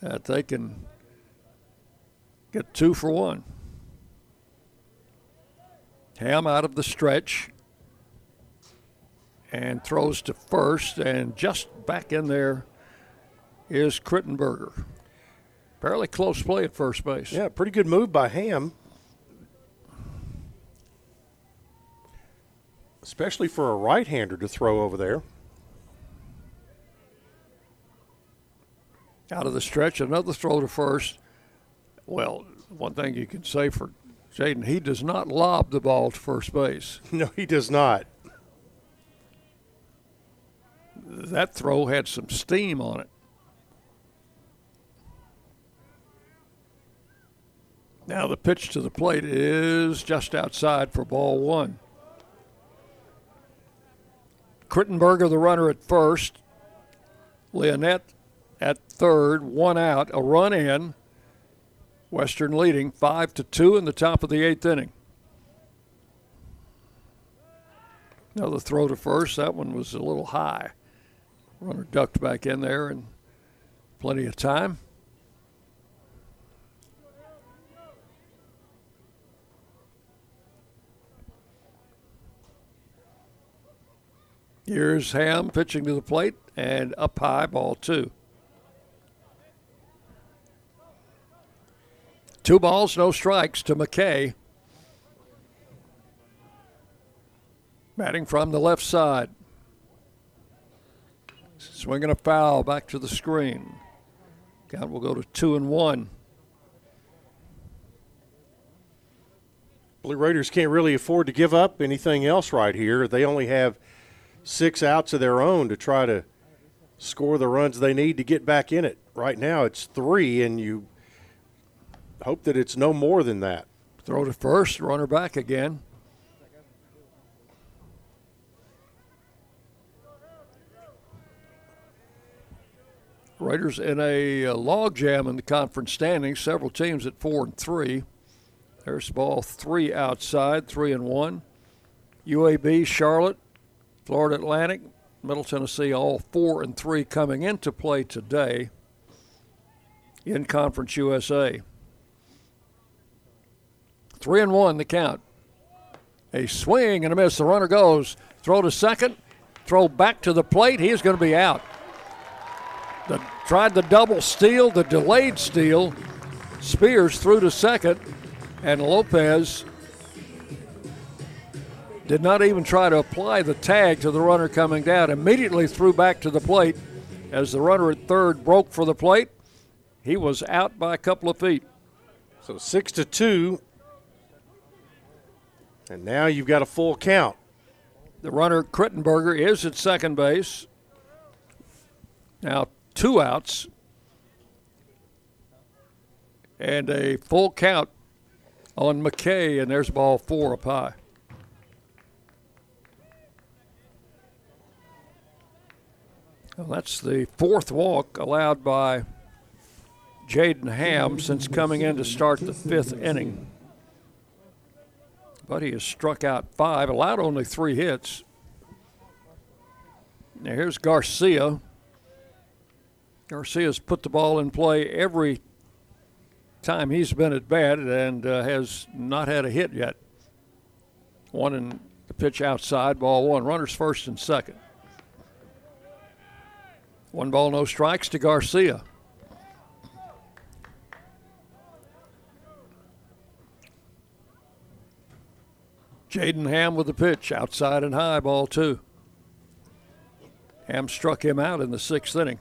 that they can get two for one. Ham out of the stretch and throws to first, and just back in there is Crittenberger. Fairly close play at first base. Yeah, pretty good move by Ham. Especially for a right hander to throw over there. Out of the stretch, another throw to first. Well, one thing you can say for Jaden, he does not lob the ball to first base. [LAUGHS] No, he does not. That throw had some steam on it. Now the pitch to the plate is just outside for ball one. Crittenberger, the runner at first. Leonette at third, one out, a run in. Western leading five to two in the top of the eighth inning. Another throw to first. That one was a little high. Runner ducked back in there and plenty of time. Here's Ham pitching to the plate and up high, ball two. Two balls, no strikes to McKay. Batting from the left side. Swinging a foul back to the screen. Count will go to two and one. Blue Raiders can't really afford to give up anything else right here. They only have six outs of their own to try to score the runs they need to get back in it. Right now it's three, and you hope that it's no more than that. Throw to first, runner back again. Raiders in a uh, log jam in the conference standings. Several teams at four and three. There's ball three outside, three and one. UAB, Charlotte, Florida Atlantic, Middle Tennessee, all four and three coming into play today in Conference USA. Three and one the count. A swing and a miss. The runner goes. Throw to second. Throw back to the plate. He is going to be out. The, tried the double steal, the delayed steal. Spears through to second, and Lopez did not even try to apply the tag to the runner coming down. Immediately threw back to the plate as the runner at third broke for the plate. He was out by a couple of feet. So six to two. And now you've got a full count. The runner Crittenberger is at second base. Now two outs and a full count on McKay, and there's ball four up high. Well, that's the fourth walk allowed by Jaden Ham since coming in to start the fifth inning. But he has struck out five, allowed only three hits. Now here's Garcia. Garcia's put the ball in play every time he's been at bat and uh, has not had a hit yet. One in the pitch outside, ball one. Runners first and second. One ball, no strikes to Garcia. Jaden Ham with the pitch, outside and high, ball two. Ham struck him out in the sixth inning.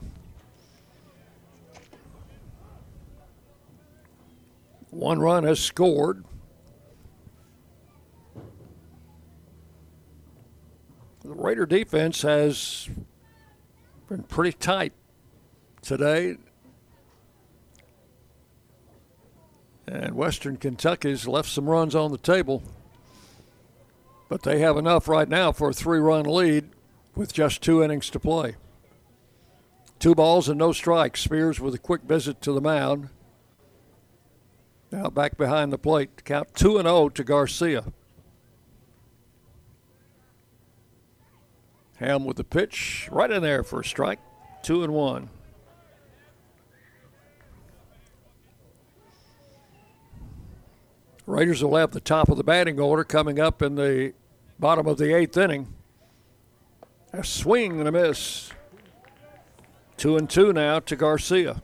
One run has scored. The Raider defense has been pretty tight today. And Western Kentucky's left some runs on the table. But they have enough right now for a three run lead with just two innings to play. Two balls and no strikes. Spears with a quick visit to the mound. Now back behind the plate. Count 2 and 0 to Garcia. Ham with the pitch right in there for a strike. 2 and 1. Raiders will have the top of the batting order coming up in the bottom of the eighth inning. A swing and a miss. Two and two now to Garcia.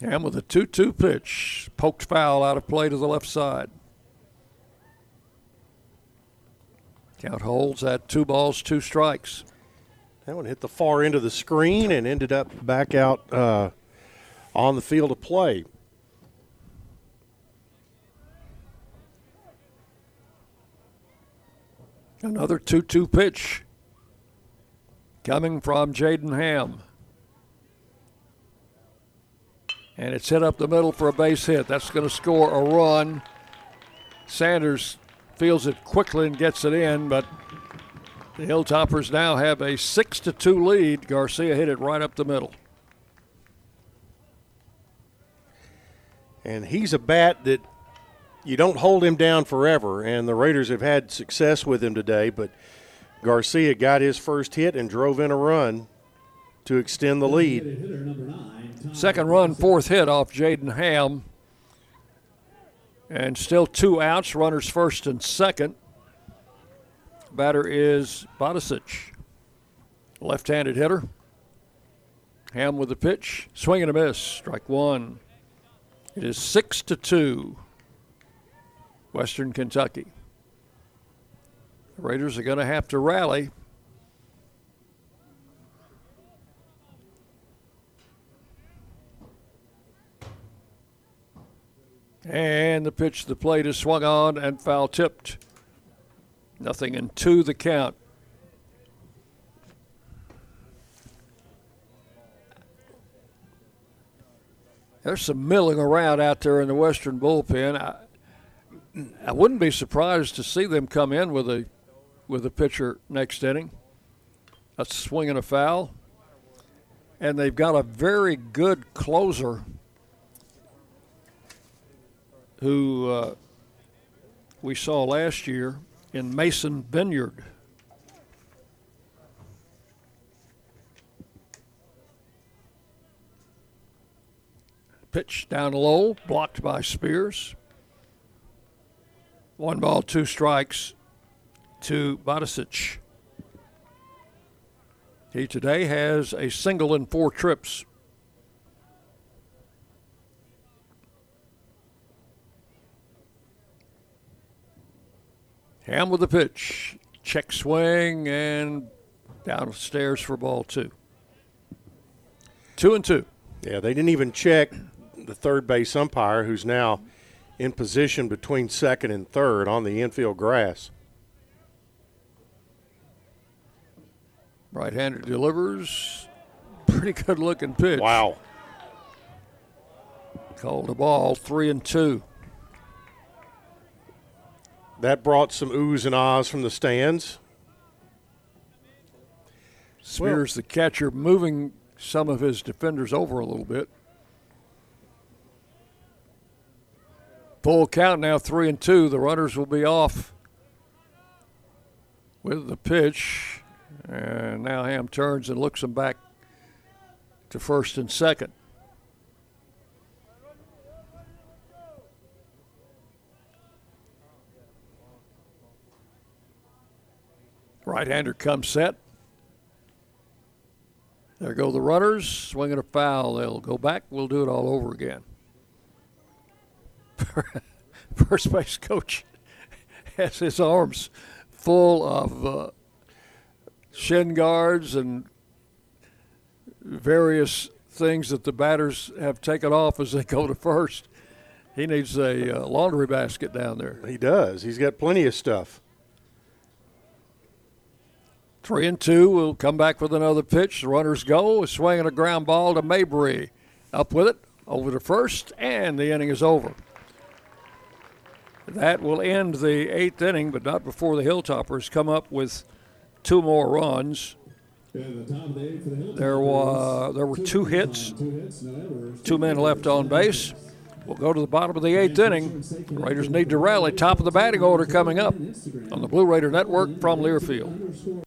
And with a 2 2 pitch, poked foul out of play to the left side. Count holds at two balls, two strikes. That one hit the far end of the screen and ended up back out uh, on the field of play. Another 2 2 pitch coming from Jaden Ham. And it's hit up the middle for a base hit. That's going to score a run. Sanders feels it quickly and gets it in, but the Hilltoppers now have a 6 to 2 lead. Garcia hit it right up the middle. And he's a bat that you don't hold him down forever, and the Raiders have had success with him today, but Garcia got his first hit and drove in a run to extend the lead. Second run, fourth hit off Jaden Ham. And still two outs, runners first and second. Batter is Bodicic, left handed hitter. Ham with the pitch, swing and a miss, strike one. It is six to two, Western Kentucky. The Raiders are going to have to rally. And the pitch the plate is swung on and foul tipped. Nothing in two the count. There's some milling around out there in the Western bullpen. I, I wouldn't be surprised to see them come in with a with a pitcher next inning. A swing and a foul. And they've got a very good closer who uh, we saw last year in Mason Vineyard. Pitch down low, blocked by Spears. One ball, two strikes to Bodicic. He today has a single in four trips. Ham with the pitch. Check swing and downstairs for ball two. Two and two. Yeah, they didn't even check the third base umpire, who's now in position between second and third on the infield grass. Right hander delivers. Pretty good looking pitch. Wow. Called a ball three and two. That brought some oohs and ahs from the stands. Spears, the catcher, moving some of his defenders over a little bit. Full count now, three and two. The runners will be off with the pitch. And now Ham turns and looks them back to first and second. Right-hander comes set. There go the runners, swinging a foul. They'll go back. We'll do it all over again. [LAUGHS] First base coach has his arms full of uh, shin guards and various things that the batters have taken off as they go to first. He needs a uh, laundry basket down there. He does. He's got plenty of stuff. Three and two. We'll come back with another pitch. The runners go. Swinging a ground ball to Mabry. Up with it. Over to first. And the inning is over. That will end the eighth inning, but not before the Hilltoppers come up with two more runs. There were there were two hits, two men left on base. We'll go to the bottom of the eighth inning. Raiders need to rally. Top of the batting order coming up on the Blue Raider Network from Learfield.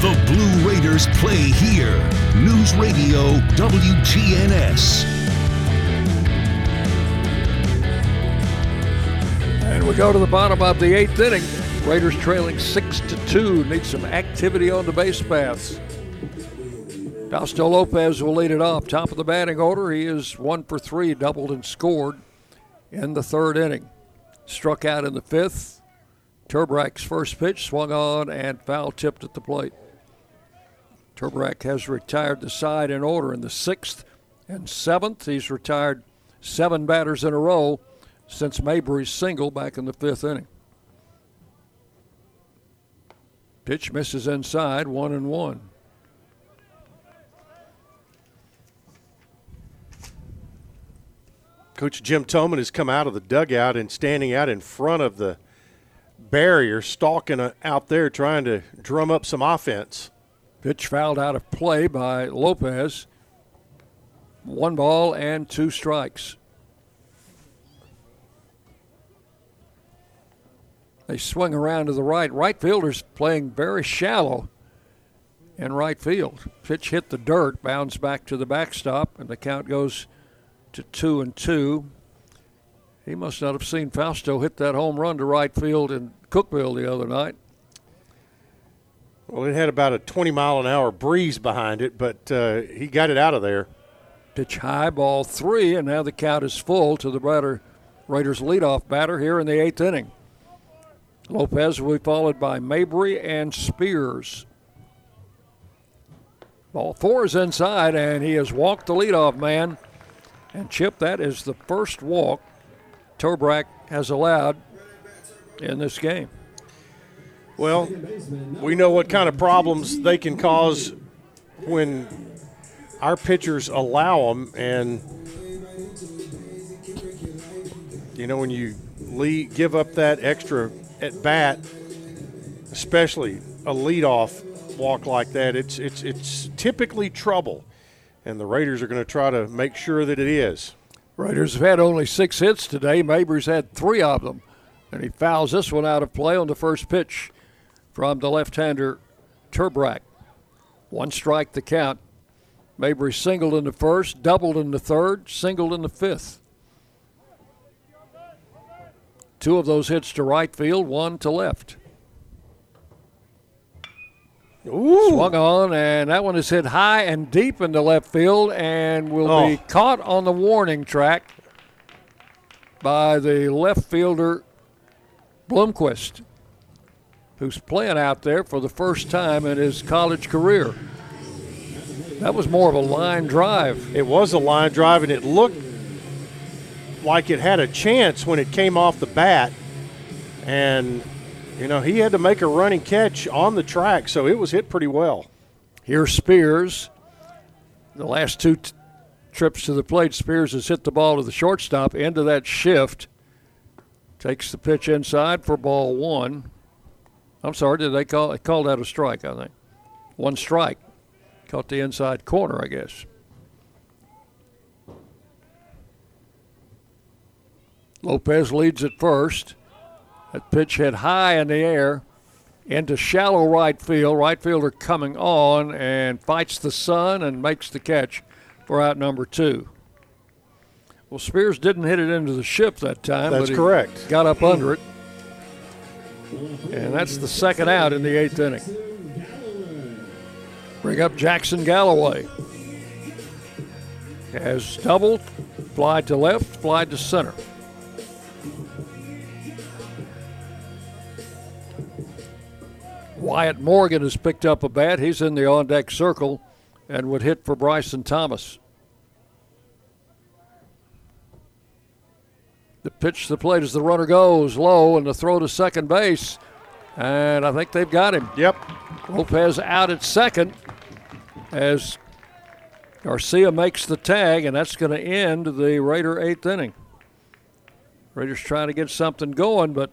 The Blue Raiders play here. News Radio WGNS. And we go to the bottom of the eighth inning. Raiders trailing six to two. Need some activity on the base paths. Fausto Lopez will lead it off. Top of the batting order. He is one for three, doubled and scored in the third inning. Struck out in the fifth. Turbrack's first pitch swung on and foul tipped at the plate. Turbrack has retired the side in order in the sixth and seventh. He's retired seven batters in a row since Mabry's single back in the fifth inning. Pitch misses inside, one and one. Coach Jim Toman has come out of the dugout and standing out in front of the barrier, stalking uh, out there, trying to drum up some offense. Pitch fouled out of play by Lopez. One ball and two strikes. They swing around to the right. Right fielder's playing very shallow in right field. Pitch hit the dirt, bounced back to the backstop, and the count goes to two and two. He must not have seen Fausto hit that home run to right field in Cookeville the other night. Well, it had about a 20 mile an hour breeze behind it, but uh, he got it out of there. Pitch high, ball three, and now the count is full to the batter, Raiders leadoff batter here in the eighth inning. Lopez will be followed by Mabry and Spears. Ball four is inside, and he has walked the leadoff man. And Chip, that is the first walk Turbrack has allowed in this game. Well, we know what kind of problems they can cause when our pitchers allow them, and you know when you give up that extra at bat, especially a leadoff walk like that, it's it's it's typically trouble. and the Raiders are going to try to make sure that it is. Raiders have had only six hits today. Mabry's had three of them, and he fouls this one out of play on the first pitch from the left-hander Turbrack. One strike the count. Mabry singled in the first, doubled in the third, singled in the fifth. Two of those hits to right field, one to left. Ooh. Swung on, and that one is hit high and deep into left field and will Oh. be caught on the warning track by the left fielder Blomquist, who's playing out there for the first time in his college career. That was more of a line drive. It was a line drive, and it looked like it had a chance when it came off the bat. And, you know, he had to make a running catch on the track, so it was hit pretty well. Here's Spears. The last two t- trips to the plate, Spears has hit the ball to the shortstop into that shift. Takes the pitch inside for ball one. I'm sorry, did they call it called that a strike, I think. One strike. Caught the inside corner, I guess. Lopez leads at first. That pitch hit high in the air into shallow right field. Right fielder coming on and fights the sun and makes the catch for out number two. Well, Spears didn't hit it into the ship that time. That's correct. Got up under it. And that's the second out in the eighth inning. Bring up Jackson Galloway. Has doubled, fly to left, fly to center. Wyatt Morgan has picked up a bat. He's in the on deck circle and would hit for Bryson Thomas. The pitch to the plate as the runner goes low and the throw to second base. And I think they've got him. Yep. Lopez out at second as Garcia makes the tag, and that's going to end the Raider eighth inning. Raiders trying to get something going, but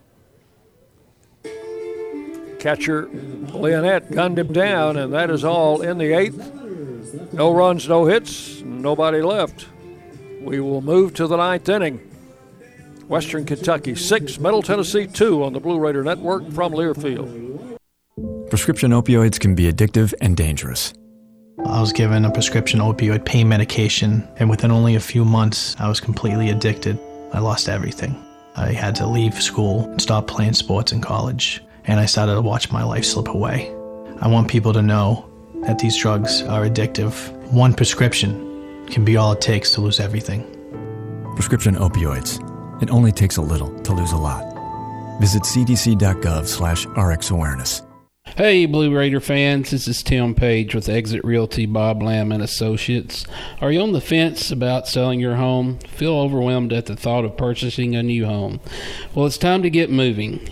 catcher Leonette gunned him down, and that is all in the eighth. No runs, no hits, nobody left. We will move to the ninth inning. Western Kentucky six, Middle Tennessee two on the Blue Raider Network from Learfield. Prescription opioids can be addictive and dangerous. I was given a prescription opioid pain medication, and within only a few months, I was completely addicted. I lost everything. I had to leave school and stop playing sports in college, and I started to watch my life slip away. I want people to know that these drugs are addictive. One prescription can be all it takes to lose everything. Prescription opioids. It only takes a little to lose a lot. Visit cdc.gov slash rxawareness. Hey, Blue Raider fans, this is Tim Page with Exit Realty Bob Lamb and Associates. Are you on the fence about selling your home? Feel overwhelmed at the thought of purchasing a new home? Well, it's time to get moving.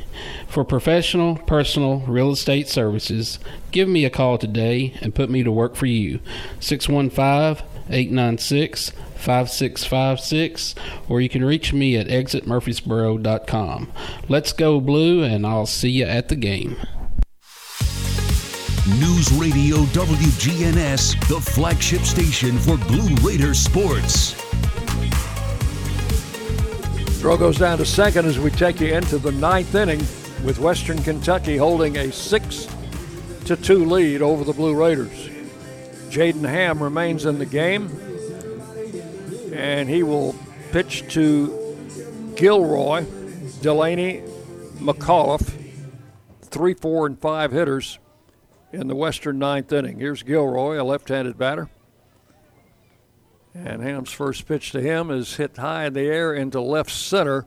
For professional, personal real estate services, give me a call today and put me to work for you. 615 896 5656, or you can reach me at exitmurfreesboro.com. Let's go, Blue, and I'll see you at the game. News Radio WGNS, the flagship station for Blue Raider sports. Throw goes down to second as we take you into the ninth inning with Western Kentucky holding a six to two lead over the Blue Raiders. Jaden Ham remains in the game, and he will pitch to Gilroy, Delaney, McAuliffe, three, four, and five hitters in the Western ninth inning. Here's Gilroy, a left-handed batter. And Ham's first pitch to him is hit high in the air into left center.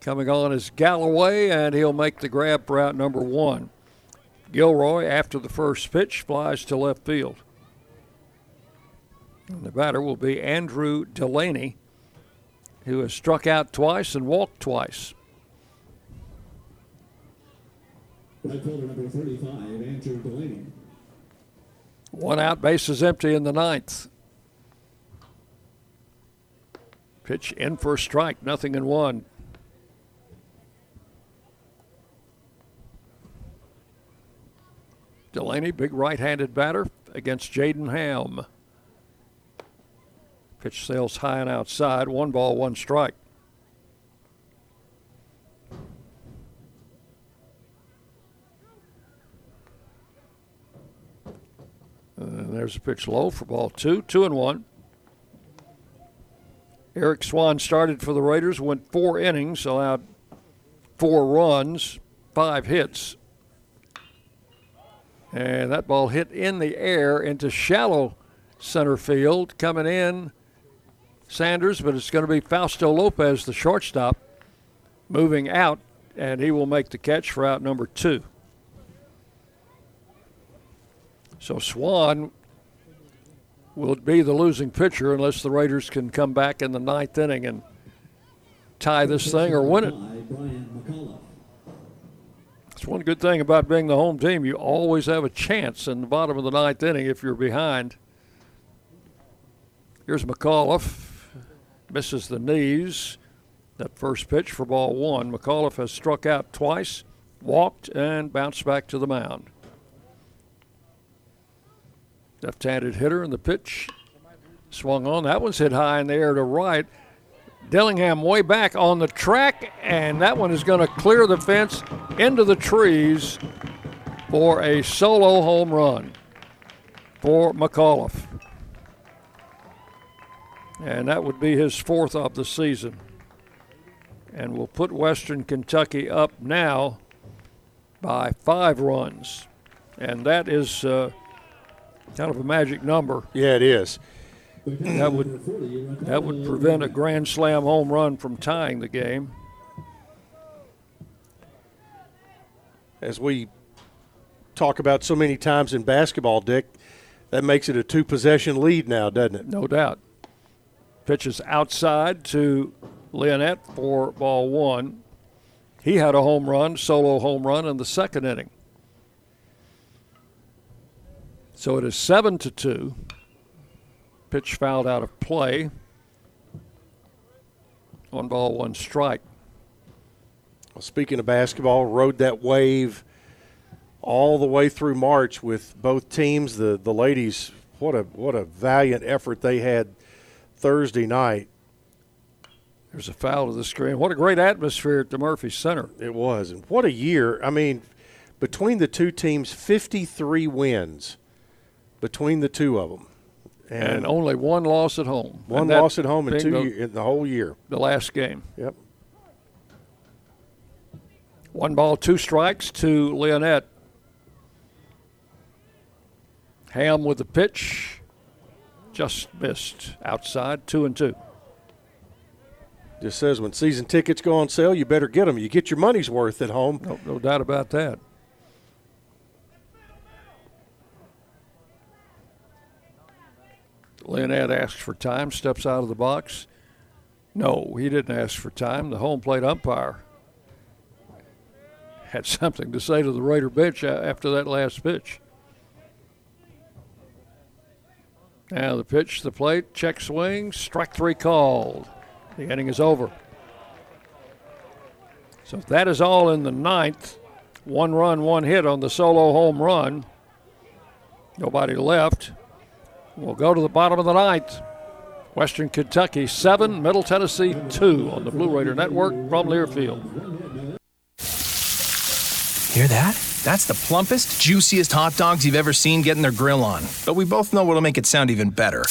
Coming on is Galloway, and he'll make the grab for out number one. Gilroy, after the first pitch, flies to left field. And the batter will be Andrew Delaney, who has struck out twice and walked twice. Right number 35, Andrew Delaney. One out, base is empty in the ninth. Pitch in for a strike, nothing in one. Delaney, big right handed batter against Jaden Ham. Pitch sails high and outside. One ball, one strike. And there's a pitch low for ball two, two and one. Eric Swan started for the Raiders, went four innings, allowed four runs, five hits. And that ball hit in the air into shallow center field. Coming in, Sanders, but it's going to be Fausto Lopez, the shortstop, moving out, and he will make the catch for out number two. So Swan will be the losing pitcher unless the Raiders can come back in the ninth inning and tie this thing or win it. That's one good thing about being the home team. You always have a chance in the bottom of the ninth inning if you're behind. Here's McAuliffe. Misses the knees. That first pitch for ball one. McAuliffe has struck out twice, walked, and bounced back to the mound. Left-handed hitter in the pitch. Swung on. That one's hit high in the air to right. Dillingham way back on the track, and that one is going to clear the fence into the trees for a solo home run for McAuliffe. And that would be his fourth of the season. And will put Western Kentucky up now by five runs. And that is uh, kind of a magic number. Yeah, it is. That would that would prevent a grand slam home run from tying the game. As we talk about so many times in basketball, Dick, that makes it a two possession lead now, doesn't it? No doubt. Pitches outside to Leonette for ball one. He had a home run, solo home run in the second inning. So it is seven to two. Pitch fouled out of play. One ball, one strike. Well, speaking of basketball, rode that wave all the way through March with both teams. The the ladies, what a what a valiant effort they had Thursday night. There's a foul to the screen. What a great atmosphere at the Murphy Center. It was, and what a year! I mean, between the two teams, 53 wins between the two of them. And, and only one loss at home. One loss at home in two the, in the whole year. The last game. Yep. One ball, two strikes to Leonette. Ham with the pitch, just missed outside, two and two. Just says when season tickets go on sale, you better get them. You get your money's worth at home. No, no doubt about that. Leonette asks for time, steps out of the box. No, he didn't ask for time. The home plate umpire had something to say to the Raider bench after that last pitch. Now the pitch, the plate, check swing, strike three called. The inning is over. So that is all in the ninth. One run, one hit on the solo home run. Nobody left. We'll go to the bottom of the ninth. Western Kentucky seven, Middle Tennessee two on the Blue Raider Network from Learfield. Hear that? That's the plumpest, juiciest hot dogs you've ever seen getting their grill on. But we both know what'll make it sound even better.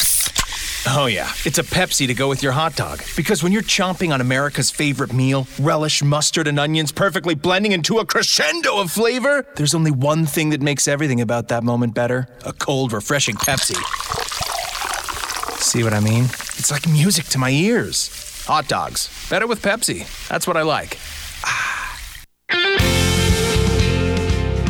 Oh, yeah, it's a Pepsi to go with your hot dog. Because when you're chomping on America's favorite meal, relish, mustard, and onions perfectly blending into a crescendo of flavor, there's only one thing that makes everything about that moment better a cold, refreshing Pepsi. See what I mean? It's like music to my ears. Hot dogs. Better with Pepsi. That's what I like. Ah.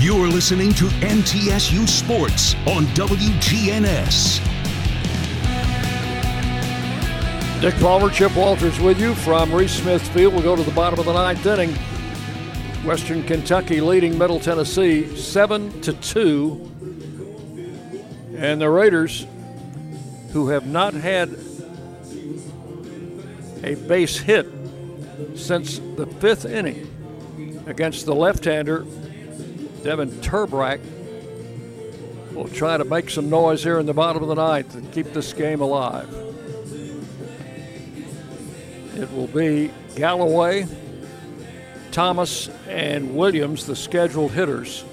You're listening to MTSU Sports on WGNS. Dick Palmer, Chip Walters with you from Reese Smith Field. We'll go to the bottom of the ninth inning. Western Kentucky leading Middle Tennessee seven to two, and the Raiders, who have not had a base hit since the fifth inning against the left-hander Devin Turbrack, will try to make some noise here in the bottom of the ninth and keep this game alive. It will be Galloway, Thomas, and Williams, the scheduled hitters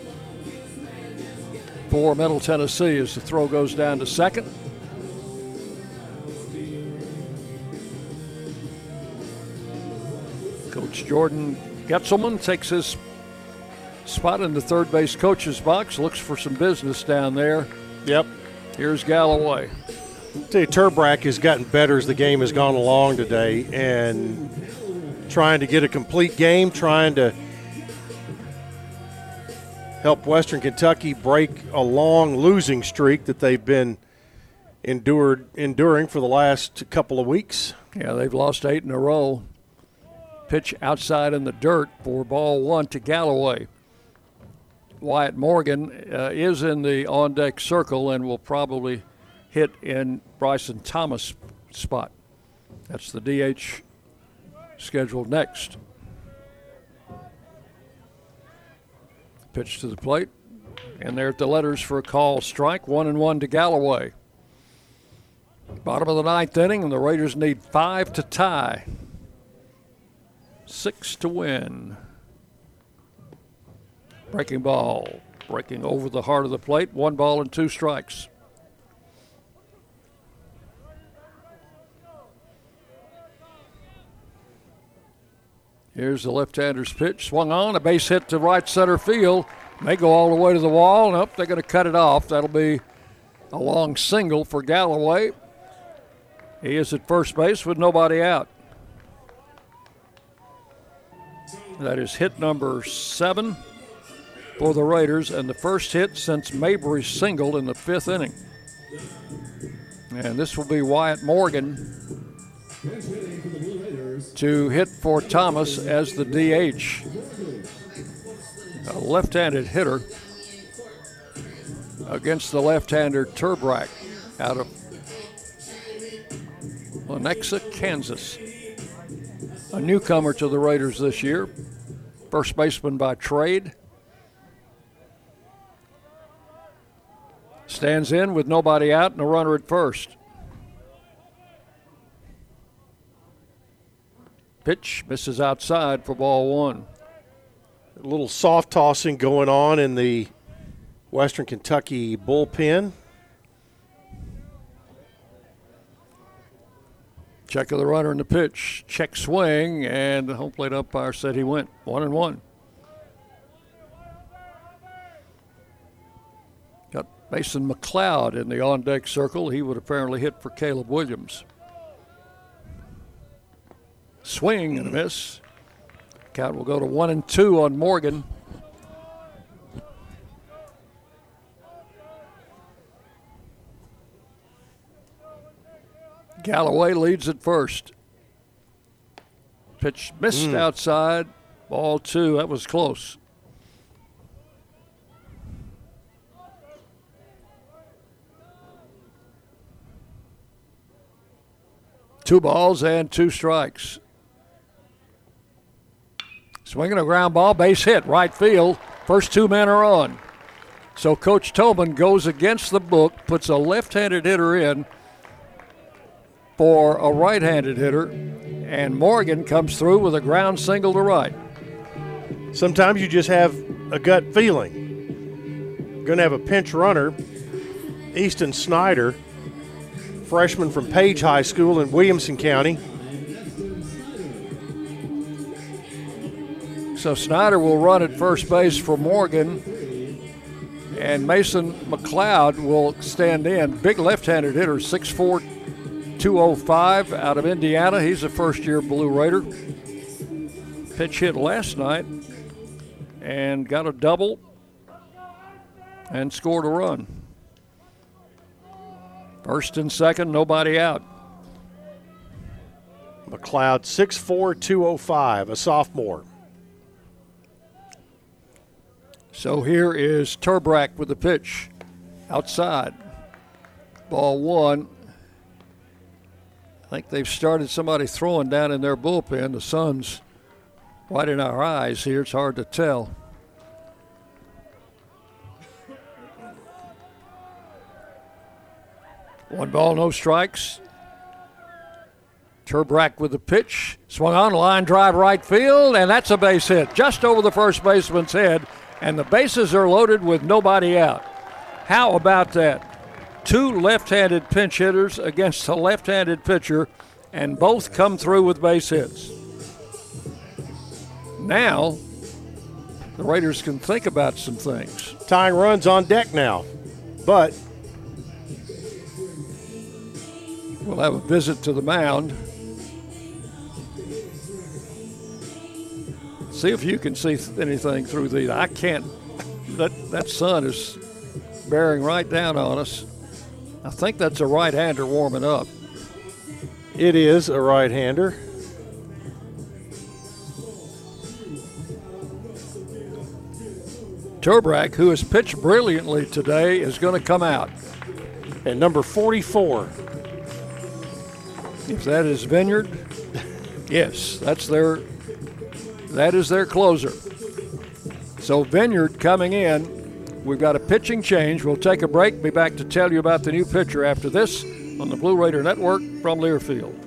for Middle Tennessee as the throw goes down to second. Coach Jordan Getzelman takes his spot in the third base coach's box, looks for some business down there. Yep. Here's Galloway. I tell you, Turbrack has gotten better as the game has gone along today, and trying to get a complete game, trying to help Western Kentucky break a long losing streak that they've been endured enduring for the last couple of weeks. Yeah, they've lost eight in a row. Pitch outside in the dirt for ball one to Galloway. Wyatt Morgan uh, is in the on deck circle and will probably hit in Bryson Thomas' spot. That's the DH scheduled next. Pitch to the plate. And there at the letters for a call strike. One and one to Galloway. Bottom of the ninth inning, and the Raiders need five to tie. Six to win. Breaking ball. Breaking over the heart of the plate. One ball and two strikes. Here's the left-hander's pitch. Swung on, a base hit to right center field. May go all the way to the wall. Nope, they're going to cut it off. That'll be a long single for Galloway. He is at first base with nobody out. That is hit number seven for the Raiders, and the first hit since Mabry singled in the fifth inning. And this will be Wyatt Morgan to hit for Thomas as the DH. A left handed hitter against the left hander Turbrack out of Lenexa, Kansas. A newcomer to the Raiders this year. First baseman by trade. Stands in with nobody out and a runner at first. Pitch misses outside for ball one. A little soft tossing going on in the Western Kentucky bullpen. Check of the runner in the pitch. Check swing, and the home plate umpire said he went one and one. Got Mason McLeod in the on deck circle. He would apparently hit for Caleb Williams. Swing and a miss. Count will go to one and two on Morgan. Galloway leads at first. Pitch missed Mm. outside. Ball two. That was close. Two balls and two strikes. Swinging a ground ball, base hit, right field. First two men are on. So Coach Toman goes against the book, puts a left handed hitter in for a right handed hitter, and Morgan comes through with a ground single to right. Sometimes you just have a gut feeling. Going to have a pinch runner, Easton Snyder, freshman from Page High School in Williamson County. So Snyder will run at first base for Morgan, and Mason McLeod will stand in. Big left-handed hitter, 6'4", 205 out of Indiana. He's a first-year Blue Raider. Pitch hit last night and got a double and scored a run. First and second, nobody out. McLeod, 6'4, 205, a sophomore. So here is Turbrack with the pitch outside. Ball one. I think they've started somebody throwing down in their bullpen. The sun's right in our eyes here. It's hard to tell. One ball, no strikes. Turbrack with the pitch. Swung on, line drive right field, and that's a base hit just over the first baseman's head. And the bases are loaded with nobody out. How about that? Two left handed pinch hitters against a left handed pitcher, and both come through with base hits. Now, the Raiders can think about some things. Tying runs on deck now, but we'll have a visit to the mound. See if you can see anything through these. I can't. That that sun is bearing right down on us. I think that's a right-hander warming up. It is a right-hander. Turbrack, who has pitched brilliantly today, is going to come out. And number 44. If that is Vineyard, yes, that's their that is their closer. So Vineyard coming in. We've got a pitching change. We'll take a break. Be back to tell you about the new pitcher after this on the Blue Raider Network from Learfield.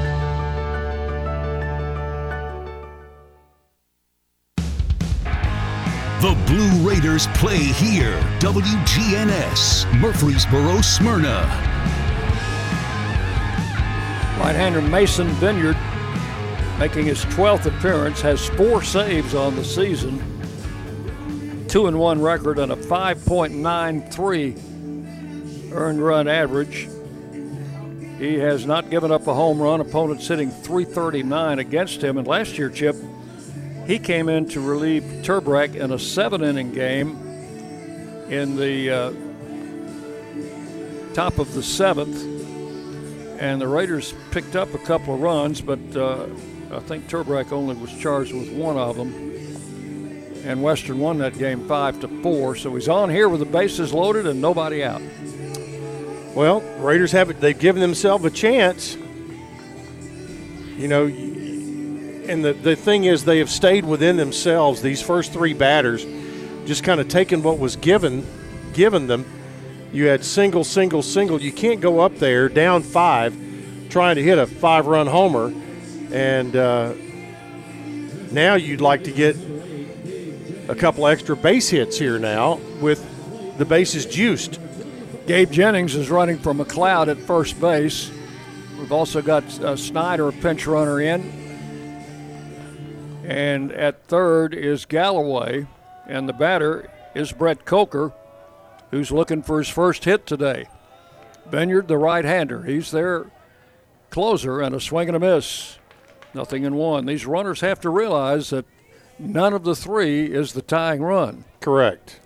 The Blue Raiders play here. WGNS, Murfreesboro, Smyrna. Right-hander Mason Vineyard, making his 12th appearance, has four saves on the season, two and one record, and a 5.93 earned run average. He has not given up a home run. Opponents hitting 339 against him. And last year, Chip, he came in to relieve Turbrack in a seven inning game in the uh, top of the seventh. And the Raiders picked up a couple of runs, but uh, I think Turbrack only was charged with one of them. And Western won that game five to four. So he's on here with the bases loaded and nobody out. Well, Raiders have it. They've given themselves a chance. You know, and the, the thing is, they have stayed within themselves. These first three batters, just kind of taking what was given, given them. You had single, single, single. You can't go up there down five, trying to hit a five-run homer, and uh, now you'd like to get a couple extra base hits here now with the bases juiced. Gabe Jennings is running for McLeod at first base. We've also got uh, Snyder, a pinch runner in. And at third is Galloway. And the batter is Brett Coker, who's looking for his first hit today. Vineyard, the right hander, he's their closer, and a swing and a miss. Nothing in one. These runners have to realize that none of the three is the tying run. Correct.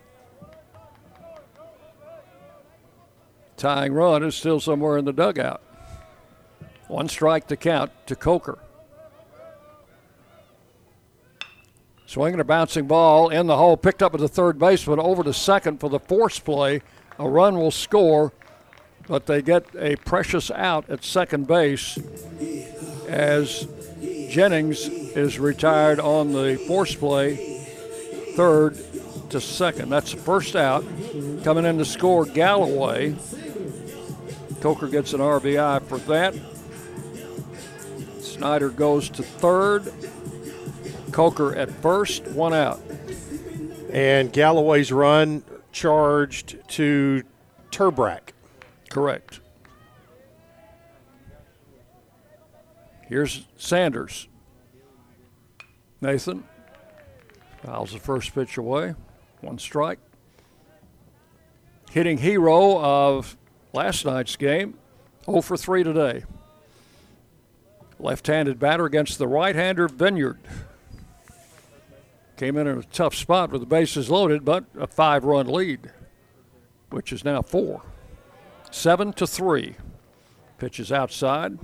Tying run is still somewhere in the dugout. One strike to count to Coker. Swinging a bouncing ball in the hole, picked up at the third baseman, over to second for the force play. A run will score, but they get a precious out at second base as Jennings is retired on the force play, third to second. That's the first out. Coming in to score, Galloway. Coker gets an RBI for that. Snyder goes to third. Coker at first, one out. And Galloway's run charged to Turbrack. Correct. Here's Sanders. Nathan fouls the first pitch away. One strike. Hitting hero of last night's game, 0 for 3 today. Left handed batter against the right hander Vineyard. Came in a tough spot with the bases loaded, but a five run lead, which is now four. Seven to three. Pitches outside.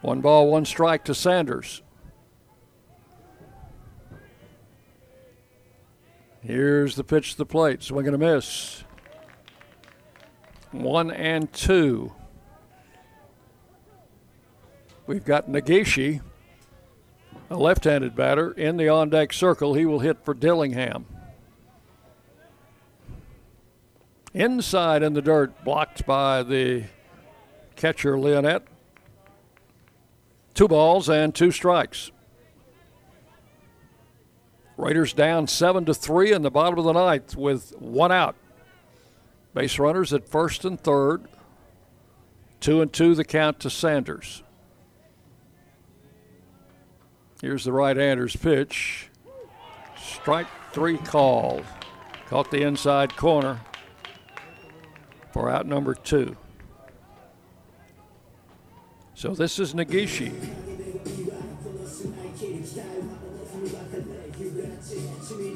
One ball, one strike to Sanders. Here's the pitch to the plate. Swing and a miss. One and two. We've got Nagishi, a left handed batter, in the on deck circle. He will hit for Dillingham. Inside in the dirt, blocked by the catcher Leonette. Two balls and two strikes. Raiders down seven to three in the bottom of the ninth with one out. Base runners at first and third. Two and two the count to Sanders. Here's the right-hander's pitch. Strike three called. Caught the inside corner for out number two. So this is Nagishi.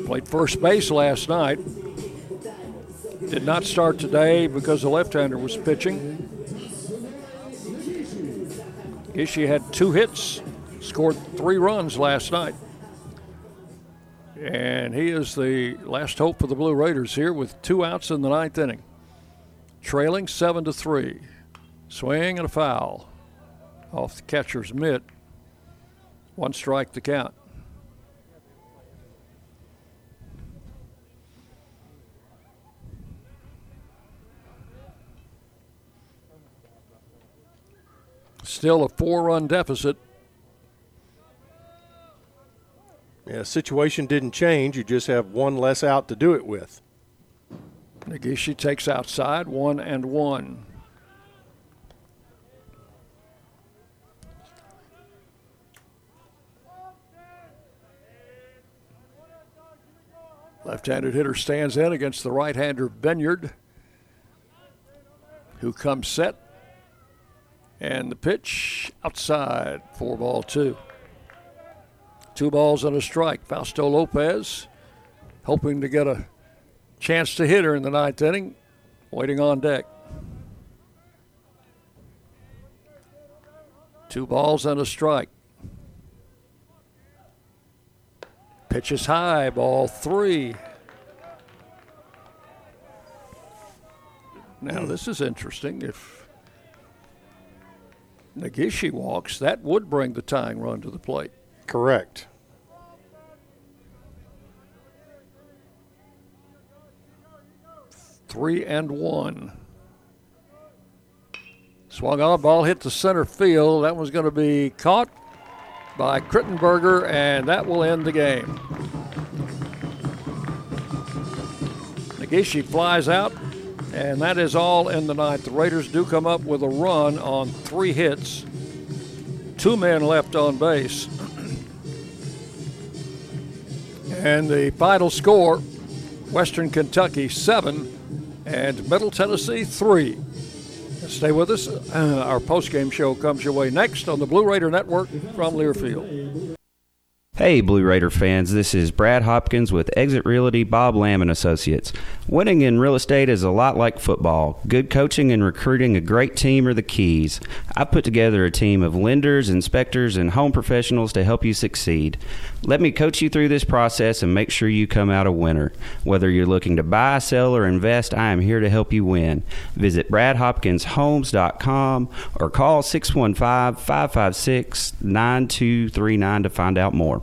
Played first base last night. Did not start today because the left-hander was pitching. Gishi had two hits, scored three runs last night. And he is the last hope for the Blue Raiders here with two outs in the ninth inning. Trailing seven to three. Swing and a foul off the catcher's mitt. One strike to count. Still a four run deficit. Yeah, situation didn't change. You just have one less out to do it with. Nagishi takes outside, one and one. Left handed hitter stands in against the right hander Vineyard, who comes set. And the pitch outside, four ball two. Two balls and a strike. Fausto Lopez hoping to get a chance to hit her in the ninth inning, waiting on deck. Two balls and a strike. Pitch is high, ball three. Now, this is interesting. If Nagishi walks, that would bring the tying run to the plate. Correct. Three and one. Swung on, ball hit the center field. That was going to be caught by Crittenberger, and that will end the game. Nagishi flies out, and that is all in the ninth. The Raiders do come up with a run on three hits, two men left on base. And the final score Western Kentucky 7 and Middle Tennessee 3. Stay with us. Uh, our postgame show comes your way next on the Blue Raider Network from Learfield. Hey, Blue Raider fans, this is Brad Hopkins with Exit Realty Bob Lamb and Associates. Winning in real estate is a lot like football. Good coaching and recruiting a great team are the keys. I've put together a team of lenders, inspectors, and home professionals to help you succeed. Let me coach you through this process and make sure you come out a winner. Whether you're looking to buy, sell, or invest, I am here to help you win. Visit bradhopkinshomes.com or call 615 556 9239 to find out more.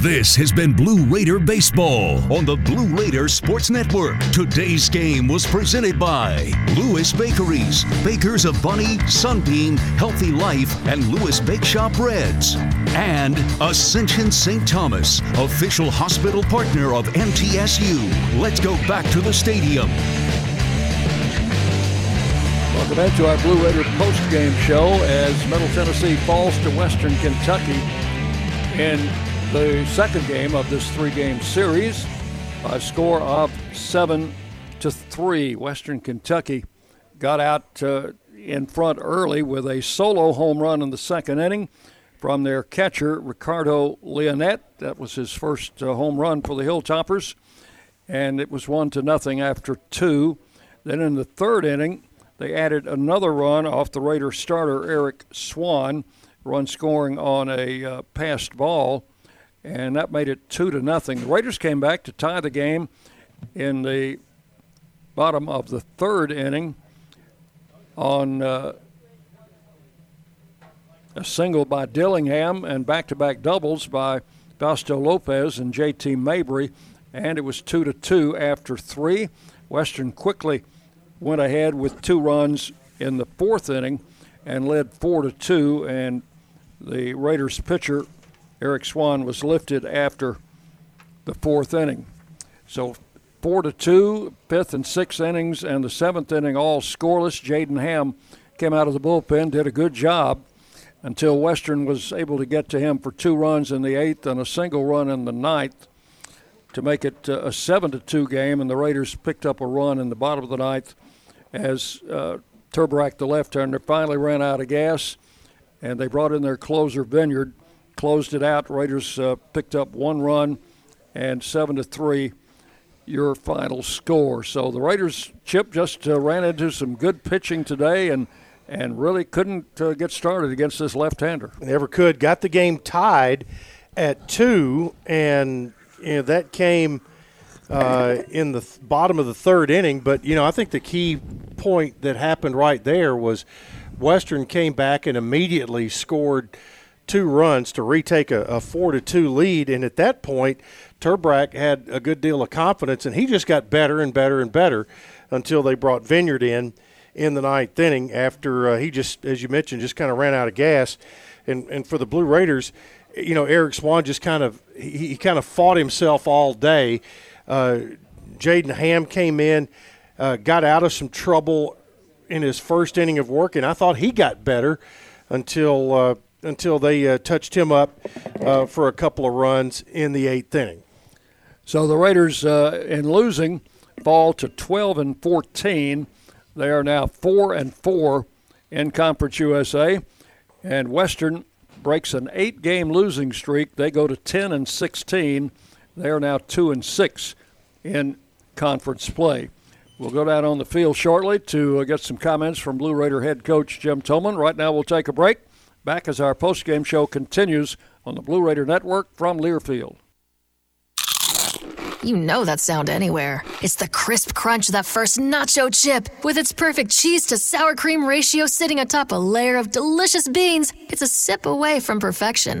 This has been Blue Raider Baseball on the Blue Raider Sports Network. Today's game was presented by Lewis Bakeries, bakers of Bunny, Sunbeam, Healthy Life, and Lewis Bake Shop Breads. And Ascension St. Thomas, official hospital partner of MTSU. Let's go back to the stadium. Welcome back to our Blue Raider post-game show as Middle Tennessee falls to Western Kentucky in the second game of this three-game series a score of seven to three. Western Kentucky got out uh, in front early with a solo home run in the second inning from their catcher Ricardo Leonette. That was his first uh, home run for the Hilltoppers, and it was one to nothing after two. Then in the third inning, they added another run off the Raider starter Eric Swan, run scoring on a uh, passed ball and that made it two to nothing. The Raiders came back to tie the game in the bottom of the third inning on uh, a single by Dillingham and back-to-back doubles by Fausto Lopez and J.T. Mabry, and it was two to two after three. Western quickly went ahead with two runs in the fourth inning and led four to two, and the Raiders pitcher Eric Swan was lifted after the fourth inning. So four to two, fifth and sixth innings, and the seventh inning all scoreless. Jaden Ham came out of the bullpen, did a good job until Western was able to get to him for two runs in the eighth and a single run in the ninth to make it uh, a seven to two game. And the Raiders picked up a run in the bottom of the ninth as uh, Turbrack, the left-hander, finally ran out of gas, and they brought in their closer Vineyard closed it out. Raiders uh, picked up one run and seven to three. Your final score. So the Raiders, Chip, just uh, ran into some good pitching today and and really couldn't uh, get started against this left-hander. Never could. Got the game tied at two, and you know that came uh, in the th- bottom of the third inning. But you know, I think the key point that happened right there was Western came back and immediately scored two runs to retake a, a four to two lead. And at that point, Turbrack had a good deal of confidence, and he just got better and better and better until they brought Vineyard in in the ninth inning after uh, he just, as you mentioned, just kind of ran out of gas. And and for the Blue Raiders, you know, Eric Swan just kind of he, he kind of fought himself all day. Uh, Jaden Ham came in, uh, got out of some trouble in his first inning of work, and I thought he got better until uh, until they uh, touched him up uh, for a couple of runs in the eighth inning. So the Raiders, uh, in losing, fall to 12 and 14. They are now four and four in Conference USA, and Western breaks an eight-game losing streak. They go to 10 and 16. They are now two and six in conference play. We'll go down on the field shortly to uh, get some comments from Blue Raider head coach Jim Toman. Right now, we'll take a break. Back as our post-game show continues on the Blue Raider Network from Learfield. You know that sound anywhere. It's the crisp crunch of that first nacho chip. With its perfect cheese to sour cream ratio sitting atop a layer of delicious beans, it's a sip away from perfection.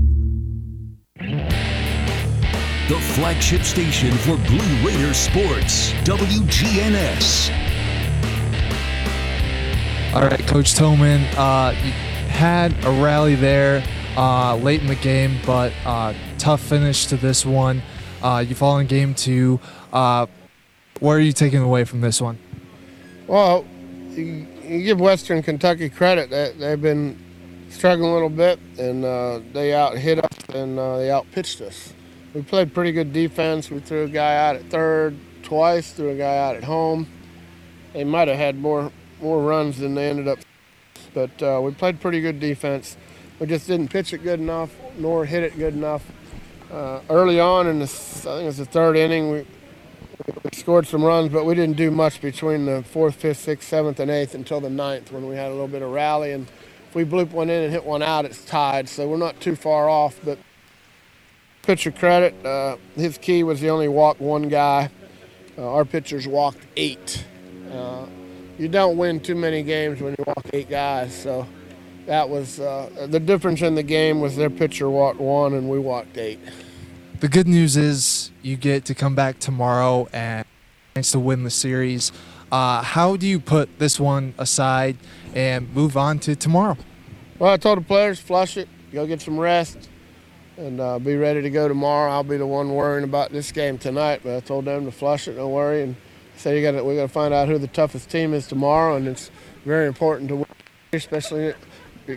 The flagship station for Blue Raider sports, WGNS. All right, Coach Toman, uh, you had a rally there uh, late in the game, but uh, tough finish to this one. Uh, you fall in game two. Uh, what are you taking away from this one? Well, you, you give Western Kentucky credit that they've been struggling a little bit, and uh, they out hit us and uh, they out pitched us. We played pretty good defense. We threw a guy out at third twice, threw a guy out at home. They might have had more more runs than they ended up, but uh, we played pretty good defense. We just didn't pitch it good enough, nor hit it good enough. Uh, early on in the, I think it was the third inning, we we scored some runs, but we didn't do much between the fourth, fifth, sixth, seventh, and eighth until the ninth when we had a little bit of rally. And if we bloop one in and hit one out, it's tied. So we're not too far off. But pitcher credit, uh, his key was he only walked one guy. Uh, our pitchers walked eight. Uh, you don't win too many games when you walk eight guys. So that was uh, the difference in the game was their pitcher walked one and we walked eight. The good news is you get to come back tomorrow and chance to win the series. Uh, how do you put this one aside and move on to tomorrow? Well, I told the players flush it, go get some rest, and uh, be ready to go tomorrow. I'll be the one worrying about this game tonight, but I told them to flush it, don't worry, and say you got we got to find out who the toughest team is tomorrow, and it's very important to win, especially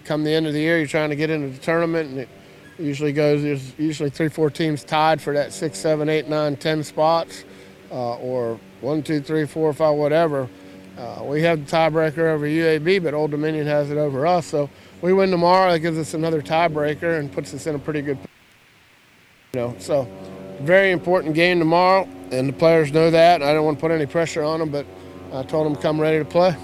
come the end of the year. You're trying to get into the tournament, and it usually goes. There's usually three, four teams tied for that six, seven, eight, nine, ten spots, uh, or one, two, three, four, five, whatever. Uh, we have the tiebreaker over UAB, but Old Dominion has it over us. So we win tomorrow, that gives us another tiebreaker and puts us in a pretty good. You know, so very important game tomorrow, and the players know that. I don't want to put any pressure on them, but I told them come ready to play.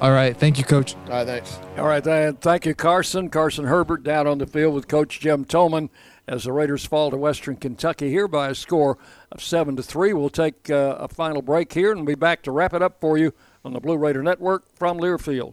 All right. Thank you, Coach. All right. Thanks. All right. Then. Thank you, Carson. Carson Herbert down on the field with Coach Jim Toman as the Raiders fall to Western Kentucky here by a score of seven to three. We'll take uh, a final break here and be back to wrap it up for you on the Blue Raider Network from Learfield.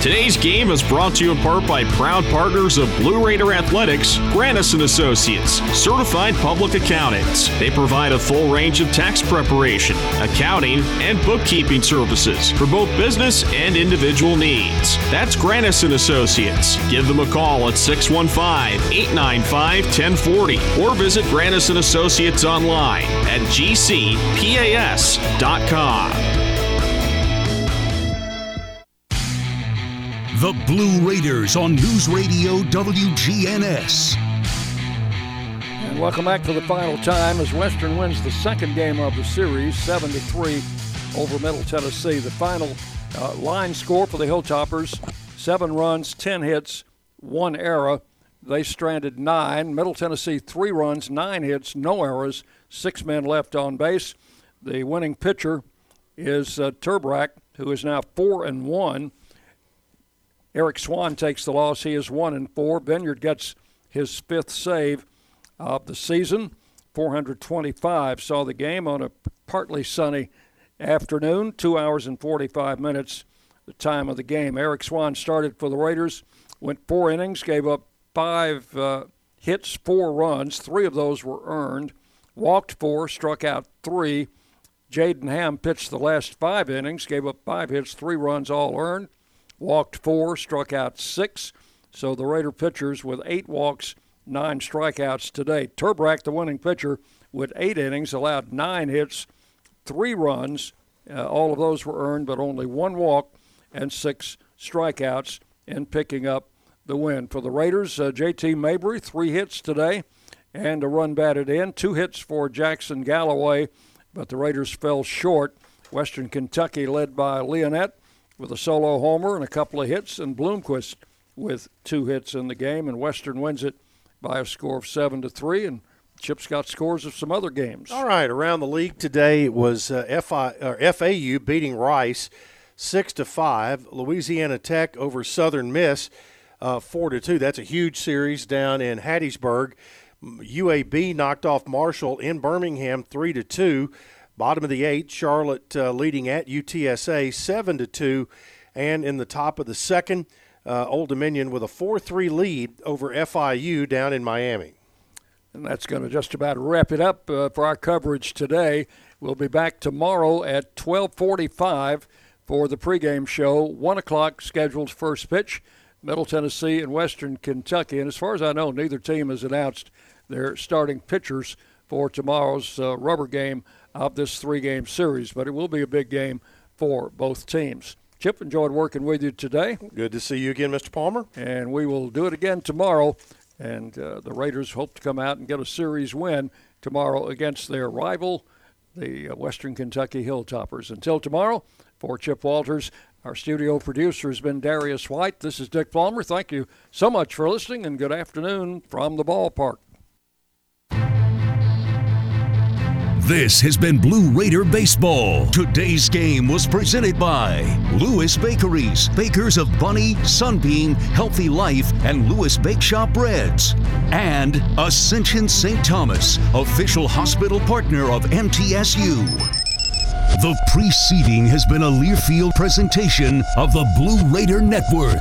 Today's game is brought to you in part by proud partners of Blue Raider Athletics, Grannis Associates, certified public accountants. They provide a full range of tax preparation, accounting, and bookkeeping services for both business and individual needs. That's Grannis Associates. Give them a call at 615-895-1040 or visit Grannis Associates online at gcpas.com. The Blue Raiders on News Radio WGNS. And welcome back for the final time as Western wins the second game of the series, 7 to 3 over Middle Tennessee. The final uh, line score for the Hilltoppers seven runs, 10 hits, one error. They stranded nine. Middle Tennessee, three runs, nine hits, no errors, six men left on base. The winning pitcher is uh, Turbrack, who is now four and one. Eric Swan takes the loss. He is one and four. Vineyard gets his fifth save of the season. 425 saw the game on a partly sunny afternoon, two hours and 45 minutes, the time of the game. Eric Swan started for the Raiders, went four innings, gave up five uh, hits, four runs. Three of those were earned, walked four, struck out three. Jaden Ham pitched the last five innings, gave up five hits, three runs, all earned walked four, struck out six. So the Raider pitchers with eight walks, nine strikeouts today. Turbrack, the winning pitcher, with eight innings, allowed nine hits, three runs. Uh, all of those were earned, but only one walk and six strikeouts in picking up the win. For the Raiders, uh, JT Mabry, three hits today and a run batted in. Two hits for Jackson Galloway, but the Raiders fell short. Western Kentucky led by Leonette with a solo homer and a couple of hits, and Blomquist with two hits in the game. And Western wins it by a score of seven to three. And Chip's got scores of some other games. All right, around the league today it was uh, FI, or FAU beating Rice six to five. Louisiana Tech over Southern Miss uh, four to two. That's a huge series down in Hattiesburg. UAB knocked off Marshall in Birmingham three to two. Bottom of the eighth, Charlotte uh, leading at UTSA seven to two, and in the top of the second, uh, Old Dominion with a four-three lead over FIU down in Miami. And that's going to just about wrap it up uh, for our coverage today. We'll be back tomorrow at 1245 for the pregame show. One o'clock scheduled first pitch. Middle Tennessee and Western Kentucky. And as far as I know, neither team has announced their starting pitchers for tomorrow's uh, rubber game of this three game series, but it will be a big game for both teams. Chip, enjoyed working with you today. Good to see you again, Mr. Palmer. And we will do it again tomorrow. And uh, the Raiders hope to come out and get a series win tomorrow against their rival, the uh, Western Kentucky Hilltoppers. Until tomorrow, for Chip Walters, our studio producer has been Darius White. This is Dick Palmer. Thank you so much for listening, and good afternoon from the ballpark. This has been Blue Raider Baseball. Today's game was presented by Lewis Bakeries, bakers of Bunny, Sunbeam, Healthy Life, and Lewis Bake Shop Breads. And Ascension St. Thomas, official hospital partner of MTSU. The preceding has been a Learfield presentation of the Blue Raider Network.